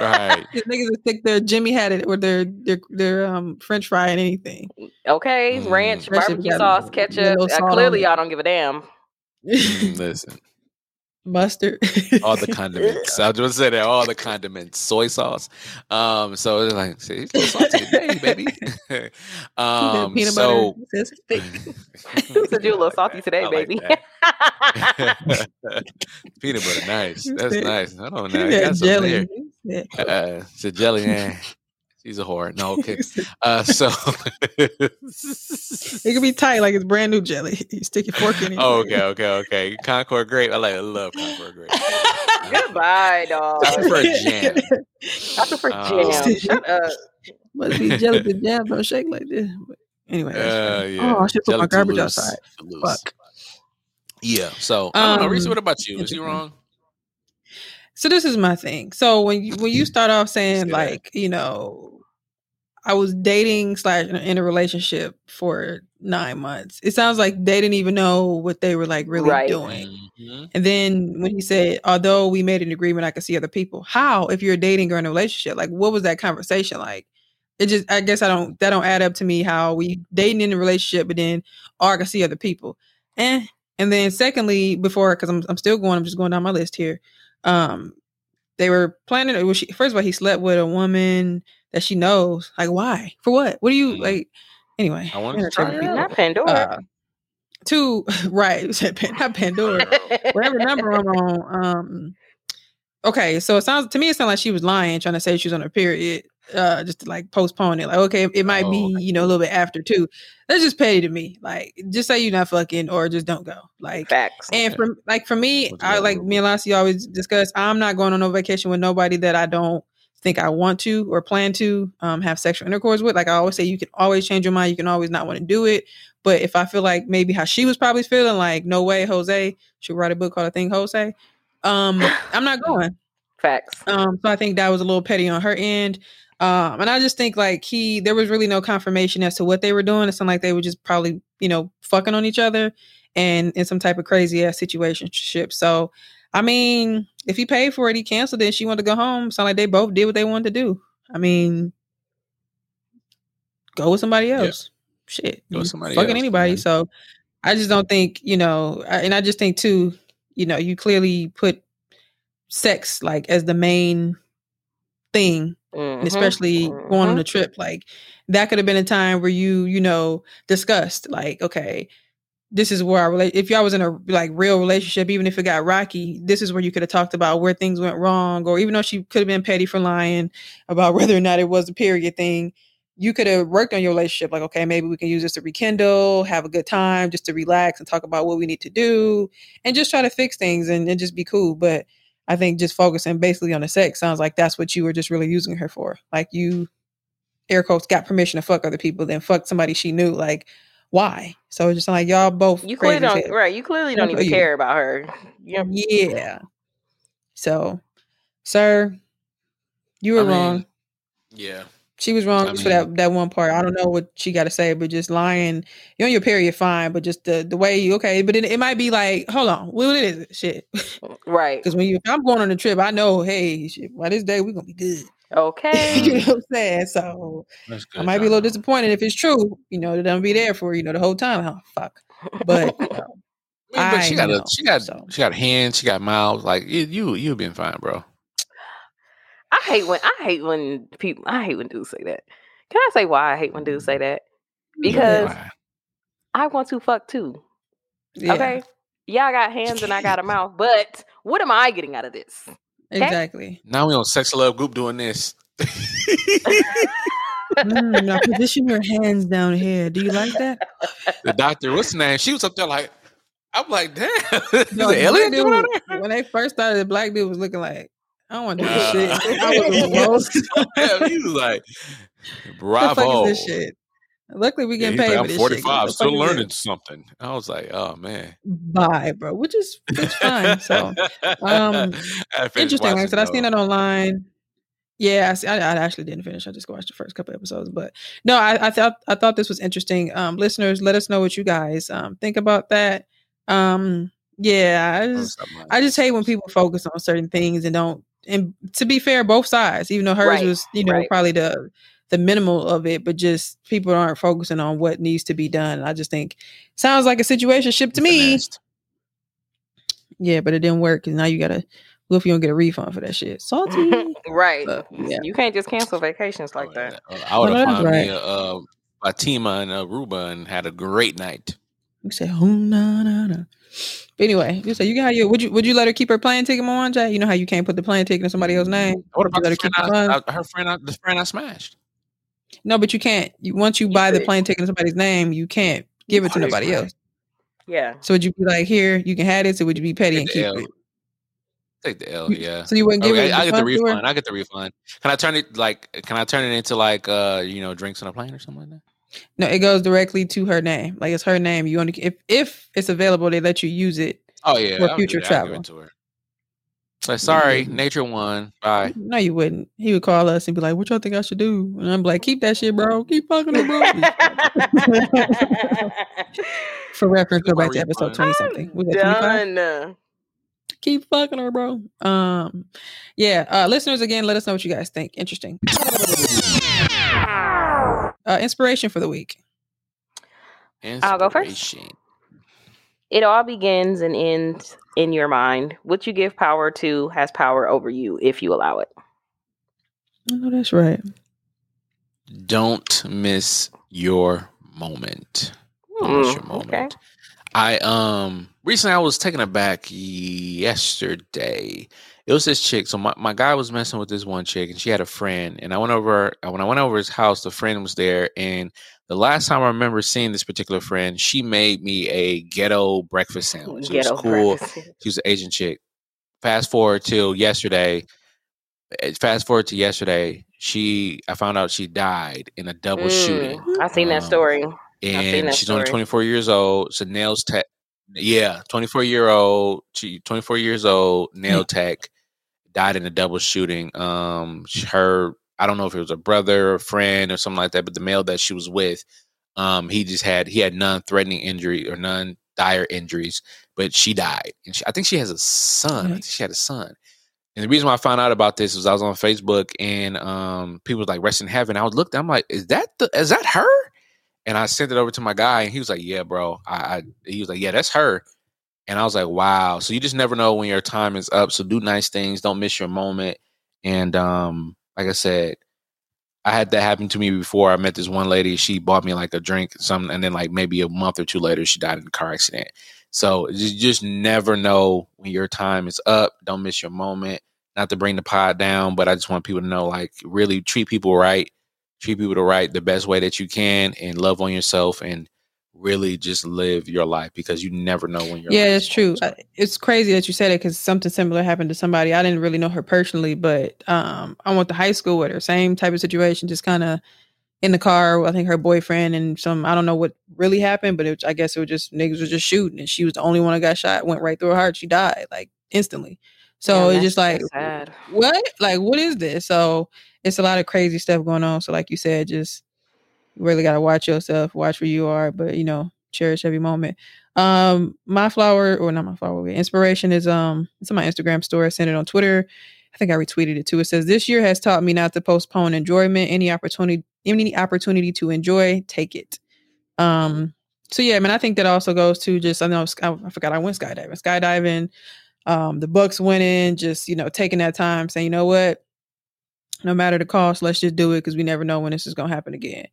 right. These niggas will stick their Jimmy had it or their their their um French fry and anything. Okay, Mm. ranch, Especially if barbecue sauce, a ketchup. Uh, clearly, it. y'all don't give a damn. Mm, Listen, Mustard. all the condiments. I was just say that all the condiments, soy sauce. Um, so it's like, see, it's a salty today, baby. um, peanut so butter. It says thick. You said you a little salty today, I like baby. that. Peanut butter, nice. That's nice. I don't know. me It got something jelly. there. Uh, it's a jelly man. She's a whore. No, okay. Uh, so It can be tight like it's brand new jelly. You stick your fork in it. oh, okay, okay, okay. Concord grape. I like. I love Concord grape. Goodbye, dog. I prefer jam. I prefer Oh. jam. Shut up. Must be jelly the jam don't shake like this. But anyway. that's Uh, yeah. Oh, I should put my Jelly too garbage loose. outside. Loose. Fuck. Yeah. So I don't know. Reese, Um, what about you? Is he wrong? So this is my thing. So when you when you start off saying like, you know, I was dating slash in a- relationship for nine months. It sounds like they didn't even know what they were like really Right. doing. Mhm. And then when he said, although we made an agreement, I could see other people. How, if you're dating or in a relationship, like what was that conversation like? It just, I guess I don't, that don't add up to me. How we dating in a relationship, but then, oh, I can see other people. Eh. And then secondly, before, because I'm, I'm still going, I'm just going down my list here. Um, they were planning. It was she, first of all, he slept with a woman that she knows. Like, why? For what? What do you Mhm. like? Anyway, I want to entertaining try it. Not Pandora. Uh, two, right? Not Pandora whatever number I'm on. Um, okay, so it sounds to me it sounds like she was lying, trying to say she was on her period, uh, just to like postpone it. Like, okay, it might Oh, be you know a little bit after too. That's just petty to me. Like, just say you're not fucking or just don't go. Like, Facts. and for like for me, What's I like me and Lassie always discuss. I'm not going on no vacation with nobody that I don't think I want to or plan to um, have sexual intercourse with. Like I always say, you can always change your mind. You can always not want to do it. But if I feel like maybe how she was probably feeling, like no way, Jose should write a book called "I Think Jose." Um, I'm not going. Facts. Um, so I think that was a little petty on her end. Um, and I just think like he, there was really no confirmation as to what they were doing. It sounded like they were just probably, you know, fucking on each other and in some type of crazy ass situationship. So, I mean, if he paid for it, he canceled it. She wanted to go home. Sound like they both did what they wanted to do. I mean, go with somebody Yeah. else. Shit, Go with somebody fucking else, anybody. man. So, I just don't think you know, and I just think too, you know, you clearly put sex like as the main thing and Mhm. especially going on Mhm. a trip like that could have been a time where you you know discussed like okay this is where I relate if y'all was in a like real relationship even if it got rocky this is where you could have talked about where things went wrong or even though she could have been petty for lying about whether or not it was a period thing you could have worked on your relationship like okay maybe we can use this to rekindle have a good time just to relax and talk about what we need to do and just try to fix things and, and just be cool but I think just focusing basically on the sex sounds like that's what you were just really using her for. Like you, air quotes, got permission to fuck other people, then fuck somebody she knew. Like, why? So it's just like y'all both You clearly as don't hell. right. You clearly don't even you. care about her. You Yeah. So, sir, you were I mean, wrong. Yeah. She was wrong I just for that that one part. I don't know what she got to say, but just lying. You're on your period, fine, but just the the way you okay. But it, it might be like, hold on, what is it? Shit, right. because when you I'm going on a trip, I know, hey, shit, by this day we're gonna be good. Okay. you know what I'm saying? So That's good. I might be a little disappointed if it's true. You know that I'm be there for you know the whole time. Oh fuck! But you know, I mean, but she I got know, a, she got so. she got hands, she got mouths. Like you, you you've been fine, bro. I hate when I hate when people I hate when dudes say that. Can I say why I hate when dudes say that? Because Why? I want to fuck too. yeah, Okay. Yeah, I got hands and I got a mouth, but what am I getting out of this? Exactly. now we on sex love group doing this. Mm, now position your hands down here. Do you like that? the doctor, what's the name? She was up there like, I'm like, damn, No, the the alien black doing dude- when they first started, the black dude was looking like, I don't want to do this Uh, shit. I was the most. yeah, he was like, What the bravo. fuck is this shit? Luckily, we Yeah, getting he's paid like, I'm this shit. 45, still fuck is learning something. I was like, oh man. Bye, bro. Which is it's fine. So um, interesting. Like I said, I seen though. that online. Yeah, I, see- I, I actually didn't finish. I just watched the first couple episodes, but no, I, I thought I thought this was interesting. Um, listeners, let us know what you guys um think about that. Um, yeah, I just I just hate when people focus on certain things and don't. And to be fair, both sides, even though hers Right, was you know right. probably the the minimal of it, but just people aren't focusing on what needs to be done. I just think sounds like a situation ship to me. Yeah, but it didn't work and now you gotta. What if you don't get a refund for that shit? Salty. right. But, yeah. You can't just cancel vacations like Oh, that. yeah. I would No, have that's found right. me a, uh, Fatima and Aruba and had a great night. You say, oh, no, no, no. But anyway, you say you got your would you would you let her keep her plane ticket on Jay? You know how you can't put the plane ticket in somebody else's name? What Would you about let her keep I. I, her friend? I, the friend I smashed. No, but you can't. You once you buy the plane ticket in somebody's name, you can't give it to Oh, nobody else. Yeah. So would you be like, here, you can have this, or would you be petty and keep L. it? Take the L. Yeah. So you wouldn't give Okay, it I, I get the funds to her? refund. I get the refund. Can I turn it like? Can I turn it into like uh you know drinks on a plane or something like that? No, it goes directly to her name. Like it's her name. You only if if it's available, they let you use it. Oh yeah, For I'll future do. I'll give travel. It to her. Like, sorry, nature won. Bye. No, you wouldn't. He would call us and be like, "What y'all think I should do?" And I'm like, "Keep that shit, bro. Keep fucking her, bro." For reference, go back to episode twenty something. Was that 25? Done. Keep fucking her, bro. Um, yeah. Uh, listeners, again, let us know what you guys think. Interesting. Uh, inspiration for the week. I'll go first. It all begins and ends in your mind. What you give power to has power over you if you allow it. I know that's right. Don't miss your moment. Don't miss Mm, your moment. okay. I um recently I was taken aback yesterday. It was this chick. So my, my guy was messing with this one chick and she had a friend. And I went over when I went over his house, the friend was there. And the last time I remember seeing this particular friend, she made me a ghetto breakfast sandwich. It was Ghetto cool. breakfast. She was an Asian chick. Fast forward till yesterday. eh, Fast forward to yesterday. She I found out she died in a double shooting. Mm, I seen that Um, story. seen and that she's only 24 years old. So nails tech, yeah, 24 year old. She 24 years old. Nail tech died in a double shooting. Um, her I don't know if it was a brother or friend or something like that, but the male that she was with, um, he just had he had none threatening injury or none dire injuries, but she died. And she, I think she has a son. I think she had a son. And the reason why I found out about this was I was on Facebook and um, people was like rest in heaven. I was looked. I'm like, is that the is that her? And I sent it over to my guy, and he was like, "Yeah, bro." I, I he was like, "Yeah, that's her." And I was like, "Wow." So you just never know when your time is up. So do nice things. Don't miss your moment. And um, like I said, I had that happen to me before. I met this one lady. She bought me like a drink, something, and then like maybe a month or two later, she died in a car accident. So you just never know when your time is up. Don't miss your moment. Not to bring the pod down, but I just want people to know, like, really treat people right, treat people the right, the best way that you can, and love on yourself, and really just live your life because you never know when you're. Yeah, it's true. I- It's crazy that you said it because something similar happened to somebody. I didn't really know her personally, but um, I went to high school with her. Same type of situation, just kind of in the car. I think her boyfriend and some. I don't know what really happened, but it, I guess it was just niggas were just shooting, and she was the only one that got shot. Went right through her heart. She died like instantly. So Yeah, it's just like that's sad. what? Like what is this? So it's a lot of crazy stuff going on. So like you said, just really got to watch yourself, watch where you are, but you know, cherish every moment. Um, my flower or not my flower, inspiration is um, it's on my Instagram story. I sent it on Twitter. I think I retweeted it too. It says this year has taught me not to postpone enjoyment. Any opportunity, any opportunity to enjoy, take it. Um, so yeah, I mean, I think that also goes to just I know I, I forgot I went skydiving, skydiving. Um, the Bucks winning, just you know, taking that time, saying, you know what, no matter the cost, let's just do it because we never know when this is to happen again.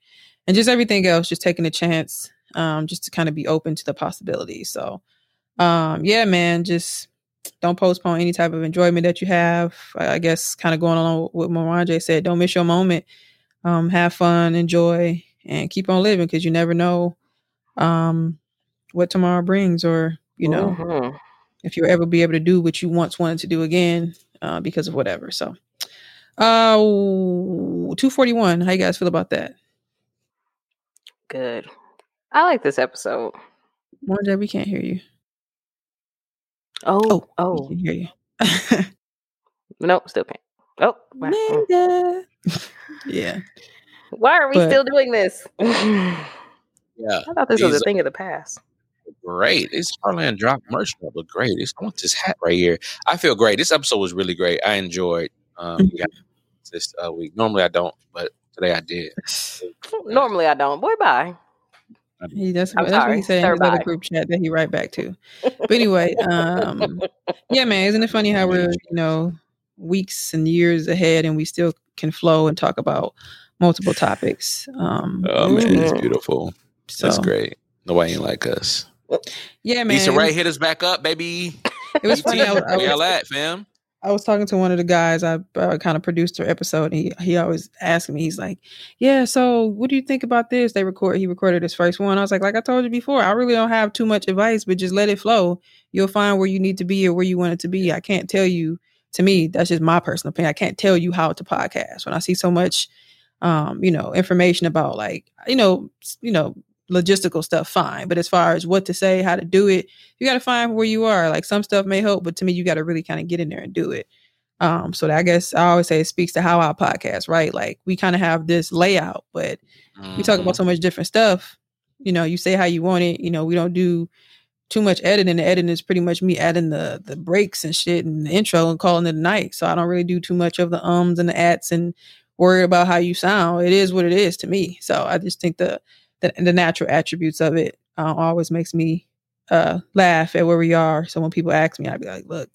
And just everything else, just taking a chance, um, just to kind of be open to the possibilities. So, um, yeah, man, just don't postpone any type of enjoyment that you have. I, I guess kind of going along with what Mwanje said, don't miss your moment. Um, have fun, enjoy, and keep on living because you never know um, what tomorrow brings or, you know, Mhm. if you'll ever be able to do what you once wanted to do again uh, because of whatever. So, uh, 241. How you guys feel about that? Good. I like this episode. Mwanje, we can't hear you. Oh, oh, We can hear you. nope, still can't. Oh, wow. Amanda. yeah. why are we But- still doing this? Yeah. I thought this was a thing of the past. great. It's Starland drop merch but great. It's, I want this hat right here. I feel great. This episode was really great. I enjoyed um Mm-hmm. yeah, this uh, week. Normally I don't, but today I did. Normally I don't. Boy, bye. He, that's, I'm that's what he said in his Sir, other group chat that he write back to. But anyway, um, yeah, man, isn't it funny how we're you know weeks and years ahead and we still can flow and talk about multiple topics. Um, Oh man, it's Mhm. beautiful. so That's great. Nobody ain't like us. Yeah, man. Issa it Rae hit us back up, baby. It was funny. I, was- Where y'all was, at, fam? I was talking to one of the guys. I uh, kind of produced her episode. And he he always asked me. He's like, "Yeah, so what do you think about this?" They record. He recorded his first one. I was like, "Like I told you before, I really don't have too much advice, but just let it flow. You'll find where you need to be or where you want it to be. I can't tell you. To me, that's just my personal opinion. I can't tell you how to podcast when I see so much, um, you know, information about like you know, you know, logistical stuff. Fine, but as far as what to say, how to do it, you got to find where you are. Like some stuff may help, but to me, you got to really kind of get in there and do it. Um, so that, I guess I always say it speaks to how our podcast, right? Like we kind of have this layout, but we talk about so much different stuff. You know, you say how you want it. You know, we don't do too much editing. The editing is pretty much me adding the the breaks and shit and the intro and calling it a night. So I don't really do too much of the ums and the ats and worry about how you sound. It is what it is to me. So I just think the the, the natural attributes of it uh, always makes me uh, laugh at where we are. So when people ask me, I'd be like, look,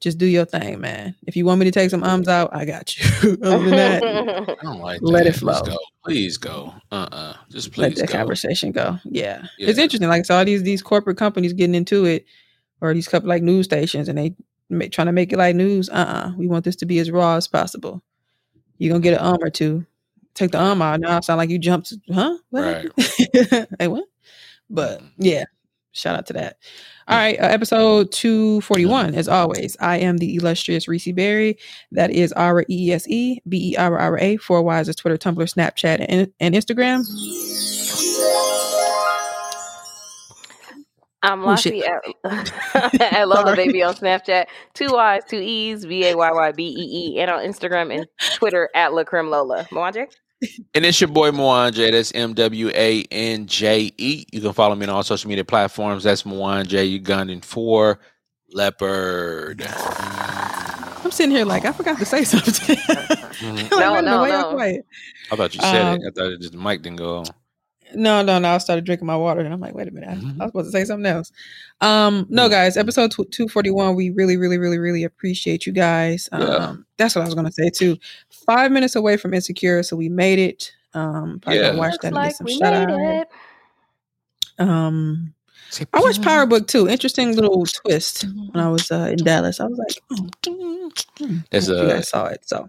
just do your thing, man. If you want me to take some ums out, I got you. Other than that, I don't like Let that. it flow. Go. Please go. Uh uh Just please let the go. conversation go. Yeah. it's interesting. Like so, all these these corporate companies getting into it, or these couple like news stations, and they ma- trying to make it like news. Uh, uh we want this to be as raw as possible. You're gonna get an um or two. Take the um out. Now I sound like you jumped. Huh? What? Right. hey, what? But yeah, shout out to that. All right, uh, episode 241, as always. I am the illustrious Reese Berra. That is R E S E B E R R A. Four Wise is Twitter, Tumblr, Snapchat, and, and Instagram. I'm Oh. Lassie at, at Lola Baby on Snapchat, two Y's, two E's, B A Y Y B E E, and on Instagram and Twitter at La Creme Lola. Mwanje? And it's your boy Mwanje. That's M W A N J E. You can follow me on all social media platforms. That's Mwanje Ugandan for Leopard. I'm sitting here like I forgot to say something. Like, No, wait a minute, no, no. I thought you said Um, it. I thought it just the mic didn't go on. No, no, no. I started drinking my water and I'm like, wait a minute. I, Mm-hmm. I was supposed to say something else. Um, no, guys, episode 241. We really, really, really, really appreciate you guys. Um, Yeah. that's what I was going to say too. Five minutes away from Insecure. So we made it. Um, probably Yeah. gonna watch Looks that and like get some we shout made out. it. Um, I watched Power Book too. Interesting little twist when I was uh, in Dallas. I was like, oh, hmm, There's hope you guys saw it. So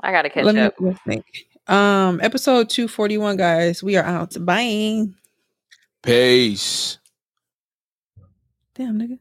I gotta catch let me up. what you think. Um, episode 241, guys. We are out. Bye. peace. Damn, nigga.